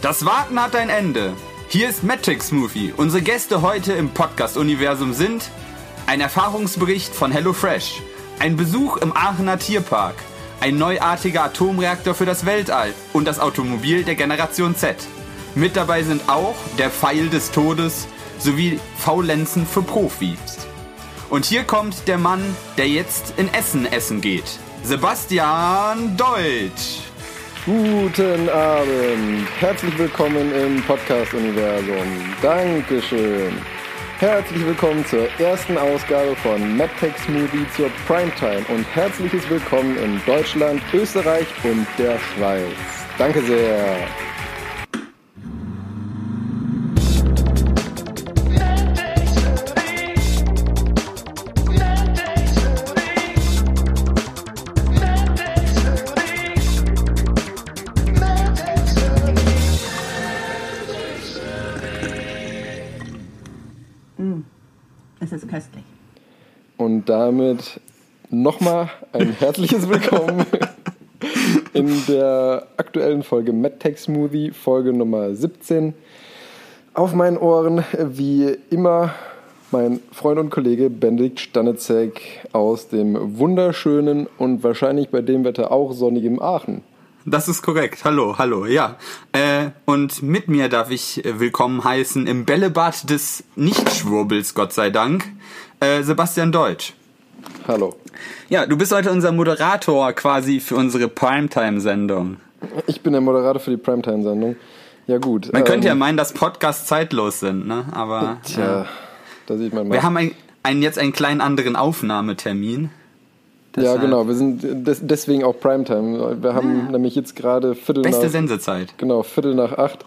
Das Warten hat ein Ende. Hier ist Matrix Smoothie. Unsere Gäste heute im Podcast-Universum sind ein Erfahrungsbericht von HelloFresh, ein Besuch im Aachener Tierpark, ein neuartiger Atomreaktor für das Weltall und das Automobil der Generation Z. Mit dabei sind auch der Pfeil des Todes sowie Faulenzen für Profis. Und hier kommt der Mann, der jetzt in Essen essen geht. Sebastian Deutsch. Guten Abend, herzlich willkommen im Podcast-Universum. Dankeschön. Herzlich willkommen zur ersten Ausgabe von MadTech Smoothie zur Primetime und herzliches Willkommen in Deutschland, Österreich und der Schweiz. Danke sehr. Und damit nochmal ein herzliches Willkommen in der aktuellen Folge MadTech Smoothie, Folge Nummer 17. Auf meinen Ohren, wie immer, mein Freund und Kollege Benedikt Stanitzek aus dem wunderschönen und wahrscheinlich bei dem Wetter auch sonnigen Aachen. Das ist korrekt. Hallo, hallo, ja. Äh, und mit mir darf ich willkommen heißen im Bällebad des Nichtschwurbels, Gott sei Dank, äh, Sebastian Deutsch. Hallo. Ja, du bist heute unser Moderator quasi für unsere Primetime-Sendung. Ich bin der Moderator für die Primetime-Sendung. Ja, gut. Man könnte ja ähm, meinen, dass Podcasts zeitlos sind, ne? Aber Tja, da sieht man mal. wir haben ein, einen, jetzt einen kleinen anderen Aufnahmetermin. ja, Deshalb- genau. Wir sind des, deswegen auch Primetime. Wir haben nämlich jetzt gerade Viertel Beste nach, Sendezeit. genau, Viertel nach acht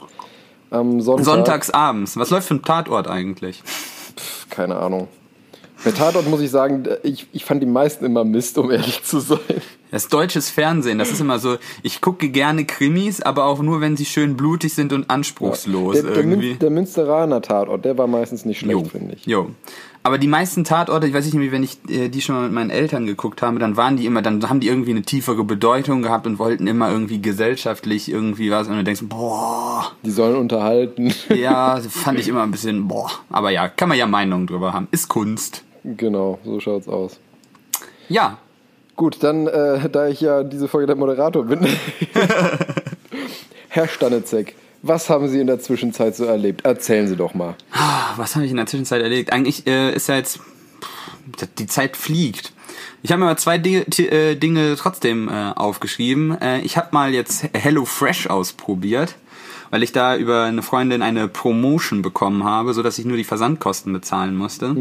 am Sonntag. Sonntagsabends. Was läuft für ein Tatort eigentlich? Pff, keine Ahnung. Bei Tatort muss ich sagen, ich, ich fand die meisten immer Mist, um ehrlich zu sein. Das deutsches Fernsehen, das ist immer so, ich gucke gerne Krimis, aber auch nur, wenn sie schön blutig sind und anspruchslos Der, der, irgendwie. Mün- der Münsteraner Tatort, der war meistens nicht schlecht, finde ich. jo. Aber die meisten Tatorte, ich weiß nicht mehr, wenn ich äh, die schon mal mit meinen Eltern geguckt habe, dann waren die immer, dann haben die irgendwie eine tiefere Bedeutung gehabt und wollten immer irgendwie gesellschaftlich irgendwie was und du denkst, boah, Die sollen unterhalten. ja, fand ich immer ein bisschen, boah. Aber ja, kann man ja Meinungen drüber haben. Ist Kunst. Genau, so schaut's aus. Ja, Gut, dann, äh, da ich ja diese Folge der Moderator bin. Herr Stanitzek, was haben Sie in der Zwischenzeit so erlebt? Erzählen Sie doch mal. Ah, was habe ich in der Zwischenzeit erlebt? Eigentlich äh, ist ja jetzt die Zeit fliegt. Ich habe mir mal zwei Dinge, äh, Dinge trotzdem äh, aufgeschrieben. Äh, ich habe mal jetzt Hello Fresh ausprobiert, weil ich da über eine Freundin eine Promotion bekommen habe, so dass ich nur die Versandkosten bezahlen musste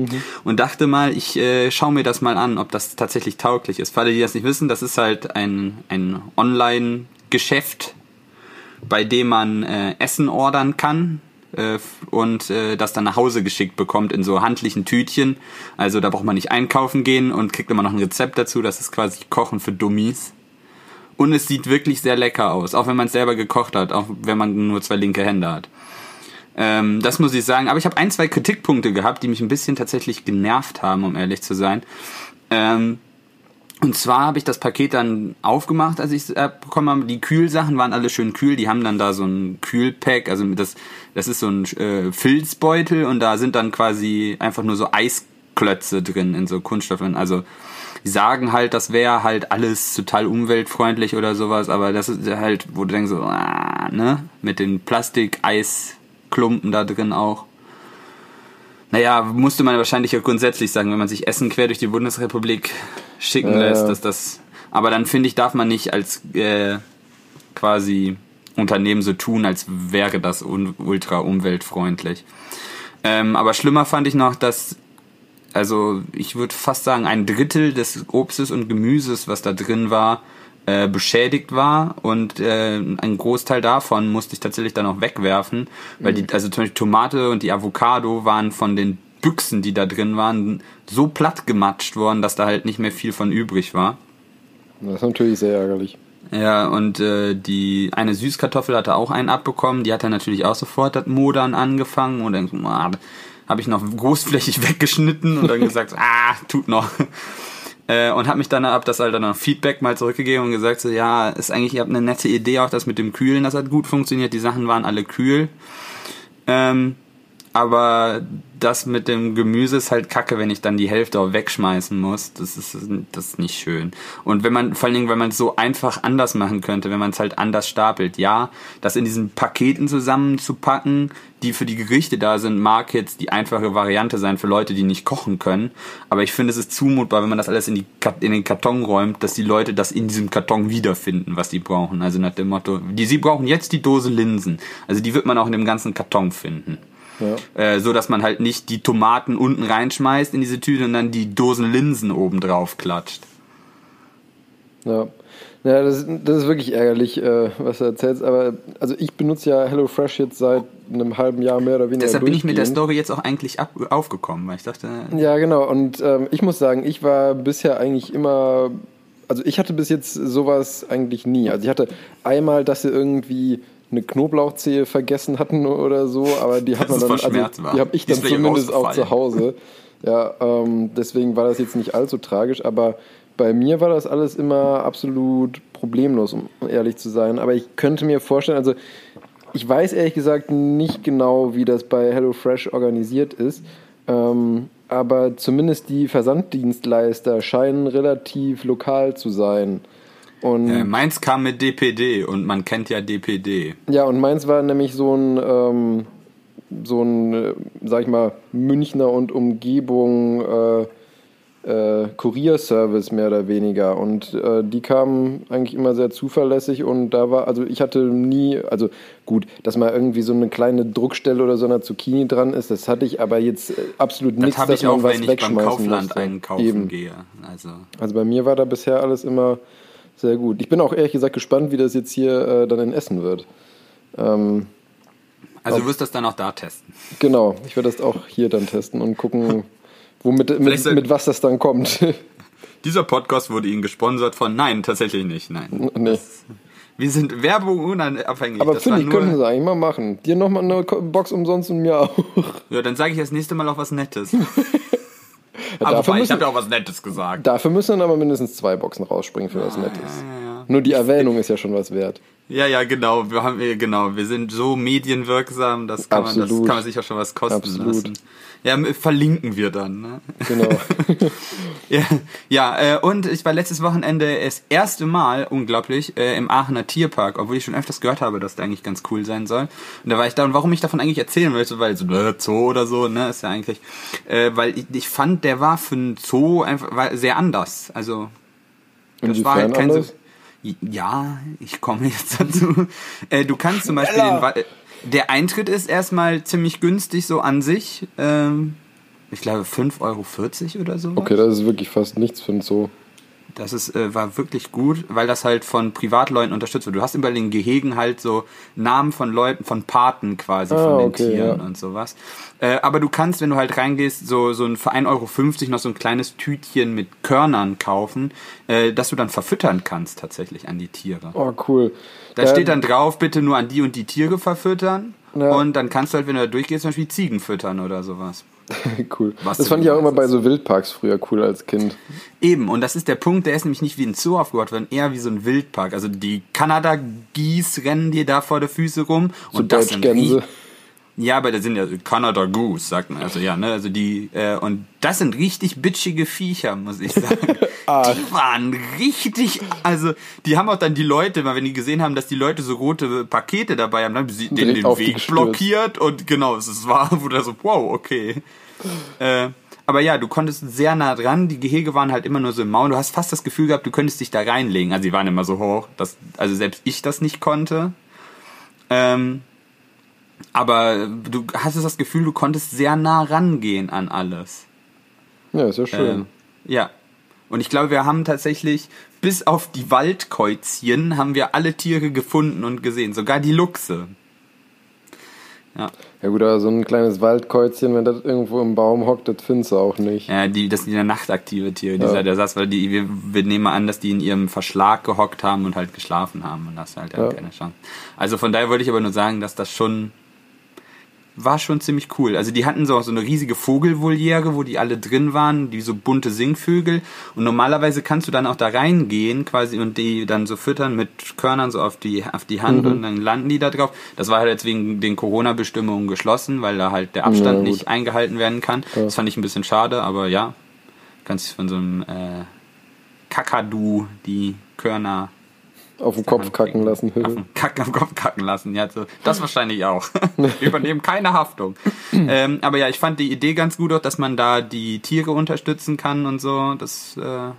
und dachte mal, ich äh, schaue mir das mal an, ob das tatsächlich tauglich ist. Für alle, die das nicht wissen, das ist halt ein ein Online Geschäft, bei dem man äh, Essen ordern kann äh, und äh, das dann nach Hause geschickt bekommt in so handlichen Tütchen. Also da braucht man nicht einkaufen gehen und kriegt immer noch ein Rezept dazu. Das ist quasi Kochen für Dummies. Und es sieht wirklich sehr lecker aus, auch wenn man es selber gekocht hat, auch wenn man nur zwei linke Hände hat. Ähm, das muss ich sagen. Aber ich habe ein, zwei Kritikpunkte gehabt, die mich ein bisschen tatsächlich genervt haben, um ehrlich zu sein. Ähm, und zwar habe ich das Paket dann aufgemacht, als ich es bekommen habe. Die Kühlsachen waren alle schön kühl. Die haben dann da so ein Kühlpack, also das, das ist so ein äh, Filzbeutel und da sind dann quasi einfach nur so Eisklötze drin in so Kunststoffen. Also die sagen halt, das wäre halt alles total umweltfreundlich oder sowas, aber das ist halt, wo du denkst so, ah, ne, mit den Plastik-Eisklumpen da drin auch. Naja, musste man wahrscheinlich ja grundsätzlich sagen, wenn man sich Essen quer durch die Bundesrepublik schicken Ja, lässt, dass das. Aber dann finde ich, darf man nicht als äh, quasi Unternehmen so tun, als wäre das ultra umweltfreundlich. Ähm, aber schlimmer fand ich noch, dass, also ich würde fast sagen, ein Drittel des Obstes und Gemüses, was da drin war, äh, beschädigt war und äh, ein Großteil davon musste ich tatsächlich dann auch wegwerfen, weil die, also zum Beispiel Tomate und die Avocado waren von den Büchsen, die da drin waren, so platt gematscht worden, dass da halt nicht mehr viel von übrig war. Das ist natürlich sehr ärgerlich. Ja, und äh, die eine Süßkartoffel hatte auch einen abbekommen, die hat dann natürlich auch sofort das Modern angefangen und dann ah, habe ich noch großflächig weggeschnitten und dann gesagt, ah, tut noch. Äh, und habe mich dann ab das halt dann noch Feedback mal zurückgegeben und gesagt so, ja, ist eigentlich, ihr habt eine nette Idee, auch das mit dem Kühlen, das hat gut funktioniert, die Sachen waren alle kühl. Ähm, aber das mit dem Gemüse ist halt kacke, wenn ich dann die Hälfte auch wegschmeißen muss. Das ist, das ist nicht schön. Und wenn man, vor allen Dingen, wenn man es so einfach anders machen könnte, wenn man es halt anders stapelt. Ja, das in diesen Paketen zusammenzupacken, die für die Gerichte da sind, mag jetzt die einfache Variante sein für Leute, die nicht kochen können. Aber ich finde, es ist zumutbar, wenn man das alles in, die, in den Karton räumt, dass die Leute das in diesem Karton wiederfinden, was die brauchen. Also nach dem Motto, die, sie brauchen jetzt die Dose Linsen. Also die wird man auch in dem ganzen Karton finden. Ja. Äh, so dass man halt nicht die Tomaten unten reinschmeißt in diese Tüte und dann die Dosen Linsen oben drauf klatscht. Ja. Ja, das, das ist wirklich ärgerlich, äh, was du erzählst. Aber also ich benutze ja HelloFresh jetzt seit einem halben Jahr mehr oder weniger. Deshalb bin ich mit der Story jetzt auch eigentlich ab, aufgekommen, weil ich dachte. Ja, genau. Und ähm, ich muss sagen, ich war bisher eigentlich immer. Also ich hatte bis jetzt sowas eigentlich nie. Also ich hatte einmal, dass sie irgendwie eine Knoblauchzehe vergessen hatten oder so, aber die hat man dann, also, die habe ich dann zumindest auch zu Hause. Ja, ähm, deswegen war das jetzt nicht allzu tragisch, aber bei mir war das alles immer absolut problemlos, um ehrlich zu sein. Aber ich könnte mir vorstellen, also ich weiß ehrlich gesagt nicht genau, wie das bei HelloFresh organisiert ist. Ähm, aber zumindest die Versanddienstleister scheinen relativ lokal zu sein. Und ja, meins kam mit DPD und man kennt ja DPD. Ja, und meins war nämlich so ein, ähm, so ein, äh, sag ich mal, Münchner und Umgebung äh, äh, Kurierservice mehr oder weniger. Und äh, die kamen eigentlich immer sehr zuverlässig und da war, also ich hatte nie, also gut, dass mal irgendwie so eine kleine Druckstelle oder so eine Zucchini dran ist, das hatte ich aber jetzt äh, absolut das nichts, dass ich man auch, was wenn wegschmeißen ich beim Kaufland musste. einkaufen Eben. gehe. Also. also bei mir war da bisher alles immer sehr gut. Ich bin auch ehrlich gesagt gespannt, wie das jetzt hier äh, dann in Essen wird. Ähm, also du wirst das dann auch da testen. Genau, ich werde das auch hier dann testen und gucken, womit mit, mit was das dann kommt. Dieser Podcast wurde Ihnen gesponsert von Nein, tatsächlich nicht. Nein. Nee. Das, wir sind Werbung unabhängig. Aber finde ich, können sie eigentlich mal machen. Dir nochmal eine Box umsonst und mir auch. Ja, dann sage ich das nächste Mal auch was Nettes. aber dafür müssen, ich habe ja auch was Nettes gesagt. Dafür müssen dann aber mindestens zwei Boxen rausspringen für was Nettes. Ja, ja. Nur die Erwähnung ist ja schon was wert. Ja, ja, genau. Wir haben, genau, wir sind so medienwirksam, das kann, man, das kann man sich auch schon was kosten Absolut. lassen. Ja, verlinken wir dann. Ne? Genau. ja, ja äh, und ich war letztes Wochenende das erste Mal, unglaublich, äh, im Aachener Tierpark, obwohl ich schon öfters gehört habe, dass der eigentlich ganz cool sein soll. Und da war ich da, und warum ich davon eigentlich erzählen wollte, weil so äh, Zoo oder so, ne, ist ja eigentlich, äh, weil ich, ich fand, der war für einen Zoo einfach war sehr anders. Also, das Inwiefern war halt kein anders? so. Ja, ich komme jetzt dazu. Äh, du kannst zum Beispiel den, der Eintritt ist erstmal ziemlich günstig so an sich. Ähm, ich glaube 5,40 Euro oder so. Okay, das ist wirklich fast nichts für ein Zoo. Das ist, äh, war wirklich gut, weil das halt von Privatleuten unterstützt wird. Du hast über den Gehegen halt so Namen von Leuten, von Paten quasi, ah, von den okay, Tieren ja. und sowas. Äh, aber du kannst, wenn du halt reingehst, so, so ein für 1,50 Euro noch so ein kleines Tütchen mit Körnern kaufen, äh, dass du dann verfüttern kannst tatsächlich an die Tiere. Oh, cool. Da steht dann drauf, bitte nur an die und die Tiere verfüttern. Ja. Und dann kannst du halt, wenn du da durchgehst, zum Beispiel Ziegen füttern oder sowas. cool. Was das fand ich auch immer bei so Wildparks früher cool als Kind. Eben, und das ist der Punkt, der ist nämlich nicht wie ein Zoo aufgebaut worden, eher wie so ein Wildpark. Also die Kanada-Geese rennen dir da vor der Füße rum. So und das sind Gänse. Ja, aber das sind ja Canada Goose, sagt man. Also ja, ne, also die äh, und das sind richtig bitchige Viecher, muss ich sagen. die waren richtig, also die haben auch dann die Leute, wenn die gesehen haben, dass die Leute so rote Pakete dabei haben, dann haben sie denen den Weg blockiert und genau, es war wurde so wow, okay. Äh, aber ja, du konntest sehr nah dran. Die Gehege waren halt immer nur so im Maul. Du hast fast das Gefühl gehabt, du könntest dich da reinlegen. Also die waren immer so hoch, dass also selbst ich das nicht konnte. Ähm, aber du hattest das Gefühl, du konntest sehr nah rangehen an alles. Ja, ist ja schön. Äh, ja. Und ich glaube, wir haben tatsächlich, bis auf die Waldkäuzchen, haben wir alle Tiere gefunden und gesehen. Sogar die Luchse. Ja. Ja gut, aber so ein kleines Waldkäuzchen, wenn das irgendwo im Baum hockt, das findest du auch nicht. Ja, die, das sind ja nachtaktive Tiere, dieser, ja. der saß, weil die, wir, wir nehmen an, dass die in ihrem Verschlag gehockt haben und halt geschlafen haben und das halt ja. keine Chance. Also von daher wollte ich aber nur sagen, dass das schon war schon ziemlich cool. Also die hatten so so eine riesige Vogelvoliere, wo die alle drin waren, die so bunte Singvögel. Und normalerweise kannst du dann auch da reingehen quasi und die dann so füttern mit Körnern so auf die, auf die Hand und dann landen die da drauf. Das war halt jetzt wegen den Corona-Bestimmungen geschlossen, weil da halt der Abstand Ja, nicht eingehalten werden kann. Das fand ich ein bisschen schade, aber ja, kannst von so einem äh, Kakadu die Körner Auf den Kopf kacken lassen. auf den Kack am Kopf kacken lassen. Ja, so, das wahrscheinlich auch. Wir übernehmen keine Haftung. ähm, aber ja, ich fand die Idee ganz gut auch, dass man da die Tiere unterstützen kann und so. Das, äh,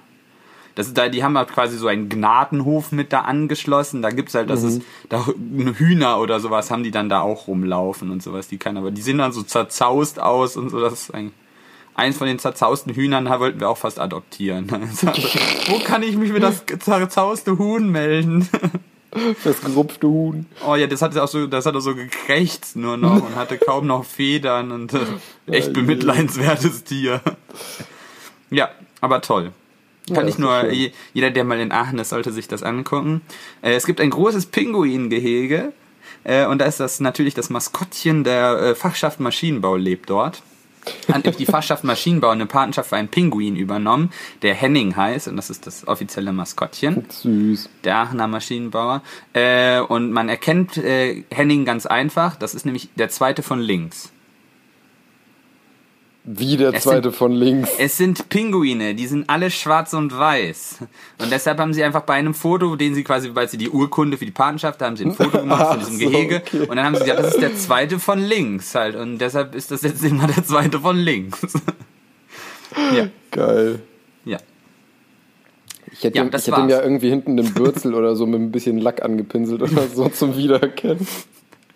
das da, die haben halt quasi so einen Gnadenhof mit da angeschlossen. Da gibt's halt, das ist, da Hühner oder sowas haben die dann da auch rumlaufen und sowas. Die kann, aber die sehen dann so zerzaust aus und so. Das ist eigentlich, eins von den zerzausten Hühnern wollten wir auch fast adoptieren. Wo kann ich mich für das zerzauste Huhn melden? Das gerupfte Huhn. Oh ja, das hat auch so, das hat auch so gekrächzt nur noch und hatte kaum noch Federn und äh, echt bemitleidenswertes Tier. Ja, aber toll. Kann Ja, ich nur, schön. je- jeder, der mal in Aachen ist, sollte sich das angucken. Äh, es gibt ein großes Pinguingehege äh, und da ist das natürlich das Maskottchen der äh, Fachschaft Maschinenbau lebt dort. Hat nämlich die Fachschaft Maschinenbau eine Patenschaft für einen Pinguin übernommen, der Henning heißt und das ist das offizielle Maskottchen Süß. der Aachener Maschinenbauer. Äh, und man erkennt äh, Henning ganz einfach. Das ist nämlich der zweite von links. Wie der Es zweite sind- von links. Es sind Pinguine, die sind alle schwarz und weiß. Und deshalb haben sie einfach bei einem Foto, den sie quasi, weil sie die Urkunde für die Patenschaft, haben sie ein Foto gemacht von diesem so, Gehege. okay. Und dann haben sie gesagt, das ist der zweite von links halt. Und deshalb ist das jetzt immer der zweite von links. ja, Geil. ja. Ich hätte, Ja, ihm, ich hätte ihm ja irgendwie hinten den Bürzel oder so mit ein bisschen Lack angepinselt oder so zum Wiedererkennen.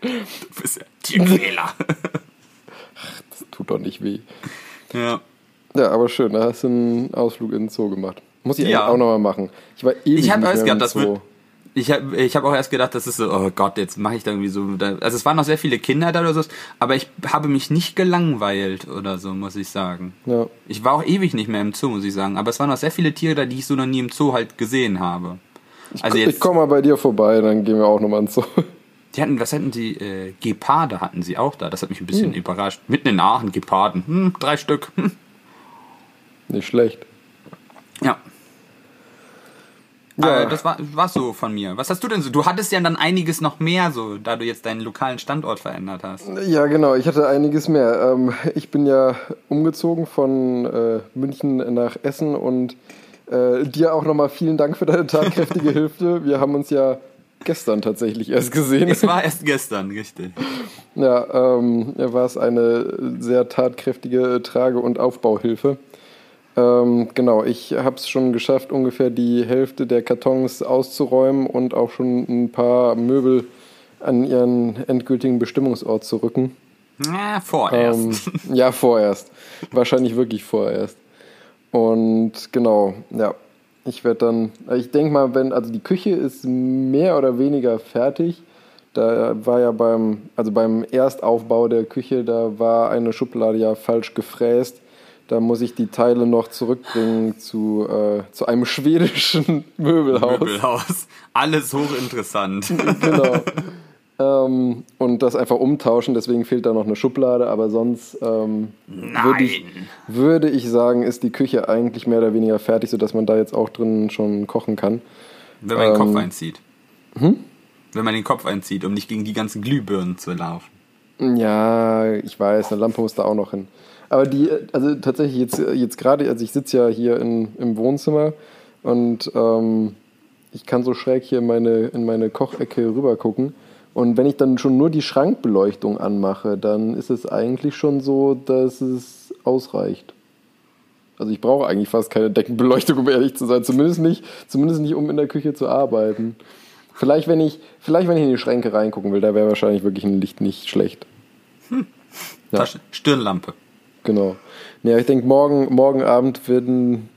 Du bist ja Tierquäler. Das tut doch nicht weh. ja. Ja, aber schön, da hast du einen Ausflug in den Zoo gemacht. Muss ich Ja. auch nochmal machen. Ich war ewig Ich habe nicht erst im das Zoo. wird. Ich habe ich hab auch erst gedacht, das ist so, oh Gott, jetzt mache ich da irgendwie so. Also es waren noch sehr viele Kinder da oder so, aber ich habe mich nicht gelangweilt oder so, muss ich sagen. Ja. Ich war auch ewig nicht mehr im Zoo, muss ich sagen. Aber es waren noch sehr viele Tiere da, die ich so noch nie im Zoo halt gesehen habe. Also ich jetzt, komme mal bei dir vorbei, dann gehen wir auch nochmal ins Zoo. Die hatten, was hatten die? Äh, Geparde hatten sie auch da. Das hat mich ein Hm. bisschen überrascht. Mitten in Aachen, Geparden. Hm, drei Stück. Hm. Nicht schlecht. Ja. Ja. Äh, das war war's so von mir. Was hast du denn so? Du hattest ja dann einiges noch mehr so, da du jetzt deinen lokalen Standort verändert hast. Ja, genau. Ich hatte einiges mehr. Ähm, ich bin ja umgezogen von äh, München nach Essen und äh, dir auch nochmal vielen Dank für deine tatkräftige Hilfe. Wir haben uns ja gestern tatsächlich erst gesehen. Es war erst gestern, richtig. Ja, ähm, war es eine sehr tatkräftige Trage- und Aufbauhilfe. Ähm, genau, ich habe es schon geschafft, ungefähr die Hälfte der Kartons auszuräumen und auch schon ein paar Möbel an ihren endgültigen Bestimmungsort zu rücken. Ja, vorerst. Ähm, ja, vorerst. Wahrscheinlich wirklich vorerst. Und genau, ja. Ich werde dann, ich denke mal, wenn, also die Küche ist mehr oder weniger fertig. Da war ja beim, also beim Erstaufbau der Küche, da war eine Schublade ja falsch gefräst. Da muss ich die Teile noch zurückbringen zu, äh, zu einem schwedischen Möbelhaus. Möbelhaus. Alles hochinteressant. genau. ähm, und das einfach umtauschen, deswegen fehlt da noch eine Schublade, aber sonst ähm, würde ich, würde ich sagen, ist die Küche eigentlich mehr oder weniger fertig, sodass man da jetzt auch drin schon kochen kann. Wenn man den Ähm, Kopf einzieht. Wenn man den Kopf einzieht, um nicht gegen die ganzen Glühbirnen zu laufen. Ja, ich weiß, eine Lampe muss da auch noch hin. Aber die, also tatsächlich jetzt, jetzt gerade, also ich sitze ja hier in, im Wohnzimmer und ähm, ich kann so schräg hier in meine, in meine Kochecke rüber gucken. Und wenn ich dann schon nur die Schrankbeleuchtung anmache, dann ist es eigentlich schon so, dass es ausreicht. Also ich brauche eigentlich fast keine Deckenbeleuchtung, um ehrlich zu sein. Zumindest nicht, zumindest nicht, um in der Küche zu arbeiten. Vielleicht, wenn ich, vielleicht, wenn ich in die Schränke reingucken will, da wäre wahrscheinlich wirklich ein Licht nicht schlecht. Ja. Tasche, Stirnlampe. Genau. Ja, ich denke, morgen, morgen Abend werden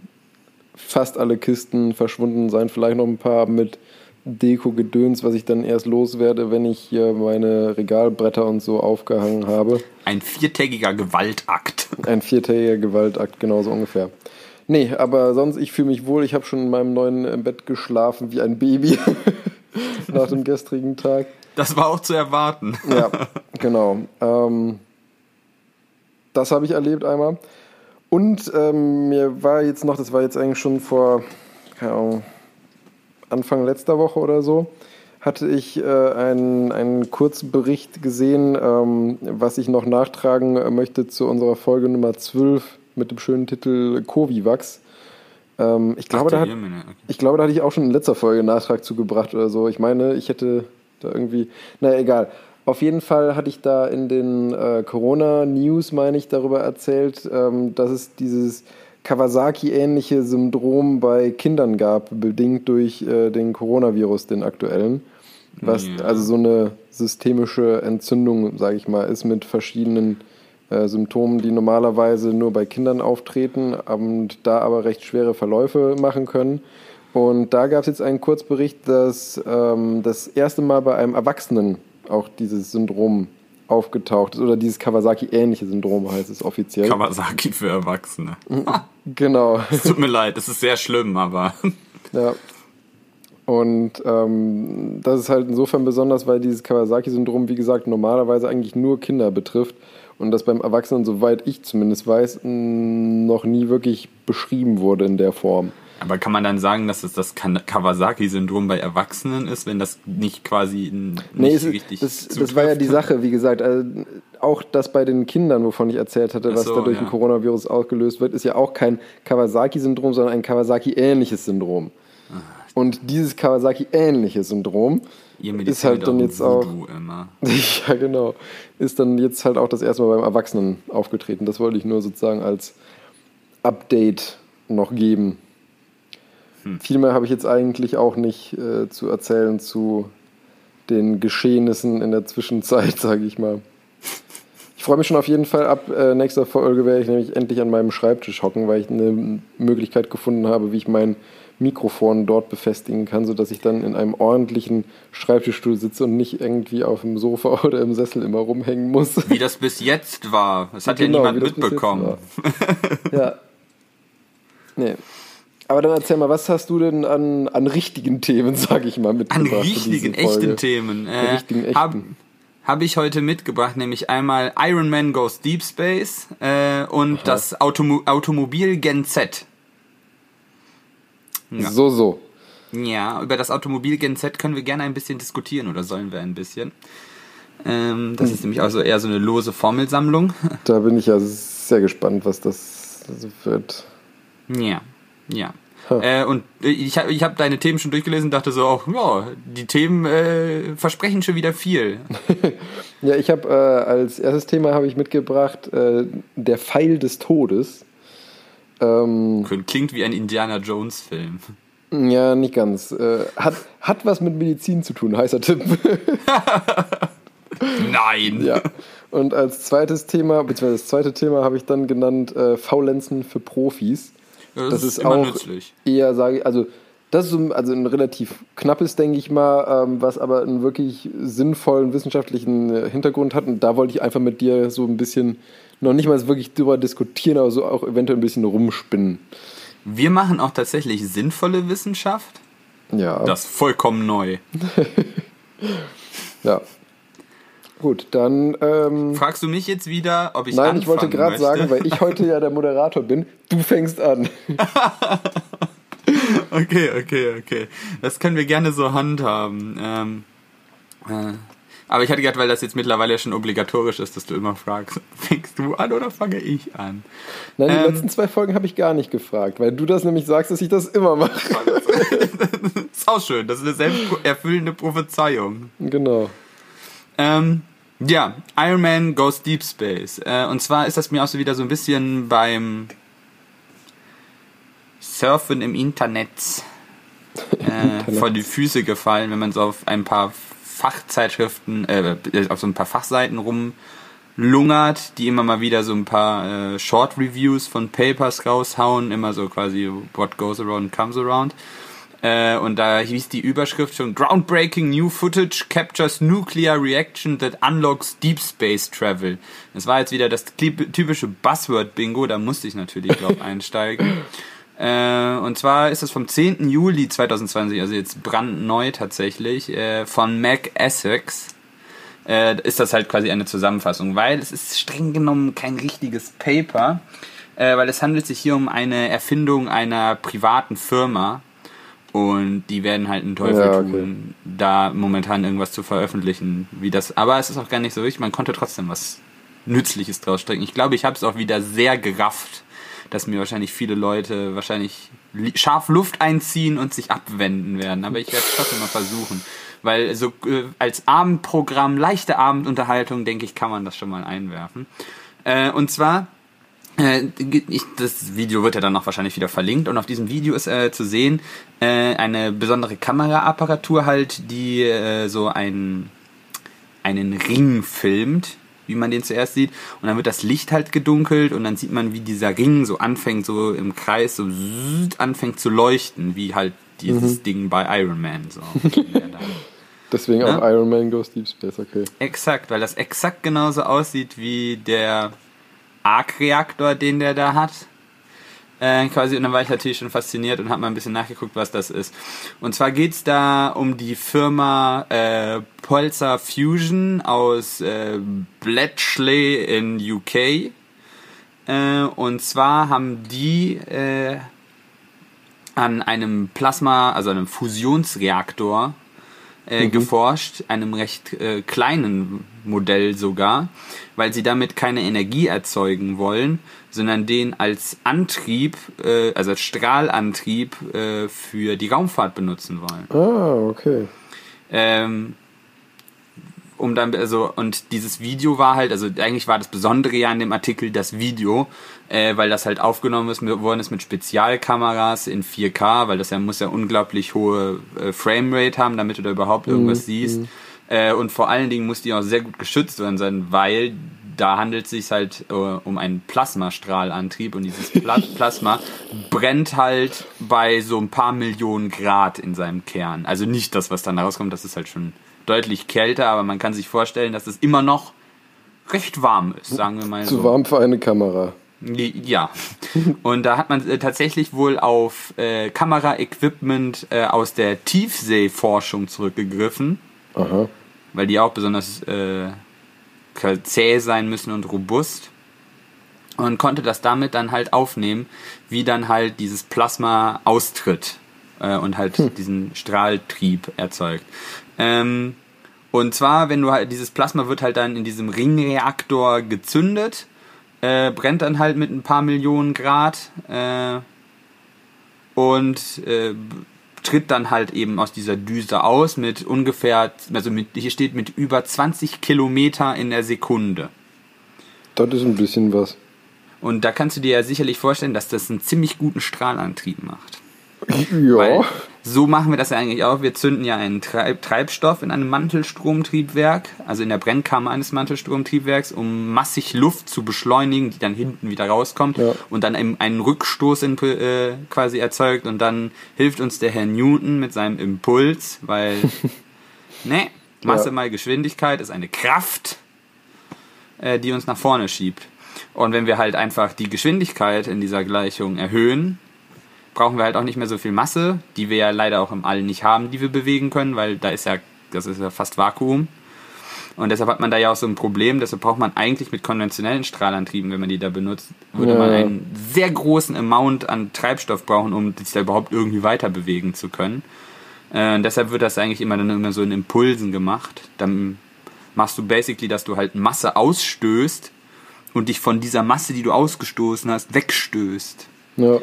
fast alle Kisten verschwunden sein. Vielleicht noch ein paar mit Deko-Gedöns, was ich dann erst loswerde, wenn ich hier meine Regalbretter und so aufgehangen habe. Ein viertägiger Gewaltakt. Ein viertägiger Gewaltakt, genauso ungefähr. Nee, aber sonst, ich fühle mich wohl. Ich habe schon in meinem neuen äh, Bett geschlafen wie ein Baby nach dem gestrigen Tag. Das war auch zu erwarten. Ja, Genau. Ähm, das habe ich erlebt einmal. Und ähm, mir war jetzt noch, das war jetzt eigentlich schon vor, keine Ahnung, Anfang letzter Woche oder so, hatte ich äh, einen, einen Kurzbericht gesehen, ähm, was ich noch nachtragen möchte zu unserer Folge Nummer 12 mit dem schönen Titel Covivax. Ähm, ich, glaube, Ach, hat, okay. ich glaube, da hatte ich auch schon in letzter Folge einen Nachtrag zugebracht oder so. Ich meine, ich hätte da irgendwie. Naja, egal. Auf jeden Fall hatte ich da in den äh, Corona-News, meine ich, darüber erzählt, ähm, dass es dieses Kawasaki-ähnliche Syndrom bei Kindern gab, bedingt durch äh, den Coronavirus, den aktuellen. Was Ja. also so eine systemische Entzündung, sage ich mal, ist mit verschiedenen äh, Symptomen, die normalerweise nur bei Kindern auftreten und da aber recht schwere Verläufe machen können. Und da gab es jetzt einen Kurzbericht, dass ähm, das erste Mal bei einem Erwachsenen auch dieses Syndrom aufgetaucht ist oder dieses Kawasaki-ähnliche Syndrom heißt es offiziell. Kawasaki für Erwachsene. Genau. Es tut mir leid, es ist sehr schlimm, aber Ja. Und ähm, das ist halt insofern besonders, weil dieses Kawasaki-Syndrom, wie gesagt, normalerweise eigentlich nur Kinder betrifft und das beim Erwachsenen, soweit ich zumindest weiß, noch nie wirklich beschrieben wurde in der Form. Aber kann man dann sagen, dass es das Kawasaki-Syndrom bei Erwachsenen ist, wenn das nicht quasi nicht Nee, es, richtig das, das war ja die? Sache, wie gesagt. Also auch das bei den Kindern, wovon ich erzählt hatte, Ach was so, da durch ja. ein Coronavirus ausgelöst wird, ist ja auch kein Kawasaki-Syndrom, sondern ein Kawasaki-ähnliches Syndrom. Und dieses Kawasaki-ähnliche Syndrom ist halt dann jetzt auch, ja genau, ist dann jetzt halt auch das erste Mal beim Erwachsenen aufgetreten. Das wollte ich nur sozusagen als Update noch geben. Hm. Viel mehr habe ich jetzt eigentlich auch nicht äh, zu erzählen zu den Geschehnissen in der Zwischenzeit, sage ich mal. Ich freue mich schon auf jeden Fall. Ab äh, nächster Folge werde ich nämlich endlich an meinem Schreibtisch hocken, weil ich eine Möglichkeit gefunden habe, wie ich mein Mikrofon dort befestigen kann, sodass ich dann in einem ordentlichen Schreibtischstuhl sitze und nicht irgendwie auf dem Sofa oder im Sessel immer rumhängen muss. Wie das bis jetzt war. Das hat Genau, ja niemand mitbekommen. ja. Nee. Aber dann erzähl mal, was hast du denn an, an richtigen Themen, sag ich mal, An mitgebracht? für richtigen, echten Themen. Äh, richtigen, echten. Habe hab ich heute mitgebracht, nämlich einmal Iron Man Goes Deep Space äh, und das Automo Automobil Gen Z. Ja. So, so. Ja, über das Automobil Gen Z können wir gerne ein bisschen diskutieren oder sollen wir ein bisschen. Ähm, das ist nämlich also eher so eine lose Formelsammlung. Da bin ich ja sehr gespannt, was das wird. Ja, ja. Äh, und ich habe ich hab deine Themen schon durchgelesen und dachte so, auch, ja, die Themen äh, versprechen schon wieder viel. Ja, ich habe äh, als erstes Thema habe ich mitgebracht äh, der Pfeil des Todes. Ähm, Klingt wie ein Indiana Jones Film. ja, nicht ganz. Äh, hat, hat was mit Medizin zu tun, heißer Tipp. Nein! ja. Und als zweites Thema, beziehungsweise das zweite Thema habe ich dann genannt äh, Faulenzen für Profis. Das, Das, ist, ist, immer auch nützlich. eher, sage ich, also das ist so, also ein relativ knappes, denke ich mal, ähm, was aber einen wirklich sinnvollen wissenschaftlichen äh, Hintergrund hat. Und da wollte ich einfach mit dir so ein bisschen, noch nicht mal wirklich drüber diskutieren, aber so auch eventuell ein bisschen rumspinnen. Wir machen auch tatsächlich sinnvolle Wissenschaft. Ja. Das ist vollkommen neu. ja. Gut, dann. Ähm, Fragst du mich jetzt wieder, ob ich nein, ich wollte gerade sagen, weil ich heute ja der Moderator bin, du fängst an. Okay, okay, okay. Das können wir gerne so handhaben. Ähm, äh, aber ich hatte gedacht, weil das jetzt mittlerweile schon obligatorisch ist, dass du immer fragst, fängst du an oder fange ich an? Nein, die Ähm. letzten zwei Folgen habe ich gar nicht gefragt, weil du das nämlich sagst, dass ich das immer mache. Ist auch schön, das ist eine selbsterfüllende Prophezeiung. genau. Ähm, ja, Iron Man Goes Deep Space. Äh, und zwar ist das mir auch so wieder so ein bisschen beim Surfen im Internet äh, vor die Füße gefallen, wenn man so auf ein paar Fachzeitschriften, äh, auf so ein paar Fachseiten rumlungert, die immer mal wieder so ein paar äh, Short Reviews von Papers raushauen, immer so quasi What goes around comes around. Äh, und da hieß die Überschrift schon Groundbreaking New Footage Captures Nuclear Reaction that Unlocks Deep Space Travel. Das war jetzt wieder das typische Buzzword-Bingo, da musste ich natürlich drauf einsteigen. Äh, und zwar ist es vom 10. Juli 2020, also jetzt brandneu tatsächlich, äh, von Mac Essex. äh, ist das halt quasi eine Zusammenfassung, weil es ist streng genommen kein richtiges Paper, äh, weil es handelt sich hier um eine Erfindung einer privaten Firma und die werden halt einen Teufel Ja, okay. tun, da momentan irgendwas zu veröffentlichen, wie das. Aber es ist auch gar nicht so wichtig, man konnte trotzdem was Nützliches draus strecken. Ich glaube, ich habe es auch wieder sehr gerafft, dass mir wahrscheinlich viele Leute wahrscheinlich li- scharf Luft einziehen und sich abwenden werden. Aber ich werde es trotzdem mal versuchen. Weil so äh, als Abendprogramm, leichte Abendunterhaltung, denke ich, kann man das schon mal einwerfen. Äh, und zwar ich, das Video wird ja dann noch wahrscheinlich wieder verlinkt und auf diesem Video ist äh, zu sehen äh, eine besondere Kameraapparatur halt, die äh, so ein, einen Ring filmt, wie man den zuerst sieht und dann wird das Licht halt gedunkelt und dann sieht man, wie dieser Ring so anfängt, so im Kreis so anfängt zu leuchten, wie halt dieses Ding bei Iron Man so. Deswegen Ja. auch Iron Man Goes Deep Space, okay. Exakt, weil das exakt genauso aussieht wie der Arc-Reaktor, den der da hat. Äh, quasi, und dann war ich natürlich schon fasziniert und habe mal ein bisschen nachgeguckt, was das ist. Und zwar geht's da um die Firma äh, Pulsar Fusion aus äh, Bletchley in UK. Äh, und zwar haben die äh, an einem Plasma, also einem Fusionsreaktor äh, geforscht, einem recht äh, kleinen Modell sogar, weil sie damit keine Energie erzeugen wollen, sondern den als Antrieb, äh, also als Strahlantrieb äh, für die Raumfahrt benutzen wollen. Ah, okay. Ähm, um dann, also, und dieses Video war halt, also eigentlich war das Besondere ja an dem Artikel das Video, äh, weil das halt aufgenommen ist, worden ist mit Spezialkameras in 4K, weil das ja muss ja unglaublich hohe äh, Framerate haben, damit du da überhaupt irgendwas siehst. Äh, und vor allen Dingen muss die auch sehr gut geschützt worden sein, weil da handelt es sich halt äh, um einen Plasmastrahlantrieb und dieses Pla Plasma brennt halt bei so ein paar Millionen Grad in seinem Kern. Also nicht das, was dann rauskommt, das ist halt schon deutlich kälter, aber man kann sich vorstellen, dass es immer noch recht warm ist, sagen wir mal Zu so. warm für eine Kamera. Ja. Und da hat man äh, tatsächlich wohl auf äh, Kameraequipment äh, aus der Tiefseeforschung zurückgegriffen, Aha. weil die auch besonders äh, zäh sein müssen und robust. Und konnte das damit dann halt aufnehmen, wie dann halt dieses Plasma austritt äh, und halt diesen Strahltrieb erzeugt. Ähm, und zwar, wenn du halt, dieses Plasma wird halt dann in diesem Ringreaktor gezündet, äh, brennt dann halt mit ein paar Millionen Grad äh, und äh, tritt dann halt eben aus dieser Düse aus mit ungefähr, also mit, hier steht mit über 20 Kilometer in der Sekunde. Das ist ein bisschen was. Und da kannst du dir ja sicherlich vorstellen, dass das einen ziemlich guten Strahlantrieb macht. Ja. Weil so machen wir das ja eigentlich auch. Wir zünden ja einen Treib Treibstoff in einem Mantelstromtriebwerk, also in der Brennkammer eines Mantelstromtriebwerks, um massig Luft zu beschleunigen, die dann hinten wieder rauskommt Ja. und dann eben einen Rückstoß in, äh, quasi erzeugt. Und dann hilft uns der Herr Newton mit seinem Impuls, weil, ne, Masse Ja. mal Geschwindigkeit ist eine Kraft, äh, die uns nach vorne schiebt. Und wenn wir halt einfach die Geschwindigkeit in dieser Gleichung erhöhen, brauchen wir halt auch nicht mehr so viel Masse, die wir ja leider auch im All nicht haben, die wir bewegen können, weil da ist ja, das ist ja fast Vakuum. Und deshalb hat man da ja auch so ein Problem, deshalb braucht man eigentlich mit konventionellen Strahlantrieben, wenn man die da benutzt, würde Ja. man einen sehr großen Amount an Treibstoff brauchen, um sich da überhaupt irgendwie weiter bewegen zu können. Äh, und deshalb wird das eigentlich immer dann immer so in Impulsen gemacht. Dann machst du basically, dass du halt Masse ausstößt und dich von dieser Masse, die du ausgestoßen hast, wegstößt. Ja.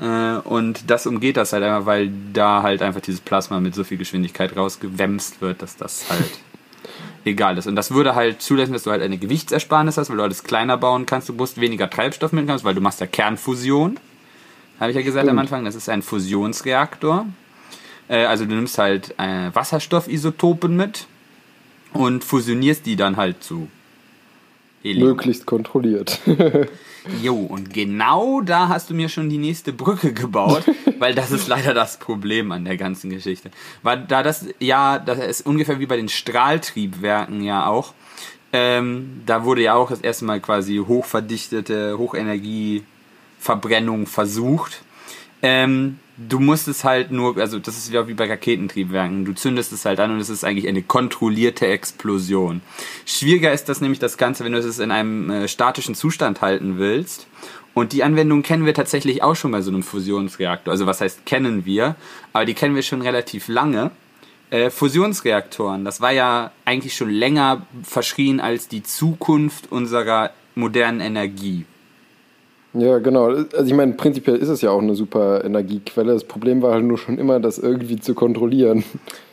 Äh, und das umgeht das halt einfach, weil da halt einfach dieses Plasma mit so viel Geschwindigkeit rausgewämst wird, dass das halt egal ist. Und das würde halt zulassen, dass du halt eine Gewichtsersparnis hast, weil du alles kleiner bauen kannst, du musst weniger Treibstoff mitnehmen, weil du machst ja Kernfusion. Habe ich ja gesagt am Stimmt. Anfang, das ist ein Fusionsreaktor. Äh, also du nimmst halt äh, Wasserstoffisotopen mit und fusionierst die dann halt zu Helium. Möglichst kontrolliert. Jo, und genau da hast du mir schon die nächste Brücke gebaut, weil das ist leider das Problem an der ganzen Geschichte. Weil da das, ja, das ist ungefähr wie bei den Strahltriebwerken ja auch, ähm, da wurde ja auch das erste Mal quasi hochverdichtete Hochenergieverbrennung versucht. Ähm, du musst es halt nur, also das ist ja wie bei Raketentriebwerken, du zündest es halt an und es ist eigentlich eine kontrollierte Explosion. Schwieriger ist das nämlich das Ganze, wenn du es in einem äh, statischen Zustand halten willst. Und die Anwendung kennen wir tatsächlich auch schon bei so einem Fusionsreaktor. Also was heißt kennen wir? Aber die kennen wir schon relativ lange. Äh, Fusionsreaktoren, das war ja eigentlich schon länger verschrien als die Zukunft unserer modernen Energie. Ja, genau. Also ich meine, prinzipiell ist es ja auch eine super Energiequelle. Das Problem war halt nur schon immer, das irgendwie zu kontrollieren.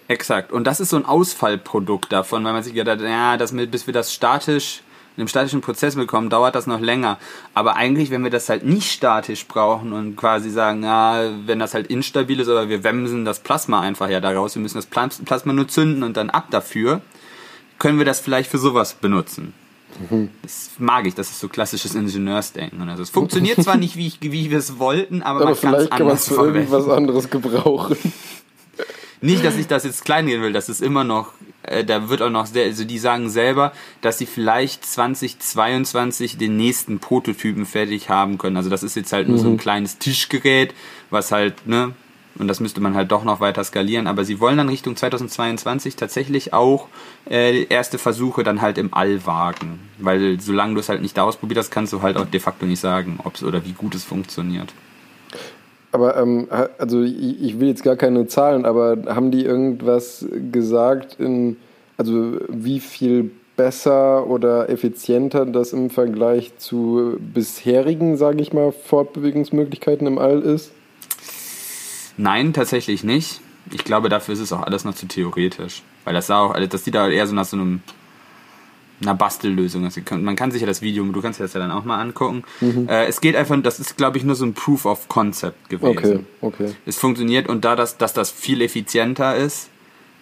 Exakt. Und das ist so ein Ausfallprodukt davon, weil man sich gedacht hat, ja, das mit, bis wir das statisch, in einem statischen Prozess bekommen, dauert das noch länger. Aber eigentlich, wenn wir das halt nicht statisch brauchen und quasi sagen, ja, wenn das halt instabil ist, aber wir wemsen das Plasma einfach ja daraus, wir müssen das Plasma nur zünden und dann ab dafür, können wir das vielleicht für sowas benutzen. Das mag ich, das ist so klassisches Ingenieursdenken. Also es funktioniert zwar nicht, wie, ich, wie wir es wollten, aber, Aber man kann es vielleicht kann man es anders für verwenden. irgendwas anderes gebrauchen. Nicht, dass ich das jetzt kleinreden will, das ist immer noch, äh, da wird auch noch sehr, also die sagen selber, dass sie vielleicht 2022 den nächsten Prototypen fertig haben können. Also das ist jetzt halt nur so ein kleines Tischgerät, was halt, ne, und das müsste man halt doch noch weiter skalieren, aber sie wollen dann Richtung 2022 tatsächlich auch äh, erste Versuche dann halt im All wagen. Weil solange du es halt nicht ausprobiert hast, kannst du halt auch de facto nicht sagen, ob es oder wie gut es funktioniert. Aber ähm, also ich, ich will jetzt gar keine Zahlen, aber haben die irgendwas gesagt in also wie viel besser oder effizienter das im Vergleich zu bisherigen, sage ich mal, Fortbewegungsmöglichkeiten im All ist? Nein, tatsächlich nicht. Ich glaube, dafür ist es auch alles noch zu theoretisch. Weil das sah auch, also das sieht da eher so nach so einem einer Bastellösung. aus. Man kann sich ja das Video, du kannst dir das ja dann auch mal angucken. Äh, es geht einfach, das ist, glaube ich, nur so ein Proof of Concept gewesen. Okay, okay. Es funktioniert und da das, dass das viel effizienter ist,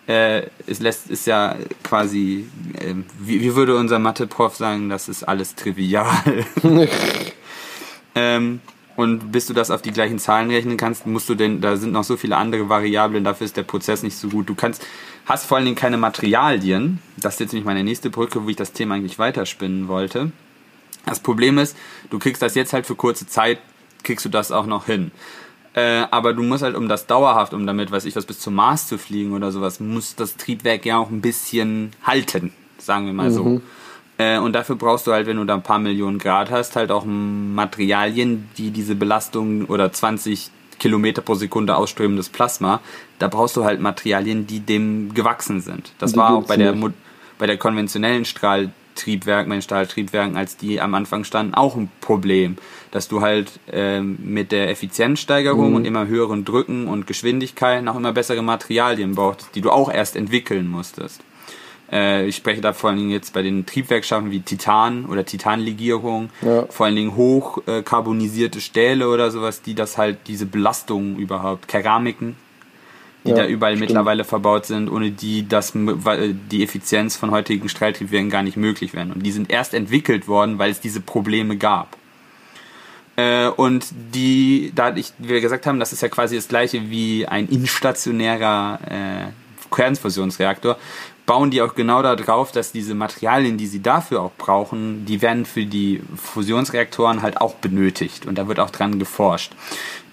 äh, es lässt, ist ja quasi, äh, wie, wie würde unser Mathe-Prof sagen, das ist alles trivial. ähm, und bis du das auf die gleichen Zahlen rechnen kannst, musst du denn, da sind noch so viele andere Variablen, dafür ist der Prozess nicht so gut. Du kannst, hast vor allen Dingen keine Materialien. Das ist jetzt nämlich meine nächste Brücke, wo ich das Thema eigentlich weiterspinnen wollte. Das Problem ist, du kriegst das jetzt halt für kurze Zeit, kriegst du das auch noch hin. Äh, aber du musst halt, um das dauerhaft, um damit, weiß ich was, bis zum Mars zu fliegen oder sowas, muss das Triebwerk ja auch ein bisschen halten, sagen wir mal so. Äh, und dafür brauchst du halt, wenn du da ein paar Millionen Grad hast, halt auch Materialien, die diese Belastung oder 20 Kilometer pro Sekunde ausströmendes Plasma, da brauchst du halt Materialien, die dem gewachsen sind. Das Die war auch bei der, nicht. Bei der konventionellen Strahltriebwerken, bei den Stahltriebwerken, als die am Anfang standen, auch ein Problem. Dass du halt ähm, mit der Effizienzsteigerung und immer höheren Drücken und Geschwindigkeiten auch immer bessere Materialien brauchst, die du auch erst entwickeln musstest. Äh, ich spreche da vor allen Dingen jetzt bei den Triebwerkstoffen wie Titan oder Titanlegierung, Ja. vor allen Dingen hochkarbonisierte Stähle oder sowas, die das halt, diese Belastungen überhaupt, Keramiken, die Ja, da überall stimmt. mittlerweile verbaut sind, ohne die das, weil die Effizienz von heutigen Strahltriebwerken gar nicht möglich wären. Und die sind erst entwickelt worden, weil es diese Probleme gab. Äh, und die, da ich, wie wir gesagt haben, das ist ja quasi das gleiche wie ein instationärer äh, Kernfusionsreaktor, bauen die auch genau darauf, dass diese Materialien, die sie dafür auch brauchen, die werden für die Fusionsreaktoren halt auch benötigt. Und da wird auch dran geforscht.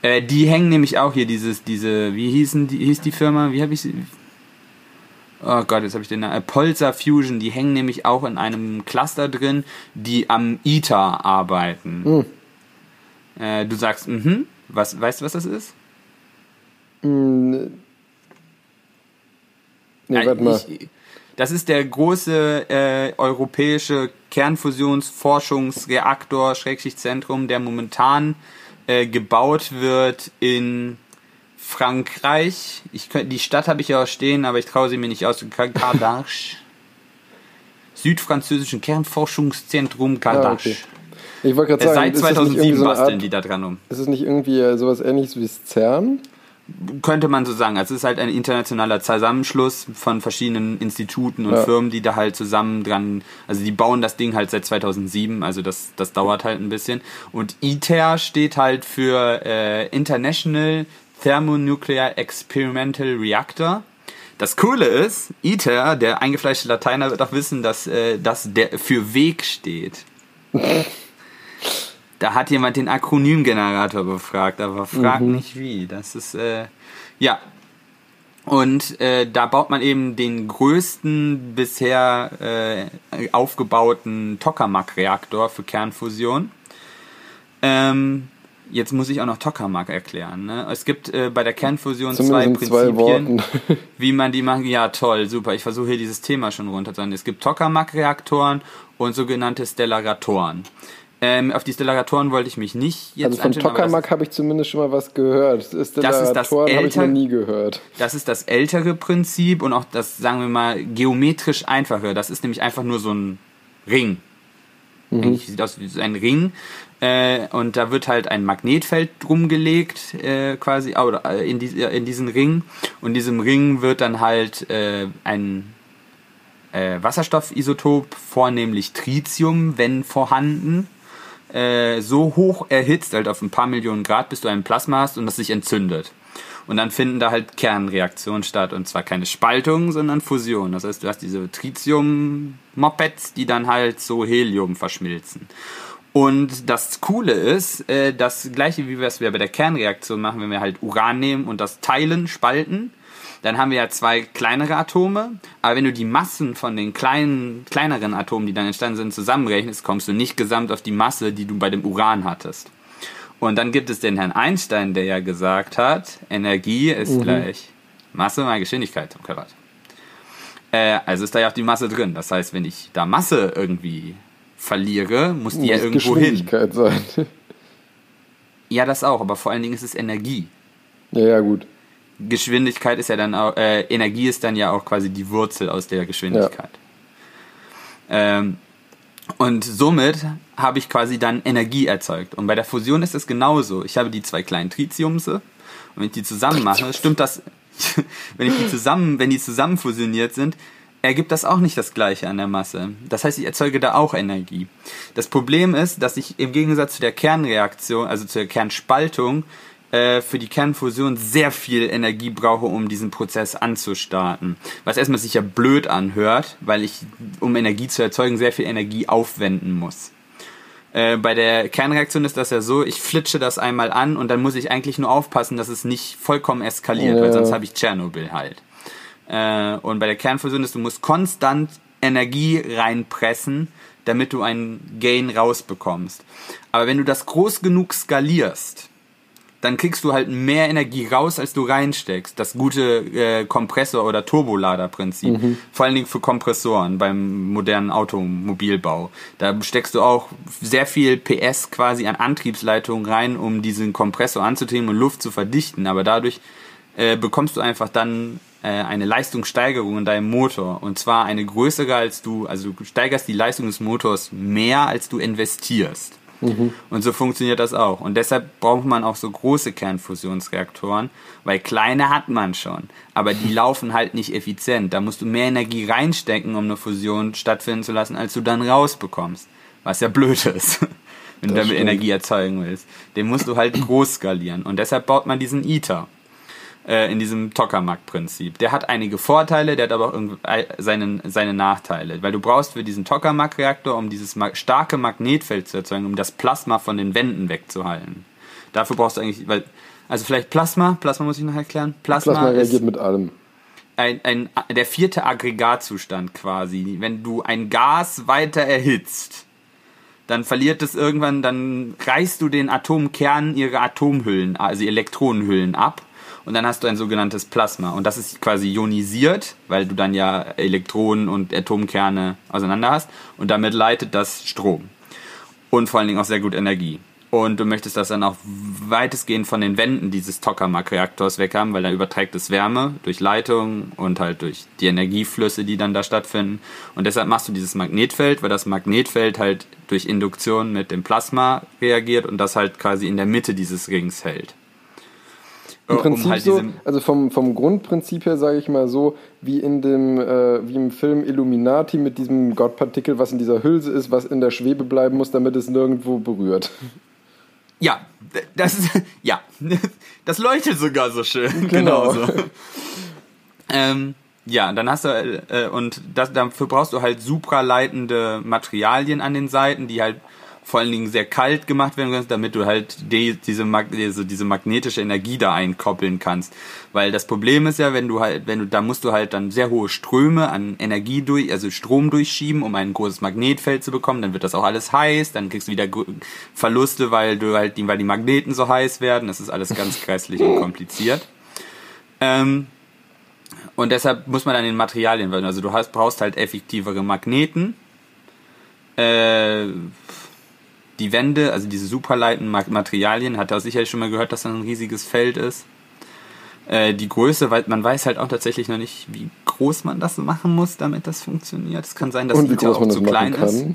Äh, die hängen nämlich auch hier dieses, diese, wie hießen die, hieß die Firma? Wie habe ich sie? Oh Gott, jetzt habe ich den Namen. Äh, Polsa Fusion, die hängen nämlich auch in einem Cluster drin, die am ITER arbeiten. Äh, du sagst, mhm. Was, weißt du, was das ist? Hm, nee, warte mal. ich- das ist der große äh, europäische Kernfusionsforschungsreaktor Schrägschichtzentrum, der momentan äh, gebaut wird in Frankreich. Ich könnt, die Stadt habe ich ja auch stehen, aber ich traue sie mir nicht aus. Kardache. Südfranzösischen Kernforschungszentrum Kardache. Ah, okay. Ich wollte gerade Äh, sagen, Seit ist das nicht irgendwie 2007 so basteln die da dran um. ist es nicht irgendwie äh, sowas ähnliches wie CERN? Könnte man so sagen. Also es ist halt ein internationaler Zusammenschluss von verschiedenen Instituten und Ja. Firmen, die da halt zusammen dran, also die bauen das Ding halt seit 2007, also das, das dauert halt ein bisschen. Und ITER steht halt für äh, International Thermonuclear Experimental Reactor. Das Coole ist, ITER, der eingefleischte Lateiner wird auch wissen, dass äh, das der für Weg steht. Da hat jemand den Akronymgenerator befragt, aber frag Mhm. nicht wie. Das ist, äh, ja. Und äh, da baut man eben den größten bisher äh, aufgebauten Tokamak-Reaktor für Kernfusion. Ähm, jetzt muss ich auch noch Tokamak erklären. Ne? Es gibt äh, bei der Kernfusion zwei Zumindest in zwei Prinzipien, Worten. wie man die machen. Ja, toll, super. Ich versuche hier dieses Thema schon runterzuhalten. Es gibt Tokamak-Reaktoren und sogenannte Stellaratoren. Ähm, auf die Stellaratoren wollte ich mich nicht jetzt Also von Tokamak habe ich zumindest schon mal was gehört. Das ist das Stellaratoren habe ich noch nie gehört. Das ist das ältere Prinzip und auch das, sagen wir mal, geometrisch einfache. Das ist nämlich einfach nur so ein Ring. Eigentlich sieht aus wie so ein Ring. Äh, und da wird halt ein Magnetfeld drum gelegt, äh, quasi, oder äh, in, die, in diesen Ring. Und in diesem Ring wird dann halt äh, ein äh, Wasserstoffisotop, vornehmlich Tritium, wenn vorhanden, äh, so hoch erhitzt, halt auf ein paar Millionen Grad, bis du ein Plasma hast und das sich entzündet. Und dann finden da halt Kernreaktionen statt. Und zwar keine Spaltung, sondern Fusion. Das heißt, du hast diese Tritium-Mopeds, die dann halt so Helium verschmilzen. Und das Coole ist, äh, das gleiche wie wir es bei der Kernreaktion machen, wenn wir halt Uran nehmen und das teilen, spalten, dann haben wir ja zwei kleinere Atome. Aber wenn du die Massen von den kleinen, kleineren Atomen, die dann entstanden sind, zusammenrechnest, kommst du nicht gesamt auf die Masse, die du bei dem Uran hattest. Und dann gibt es den Herrn Einstein, der ja gesagt hat, Energie ist gleich Masse mal Geschwindigkeit zum Quadrat. Äh, also ist da ja auch die Masse drin. Das heißt, wenn ich da Masse irgendwie verliere, muss die ja Muss irgendwo hin. Geschwindigkeit sein. Ja, das auch, aber vor allen Dingen ist es Energie. ja, ja, gut. Geschwindigkeit ist ja dann auch, äh, Energie ist dann ja auch quasi die Wurzel aus der Geschwindigkeit. Ähm, und somit habe ich quasi dann Energie erzeugt. Und bei der Fusion ist es genauso. Ich habe die zwei kleinen Tritiumse und wenn ich die zusammen mache, stimmt das, wenn ich die zusammen, wenn die zusammen fusioniert sind, ergibt das auch nicht das gleiche an der Masse. Das heißt, ich erzeuge da auch Energie. Das Problem ist, dass ich im Gegensatz zu der Kernreaktion, also zur Kernspaltung, äh, für die Kernfusion sehr viel Energie brauche, um diesen Prozess anzustarten. Was erstmal sich ja blöd anhört, weil ich, um Energie zu erzeugen, sehr viel Energie aufwenden muss. Äh, bei der Kernreaktion ist das ja so, ich flitsche das einmal an und dann muss ich eigentlich nur aufpassen, dass es nicht vollkommen eskaliert, weil Ja. sonst habe ich Tschernobyl halt. Äh, und bei der Kernfusion ist, du musst konstant Energie reinpressen, damit du einen Gain rausbekommst. Aber wenn du das groß genug skalierst, dann kriegst du halt mehr Energie raus, als du reinsteckst. Das gute äh, Kompressor- oder Turboladerprinzip. Vor allen Dingen für Kompressoren beim modernen Automobilbau. Da steckst du auch sehr viel PS quasi an Antriebsleitungen rein, um diesen Kompressor anzutrieben und Luft zu verdichten. Aber dadurch äh, bekommst du einfach dann äh, eine Leistungssteigerung in deinem Motor. Und zwar eine größere als du, also du steigerst die Leistung des Motors mehr, als du investierst. Und so funktioniert das auch. Und deshalb braucht man auch so große Kernfusionsreaktoren, weil kleine hat man schon. Aber die laufen halt nicht effizient. Da musst du mehr Energie reinstecken, um eine Fusion stattfinden zu lassen, als du dann rausbekommst. Was ja blöd ist, wenn du Das damit stimmt. Energie erzeugen willst. Den musst du halt groß skalieren. Und deshalb baut man diesen ITER äh, in diesem Tokamak-Prinzip. Der hat einige Vorteile, der hat aber auch seinen, seine Nachteile. Weil du brauchst für diesen Tokamak-Reaktor, um dieses starke Magnetfeld zu erzeugen, um das Plasma von den Wänden wegzuhalten. Dafür brauchst du eigentlich, weil, also vielleicht Plasma, Plasma muss ich noch erklären. Plasma, Plasma ist reagiert mit allem. ein, ein, der vierte Aggregatzustand quasi. Wenn du ein Gas weiter erhitzt, dann verliert es irgendwann, dann reißt du den Atomkernen ihre Atomhüllen, also Elektronenhüllen ab und dann hast du ein sogenanntes Plasma und das ist quasi ionisiert, weil du dann ja Elektronen und Atomkerne auseinander hast und damit leitet das Strom und vor allen Dingen auch sehr gut Energie. Und du möchtest das dann auch weitestgehend von den Wänden dieses Tokamak-Reaktors weg haben, weil da überträgt es Wärme durch Leitungen und halt durch die Energieflüsse, die dann da stattfinden. Und deshalb machst du dieses Magnetfeld, weil das Magnetfeld halt durch Induktion mit dem Plasma reagiert und das halt quasi in der Mitte dieses Rings hält. Im Prinzip halt so, also vom, vom Grundprinzip her sage ich mal so, wie in dem, äh, wie im Film Illuminati mit diesem Gottpartikel, was in dieser Hülse ist, was in der Schwebe bleiben muss, damit es nirgendwo berührt. Ja, das ist, ja, das leuchtet sogar so schön. Genau. Genau so. ähm, ja, dann hast du, äh, und das, dafür brauchst du halt supraleitende Materialien an den Seiten, die halt vor allen Dingen sehr kalt gemacht werden kannst, damit du halt die, diese, Mag diese, diese magnetische Energie da einkoppeln kannst. Weil das Problem ist ja, wenn du halt, wenn du, da musst du halt dann sehr hohe Ströme an Energie durch, also Strom durchschieben, um ein großes Magnetfeld zu bekommen, dann wird das auch alles heiß, dann kriegst du wieder Verluste, weil du halt, weil die Magneten so heiß werden, das ist alles ganz grässlich und kompliziert. Ähm, und deshalb muss man an den Materialien werden. Also du hast, brauchst halt effektivere Magneten. Äh, die Wände, also diese superleiten Materialien, hat er sicherlich schon mal gehört, dass das ein riesiges Feld ist. Äh, die Größe, weil man weiß halt auch tatsächlich noch nicht, wie groß man das machen muss, damit das funktioniert. Es kann sein, dass Und man auch zu klein kann. ist.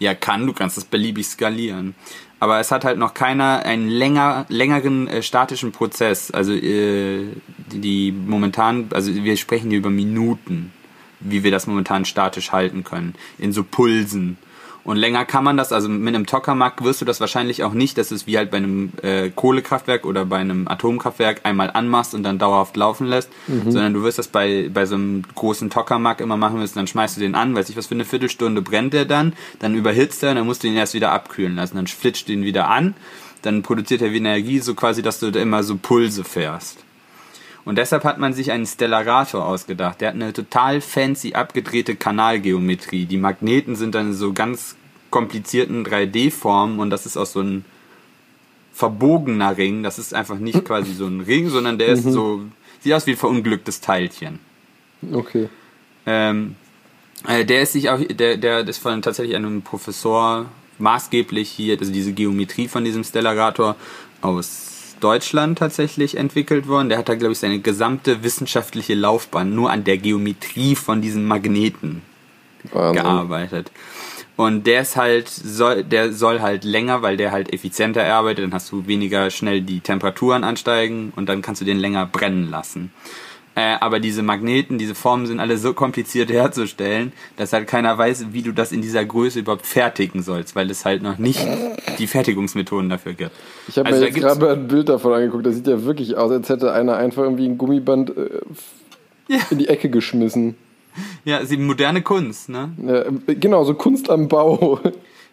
Ja, kann, du kannst das beliebig skalieren. Aber es hat halt noch keiner einen länger, längeren äh, statischen Prozess. Also äh, die, die momentan, also wir sprechen hier über Minuten, wie wir das momentan statisch halten können. In so Pulsen. Und länger kann man das, also mit einem Tokamak wirst du das wahrscheinlich auch nicht, dass es wie halt bei einem äh, Kohlekraftwerk oder bei einem Atomkraftwerk einmal anmachst und dann dauerhaft laufen lässt, mhm. sondern du wirst das bei, bei so einem großen Tokamak immer machen müssen, dann schmeißt du den an, weiß ich was für eine Viertelstunde brennt der dann, dann überhitzt er und dann musst du ihn erst wieder abkühlen lassen, dann flitscht du ihn wieder an, dann produziert er wieder Energie, so quasi, dass du da immer so Pulse fährst. Und deshalb hat man sich einen Stellarator ausgedacht. Der hat eine total fancy abgedrehte Kanalgeometrie. Die Magneten sind dann so ganz komplizierten 3D-Formen und das ist auch so ein verbogener Ring. Das ist einfach nicht quasi so ein Ring, sondern der ist mhm. so, sieht aus wie ein verunglücktes Teilchen. Okay. Ähm, äh, der ist sich auch, der, der ist von tatsächlich einem Professor maßgeblich hier, also diese Geometrie von diesem Stellarator aus Deutschland tatsächlich entwickelt worden. Der hat da, glaube ich, seine gesamte wissenschaftliche Laufbahn nur an der Geometrie von diesen Magneten Wahnsinn. gearbeitet. Und der ist halt, soll, der soll halt länger, weil der halt effizienter arbeitet, dann hast du weniger schnell die Temperaturen ansteigen und dann kannst du den länger brennen lassen. Äh, aber diese Magneten, diese Formen sind alle so kompliziert herzustellen, dass halt keiner weiß, wie du das in dieser Größe überhaupt fertigen sollst, weil es halt noch nicht die Fertigungsmethoden dafür gibt. Ich habe also mir jetzt gerade ein Bild davon angeguckt, das sieht ja wirklich aus, als hätte einer einfach irgendwie ein Gummiband äh, ja. in die Ecke geschmissen. Ja, ist eben moderne Kunst, ne? Ja, genau, so Kunst am Bau.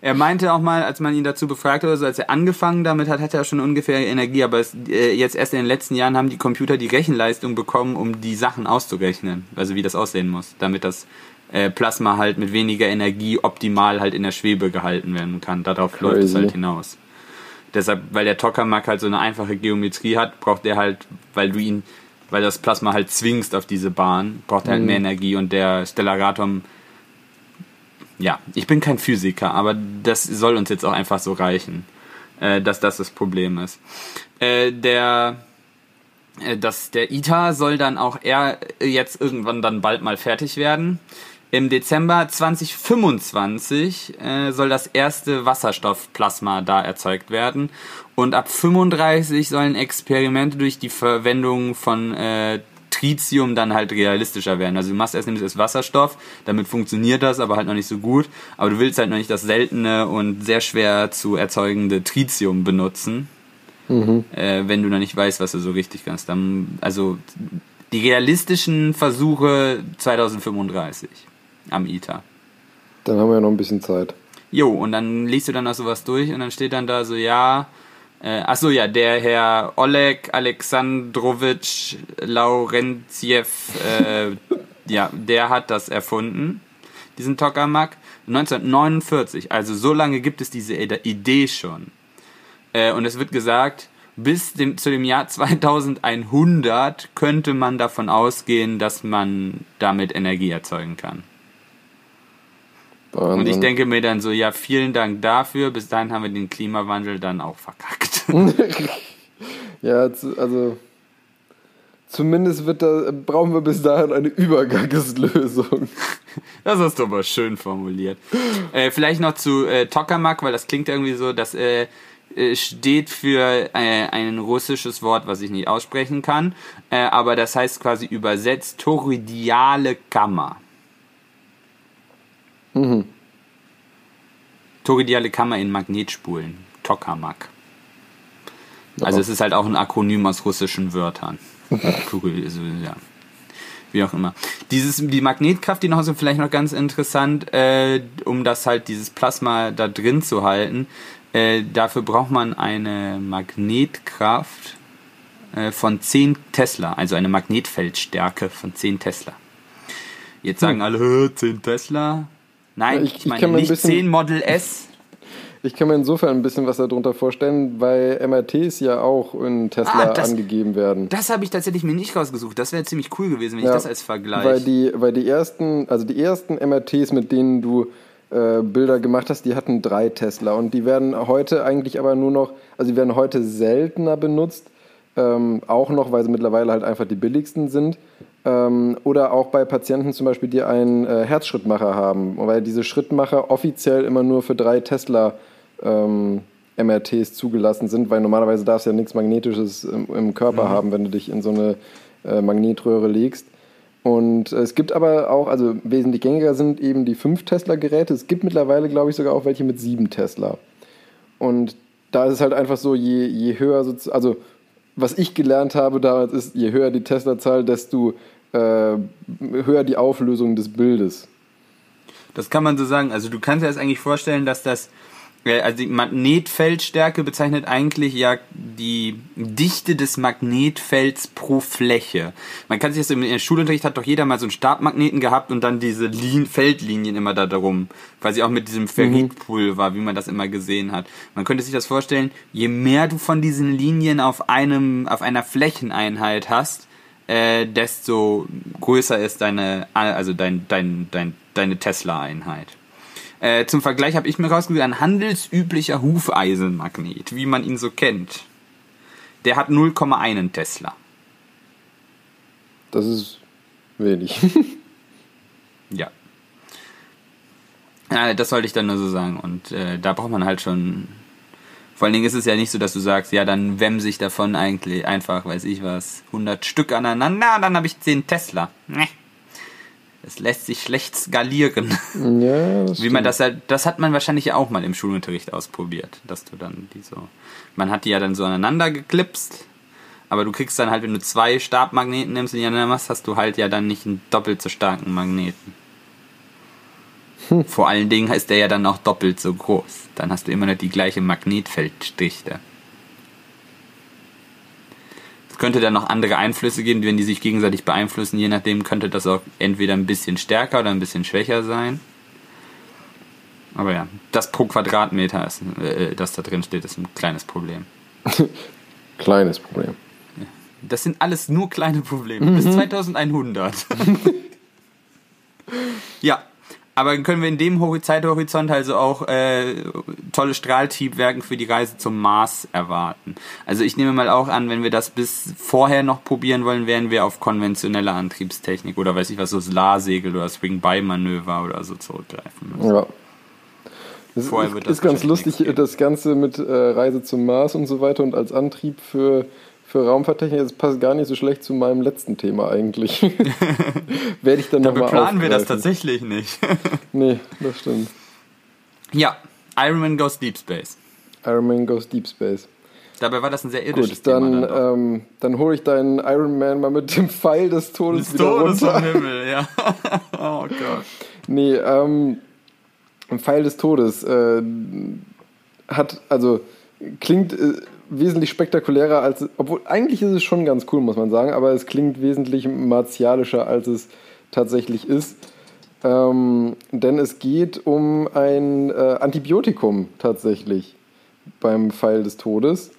Er meinte auch mal, als man ihn dazu befragt hat, also als er angefangen damit hat, hat er schon ungefähr Energie, aber es, äh, jetzt erst in den letzten Jahren haben die Computer die Rechenleistung bekommen, um die Sachen auszurechnen, also wie das aussehen muss, damit das äh, Plasma halt mit weniger Energie optimal halt in der Schwebe gehalten werden kann. Darauf Crazy. läuft es halt hinaus. Deshalb, weil der Tokamak halt so eine einfache Geometrie hat, braucht er halt, weil du ihn, weil das Plasma halt zwingst auf diese Bahn, braucht er halt mhm. mehr Energie und der Stellaratum ja, ich bin kein Physiker, aber das soll uns jetzt auch einfach so reichen, äh, dass das das Problem ist. Äh, der äh, das, der ITER soll dann auch eher jetzt irgendwann dann bald mal fertig werden. Im Dezember 2025 äh, soll das erste Wasserstoffplasma da erzeugt werden. Und ab 35 sollen Experimente durch die Verwendung von äh, Tritium dann halt realistischer werden. Also du machst erst nämlich das Wasserstoff, damit funktioniert das, aber halt noch nicht so gut. Aber du willst halt noch nicht das seltene und sehr schwer zu erzeugende Tritium benutzen, mhm. äh, wenn du noch nicht weißt, was du so richtig kannst. Dann, also die realistischen Versuche 2035 am ITER. Dann haben wir ja noch ein bisschen Zeit. Jo, und dann liest du dann auch sowas durch und dann steht dann da so, ja, äh, achso, ja, der Herr Oleg Alexandrowitsch Laurentiev, äh, ja, der hat das erfunden, diesen Tokamak. 1949, also so lange gibt es diese Idee schon. Äh, und es wird gesagt, bis dem, zu dem Jahr 2100 könnte man davon ausgehen, dass man damit Energie erzeugen kann. Wahnsinn. Und ich denke mir dann so, ja, vielen Dank dafür. Bis dahin haben wir den Klimawandel dann auch verkackt. ja, also zumindest wird da, brauchen wir bis dahin eine Übergangslösung. Das hast du aber schön formuliert. Äh, vielleicht noch zu äh, Tokamak, weil das klingt irgendwie so, das äh, äh, steht für äh, ein russisches Wort, was ich nicht aussprechen kann, äh, aber das heißt quasi übersetzt toroidale Kammer. Mhm. Toroidale Kammer in Magnetspulen. Tokamak. Also es ist halt auch ein Akronym aus russischen Wörtern. also, ja. Wie auch immer. Dieses, die Magnetkraft, die noch so vielleicht noch ganz interessant, äh, um das halt dieses Plasma da drin zu halten. Äh, dafür braucht man eine Magnetkraft äh, von 10 Tesla, also eine Magnetfeldstärke von 10 Tesla. Jetzt sagen alle, "Hä, 10 Tesla. Nein, ich, ich- ich meine kann mir ein nicht bisschen- 10 Model S. Ich kann mir insofern ein bisschen was darunter vorstellen, weil MRTs ja auch in Tesla Ah, das- angegeben werden. Das habe ich tatsächlich mir nicht rausgesucht. Das wäre ziemlich cool gewesen, wenn Ja, ich das als Vergleich. Weil die, weil die ersten, also die ersten MRTs, mit denen du äh, Bilder gemacht hast, die hatten drei Tesla und die werden heute eigentlich aber nur noch, also die werden heute seltener benutzt, ähm, auch noch, weil sie mittlerweile halt einfach die billigsten sind. Ähm, oder auch bei Patienten zum Beispiel, die einen äh, Herzschrittmacher haben, weil diese Schrittmacher offiziell immer nur für drei Tesla ähm, MRTs zugelassen sind, weil normalerweise darfst du ja nichts Magnetisches im, im Körper haben, wenn du dich in so eine äh, Magnetröhre legst. Und es gibt aber auch, also wesentlich gängiger sind eben die 5 Tesla-Geräte. Es gibt mittlerweile, glaube ich, sogar auch welche mit 7 Tesla. Und da ist es halt einfach so, je, je höher, also was ich gelernt habe damals ist, je höher die Tesla-Zahl, desto äh, höher die Auflösung des Bildes. Das kann man so sagen. Also du kannst dir das eigentlich vorstellen, dass das, also die Magnetfeldstärke bezeichnet eigentlich ja die Dichte des Magnetfelds pro Fläche. Man kann sich das im Schulunterricht hat doch jeder mal so einen Stabmagneten gehabt und dann diese Lin Feldlinien immer da darum. Quasi auch mit diesem Ferritpulver, wie man das immer gesehen hat. Man könnte sich das vorstellen, je mehr du von diesen Linien auf einem, auf einer Flächeneinheit hast, äh, desto größer ist deine, also dein, dein, dein, deine Tesla-Einheit. Äh, zum Vergleich habe ich mir rausgesucht, ein handelsüblicher Hufeisenmagnet, wie man ihn so kennt. Der hat 0,1 Tesla. Das ist wenig. Ja. ja. Das sollte ich dann nur so sagen. Und äh, da braucht man halt schon. Vor allen Dingen ist es ja nicht so, dass du sagst, ja, dann wem sich davon eigentlich einfach, weiß ich was, 100 Stück aneinander, dann habe ich 10 Tesla. Nee. Das lässt sich schlecht skalieren. ja, das Wie man das halt, das hat man wahrscheinlich ja auch mal im Schulunterricht ausprobiert, dass du dann die so, man hat die ja dann so aneinander geklipst, aber du kriegst dann halt, wenn du zwei Stabmagneten nimmst und die aneinander machst, hast du halt ja dann nicht einen doppelt so starken Magneten. Vor allen Dingen ist der ja dann auch doppelt so groß. Dann hast du immer noch die gleiche Magnetfelddichte. Könnte dann noch andere Einflüsse geben, wenn die sich gegenseitig beeinflussen. Je nachdem könnte das auch entweder ein bisschen stärker oder ein bisschen schwächer sein. Aber ja, das pro Quadratmeter, ist, äh, das da drin steht, ist ein kleines Problem. Kleines Problem. Das sind alles nur kleine Probleme. Bis 2100. ja, aber dann können wir in dem Hori- Zeithorizont also auch äh, tolle Strahltriebwerken für die Reise zum Mars erwarten. Also ich nehme mal auch an, wenn wir das bis vorher noch probieren wollen, werden wir auf konventionelle Antriebstechnik oder weiß ich was, so Solarsegel oder Swing-By-Manöver oder so zurückgreifen müssen. Ja. Es Vorher ist, wird das ist ganz lustig, geben. das Ganze mit äh, Reise zum Mars und so weiter und als Antrieb für, für Raumfahrttechnik, das passt gar nicht so schlecht zu meinem letzten Thema eigentlich. Werde ich dann nochmal planen wir das tatsächlich nicht. Nee, das stimmt. ja, Iron Man Goes Deep Space. Iron Man goes Deep Space. Dabei war das ein sehr irdisches Gut, dann, Thema. doch. ähm, dann hole ich deinen Iron Man mal mit dem Pfeil des Todes Des wieder Todes runter. am Himmel, ja. oh Gott. Nee, ähm, ein Pfeil des Todes äh, hat, also klingt äh, wesentlich spektakulärer als, obwohl eigentlich ist es schon ganz cool, muss man sagen, aber es klingt wesentlich martialischer, als es tatsächlich ist. Ähm, denn es geht um ein äh, Antibiotikum tatsächlich beim Pfeil des Todes.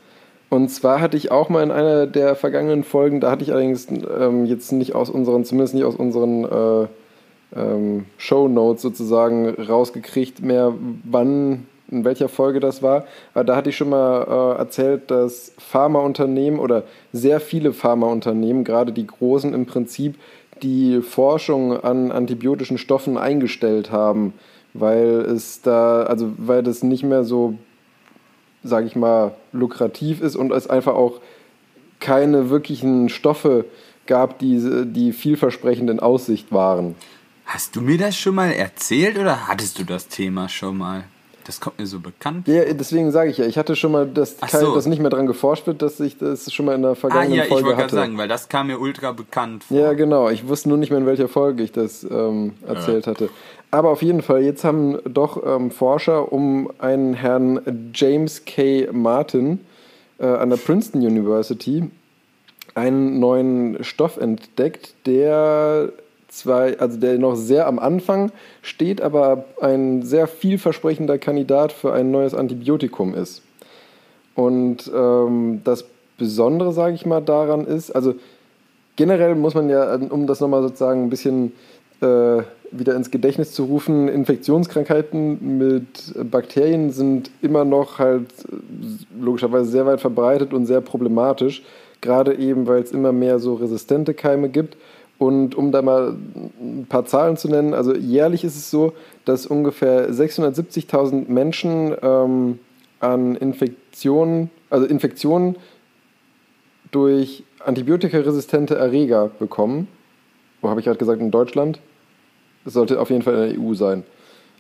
Und zwar hatte ich auch mal in einer der vergangenen Folgen, da hatte ich allerdings ähm, jetzt nicht aus unseren, zumindest nicht aus unseren äh, ähm, Show Notes sozusagen rausgekriegt mehr, wann, in welcher Folge das war. Aber da hatte ich schon mal äh, erzählt, dass Pharmaunternehmen oder sehr viele Pharmaunternehmen, gerade die großen im Prinzip, die Forschung an antibiotischen Stoffen eingestellt haben, weil es da, also weil das nicht mehr so, sage ich mal, lukrativ ist und es einfach auch keine wirklichen Stoffe gab, die, die vielversprechend in Aussicht waren. Hast du mir das schon mal erzählt oder hattest du das Thema schon mal? Das kommt mir so bekannt. Ja, deswegen sage ich ja, ich hatte schon mal, dass, Ach so. dass nicht mehr dran geforscht wird, dass ich das schon mal in der Ah vergangenen ja, ich Folge wollte gerade hatte. sagen, weil das kam mir ultra bekannt vor. Ja, genau. Ich wusste nur nicht mehr, in welcher Folge ich das ähm, erzählt hatte. Aber auf jeden Fall, jetzt haben doch ähm, Forscher um einen Herrn James K. Martin äh, an der Princeton University einen neuen Stoff entdeckt, der zwei, also der noch sehr am Anfang steht, aber ein sehr vielversprechender Kandidat für ein neues Antibiotikum ist. Und ähm, das Besondere, sage ich mal, daran ist, also generell muss man ja, um das nochmal sozusagen ein bisschen äh, wieder ins Gedächtnis zu rufen, Infektionskrankheiten mit Bakterien sind immer noch halt äh, logischerweise sehr weit verbreitet und sehr problematisch, gerade eben, weil es immer mehr so resistente Keime gibt. Und um da mal ein paar Zahlen zu nennen, also jährlich ist es so, dass ungefähr 670.000 Menschen ähm, an Infektionen, also Infektionen durch antibiotikaresistente Erreger bekommen. Wo habe ich gerade gesagt, in Deutschland? Das sollte auf jeden Fall in der EU sein.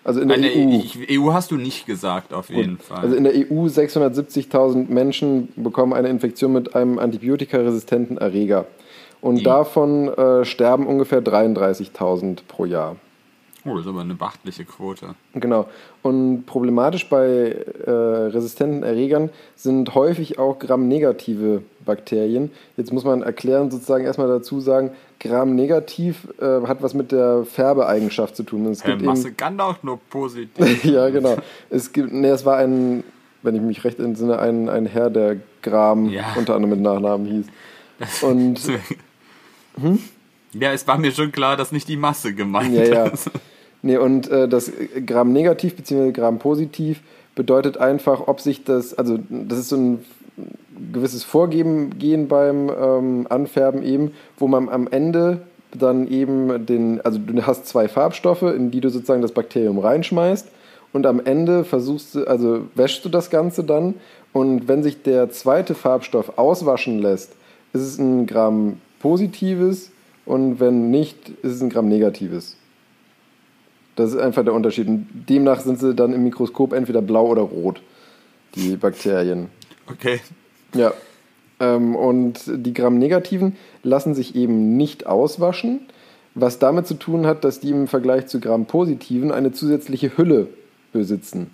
Also in der Nein, EU. EU hast du nicht gesagt, auf jeden Fall. Also in der EU 670.000 Menschen bekommen eine Infektion mit einem antibiotikaresistenten Erreger. Und Die- davon äh, sterben ungefähr 33.000 pro Jahr. oh, das ist aber eine beachtliche Quote. Genau. Und problematisch bei äh, resistenten Erregern sind häufig auch gramnegative Bakterien. Jetzt muss man erklären, sozusagen erstmal dazu sagen, gramnegativ äh, hat was mit der Färbeeigenschaft zu tun. Es Herr gibt eben- Masse kann auch nur positiv. ja, genau. Es gibt, nee, es war ein, wenn ich mich recht entsinne, ein, ein Herr, der Gram Ja. unter anderem mit Nachnamen hieß. Und Hm? Ja, es war mir schon klar, dass nicht die Masse gemeint ja, ja. ist. Nee, und äh, das Gram negativ bzw. Gram positiv bedeutet einfach, ob sich das, also das ist so ein gewisses Vorgehen gehen beim ähm, Anfärben eben, wo man am Ende dann eben den, also du hast zwei Farbstoffe, in die du sozusagen das Bakterium reinschmeißt und am Ende versuchst du, also wäschst du das Ganze dann und wenn sich der zweite Farbstoff auswaschen lässt, ist es ein Gramm positives und wenn nicht, ist es ein Gramm negatives. Das ist einfach der Unterschied. Und demnach sind sie dann im Mikroskop entweder blau oder rot, die Bakterien. Okay. Ja. Ähm, und die Gramm-Negativen lassen sich eben nicht auswaschen, was damit zu tun hat, dass die im Vergleich zu Gramm-Positiven eine zusätzliche Hülle besitzen.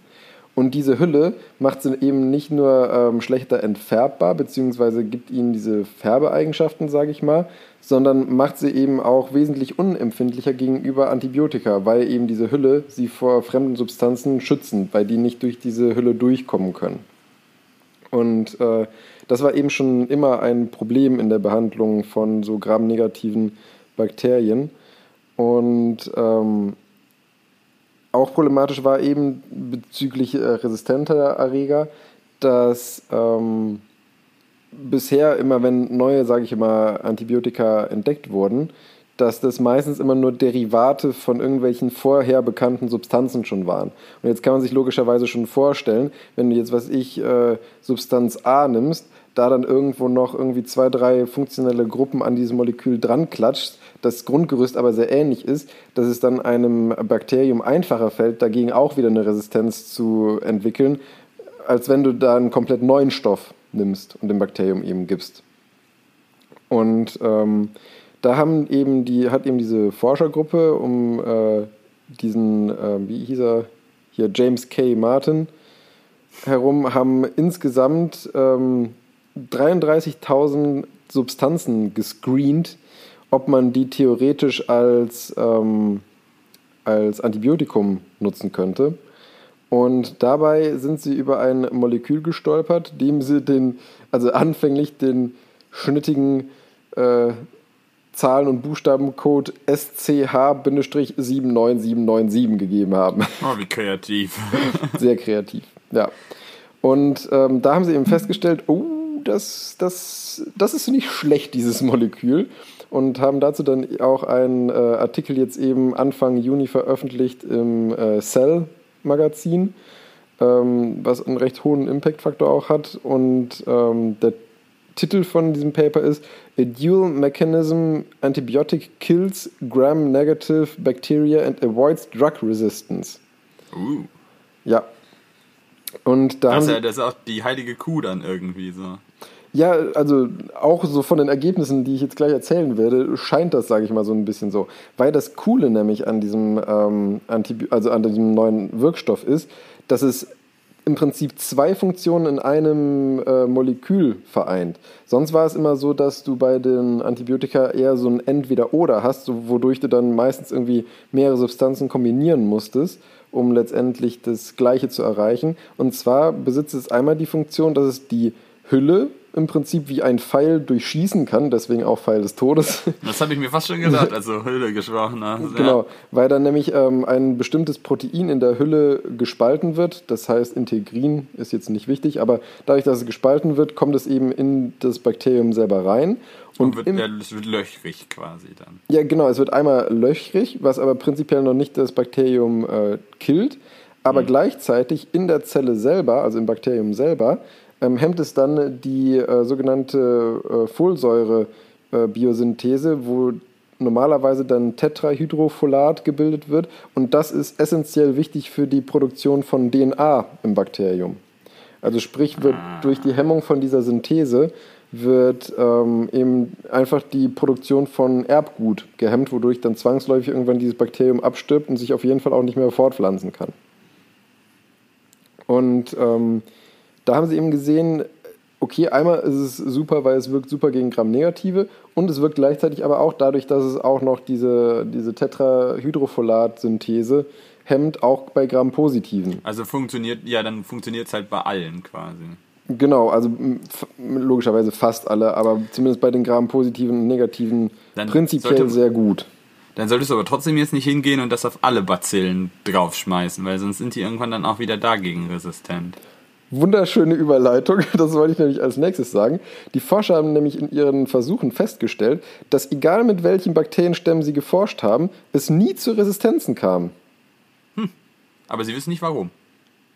Und diese Hülle macht sie eben nicht nur ähm, schlechter entfärbbar, beziehungsweise gibt ihnen diese Färbeeigenschaften, sage ich mal, sondern macht sie eben auch wesentlich unempfindlicher gegenüber Antibiotika, weil eben diese Hülle sie vor fremden Substanzen schützen, weil die nicht durch diese Hülle durchkommen können. Und äh, das war eben schon immer ein Problem in der Behandlung von so gramnegativen Bakterien. Und ähm, auch problematisch war eben bezüglich äh, resistenter Erreger, dass ähm, bisher immer, wenn neue, sage ich immer, Antibiotika entdeckt wurden, dass das meistens immer nur Derivate von irgendwelchen vorher bekannten Substanzen schon waren. Und jetzt kann man sich logischerweise schon vorstellen, wenn du jetzt, was ich, äh, Substanz A nimmst, da dann irgendwo noch irgendwie zwei, drei funktionelle Gruppen an diesem Molekül dran klatscht, das Grundgerüst aber sehr ähnlich ist, dass es dann einem Bakterium einfacher fällt, dagegen auch wieder eine Resistenz zu entwickeln, als wenn du da einen komplett neuen Stoff nimmst und dem Bakterium eben gibst. Und ähm, da haben eben die, hat eben diese Forschergruppe um äh, diesen, äh, wie hieß er, hier James K. Martin herum, haben insgesamt ähm, 33.000 Substanzen gescreent, ob man die theoretisch als, ähm, als Antibiotikum nutzen könnte. Und dabei sind sie über ein Molekül gestolpert, dem sie den, also anfänglich den schnittigen äh, Zahlen- und Buchstabencode SCH-79797 gegeben haben. Oh, wie kreativ. Sehr kreativ, ja. Und ähm, da haben sie eben festgestellt, oh, das, das, das ist nicht schlecht, dieses Molekül. Und haben dazu dann auch einen äh, Artikel jetzt eben Anfang Juni veröffentlicht im äh, Cell-Magazin, ähm, was einen recht hohen Impact-Faktor auch hat. Und ähm, der Titel von diesem Paper ist A Dual Mechanism Antibiotic Kills Gram-Negative Bacteria and Avoids Drug Resistance. Uh. Ja, Und da Das ist, ja, das ist auch die heilige Kuh dann irgendwie so. Ja, also auch so von den Ergebnissen, die ich jetzt gleich erzählen werde, scheint das, sage ich mal, so ein bisschen so. Weil das Coole nämlich an diesem, ähm, Antibi also an diesem neuen Wirkstoff ist, dass es im Prinzip zwei Funktionen in einem äh, Molekül vereint. Sonst war es immer so, dass du bei den Antibiotika eher so ein Entweder-Oder hast, so, wodurch du dann meistens irgendwie mehrere Substanzen kombinieren musstest, um letztendlich das Gleiche zu erreichen. Und zwar besitzt es einmal die Funktion, dass es die Hülle im Prinzip wie ein Pfeil durchschießen kann, deswegen auch Pfeil des Todes. Das habe ich mir fast schon gedacht, also Hülle gesprochen hast. Genau, weil dann nämlich ähm, ein bestimmtes Protein in der Hülle gespalten wird. Das heißt, Integrin ist jetzt nicht wichtig, aber dadurch, dass es gespalten wird, kommt es eben in das Bakterium selber rein. Und Und wird, im, ja, es wird löchrig quasi dann. ja, genau, es wird einmal löchrig, was aber prinzipiell noch nicht das Bakterium äh, killt. Aber gleichzeitig in der Zelle selber, also im Bakterium selber, ähm, hemmt es dann die äh, sogenannte äh, Folsäure-Biosynthese, wo normalerweise dann Tetrahydrofolat gebildet wird. Und das ist essentiell wichtig für die Produktion von DNA im Bakterium. Also sprich, wird durch die Hemmung von dieser Synthese wird ähm, eben einfach die Produktion von Erbgut gehemmt, wodurch dann zwangsläufig irgendwann dieses Bakterium abstirbt und sich auf jeden Fall auch nicht mehr fortpflanzen kann. Und ähm, da haben sie eben gesehen, okay, einmal ist es super, weil es wirkt super gegen Gram-Negative und es wirkt gleichzeitig aber auch dadurch, dass es auch noch diese, diese Tetrahydrofolat-Synthese hemmt, auch bei Gram-Positiven. Also funktioniert, ja, dann funktioniert es halt bei allen quasi. Genau, also logischerweise fast alle, aber zumindest bei den Gram-positiven und negativen Dann prinzipiell sollte- sehr gut. Dann solltest du aber trotzdem jetzt nicht hingehen und das auf alle Bazillen draufschmeißen, weil sonst sind die irgendwann dann auch wieder dagegen resistent. Wunderschöne Überleitung, das wollte ich nämlich als nächstes sagen. Die Forscher haben nämlich in ihren Versuchen festgestellt, dass egal mit welchen Bakterienstämmen sie geforscht haben, es nie zu Resistenzen kam. Aber sie wissen nicht warum.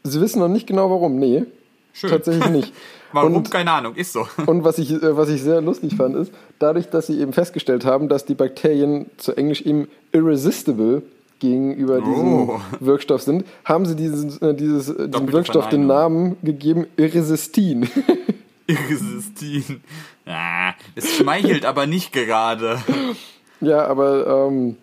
Sie wissen noch nicht genau warum, nee, Schön. tatsächlich nicht. Warum? Und- Keine Ahnung, ist so. Und was ich, äh, was ich sehr lustig fand, ist, dadurch, dass sie eben festgestellt haben, dass die Bakterien zu Englisch eben irresistible gegenüber diesem Oh. Wirkstoff sind, haben sie diesen, äh, dieses, äh, diesem Wirkstoff den. Namen gegeben Irresistin. Irresistin. Ah, es schmeichelt aber nicht gerade. ja, aber ähm,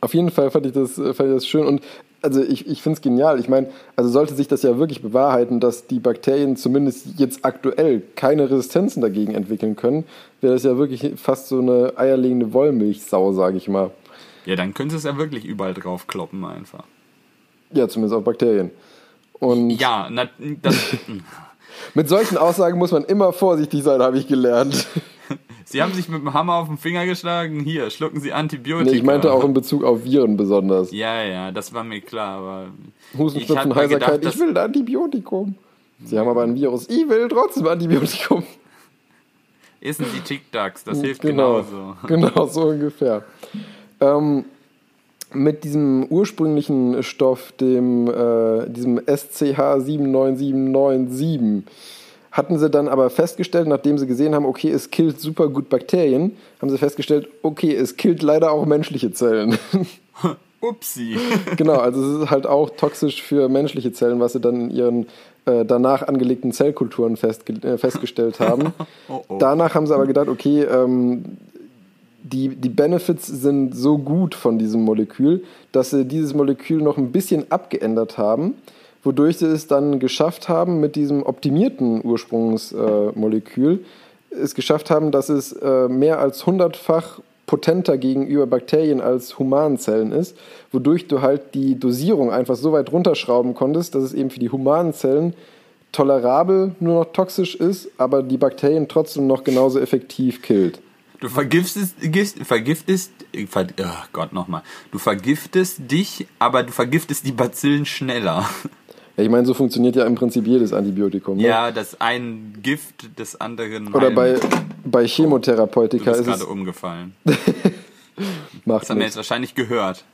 auf jeden Fall fand ich das, äh, fand ich das schön und also ich, ich finde es genial. Ich meine, also sollte sich das ja wirklich bewahrheiten, dass die Bakterien zumindest jetzt aktuell keine Resistenzen dagegen entwickeln können, wäre das ja wirklich fast so eine eierlegende Wollmilchsau, sage ich mal. Ja, dann könntest du es ja wirklich überall drauf kloppen einfach. Ja, zumindest auf Bakterien. Und Ja, na, das, mit solchen Aussagen muss man immer vorsichtig sein, habe ich gelernt. Sie haben sich mit dem Hammer auf den Finger geschlagen. Hier, schlucken Sie Antibiotika. Nee, ich meinte auch in Bezug auf Viren besonders. Ja, ja, das war mir klar, aber. Husten, ich hab Schnupfen, mir Heiserkeit, gedacht, ich will ein Antibiotikum. Sie haben aber ein Virus, ich will trotzdem Antibiotikum. Essen Sie Tic Tacs, das hilft Genau, genauso. genau so ungefähr. Ähm, mit diesem ursprünglichen Stoff, dem, äh, diesem SCH 79797, hatten sie dann aber festgestellt, nachdem sie gesehen haben, okay, es killt super gut Bakterien, haben sie festgestellt, okay, es killt leider auch menschliche Zellen. Upsi. genau, also es ist halt auch toxisch für menschliche Zellen, was sie dann in ihren äh, danach angelegten Zellkulturen festge äh, festgestellt haben. Oh, oh. Danach haben sie aber gedacht, okay, ähm, die, die Benefits sind so gut von diesem Molekül, dass sie dieses Molekül noch ein bisschen abgeändert haben, wodurch sie es dann geschafft haben, mit diesem optimierten Ursprungsmolekül äh, es geschafft haben, dass es äh, mehr als hundertfach potenter gegenüber Bakterien als Humanzellen ist, wodurch du halt die Dosierung einfach so weit runterschrauben konntest, dass es eben für die humanen Zellen tolerabel nur noch toxisch ist, aber die Bakterien trotzdem noch genauso effektiv killt. Du vergiftest, vergiftest, ver, oh Gott nochmal. Du vergiftest dich, aber du vergiftest die Bazillen schneller. Ja, ich meine, so funktioniert ja im Prinzip jedes Antibiotikum. Ne? Ja, das ein Gift des anderen. Oder bei, bei Du Chemotherapeutika bist ist gerade umgefallen. Macht Das haben wir jetzt wahrscheinlich gehört.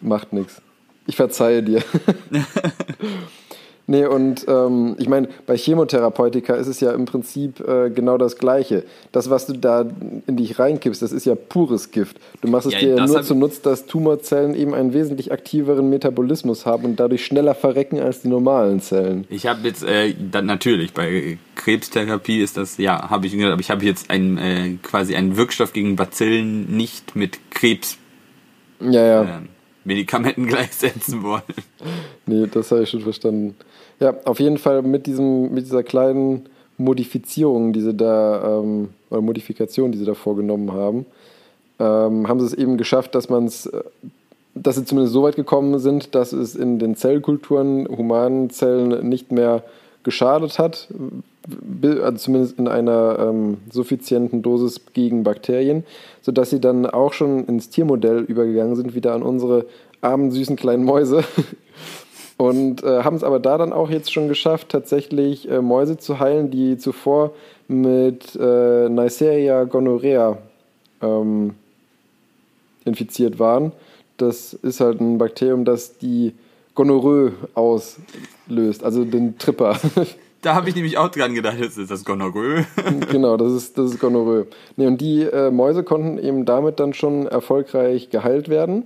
Macht nichts. Ich verzeihe dir. Nee, und ähm, ich meine, bei Chemotherapeutika ist es ja im Prinzip äh, genau das Gleiche. Das, was du da in dich reinkippst, das ist ja pures Gift. Du machst es Ja, dir das nur zunutze, dass Tumorzellen eben einen wesentlich aktiveren Metabolismus haben und dadurch schneller verrecken als die normalen Zellen. Ich habe jetzt, äh, dann natürlich, bei Krebstherapie ist das, ja, habe ich gehört, aber ich habe jetzt einen, äh, quasi einen Wirkstoff gegen Bazillen nicht mit Krebs Ja, ja. äh, Medikamenten gleichsetzen wollen. Nee, das habe ich schon verstanden. Ja, auf jeden Fall mit diesem, mit dieser kleinen Modifizierung, die sie da, ähm, oder Modifikation, die sie da vorgenommen haben, ähm, haben sie es eben geschafft, dass man es, dass sie zumindest so weit gekommen sind, dass es in den Zellkulturen humanen Zellen nicht mehr geschadet hat, also zumindest in einer ähm, suffizienten Dosis gegen Bakterien, sodass sie dann auch schon ins Tiermodell übergegangen sind, wieder an unsere armen, süßen kleinen Mäuse. Und äh, haben es aber da dann auch jetzt schon geschafft, tatsächlich äh, Mäuse zu heilen, die zuvor mit äh, Neisseria gonorrhea ähm, infiziert waren. Das ist halt ein Bakterium, das die Gonorrhoe auslöst, also den Tripper. Da habe ich nämlich auch dran gedacht, jetzt ist das Gonorrhoe. genau, das ist, das ist Gonorrhoe. Nee, und die äh, Mäuse konnten eben damit dann schon erfolgreich geheilt werden.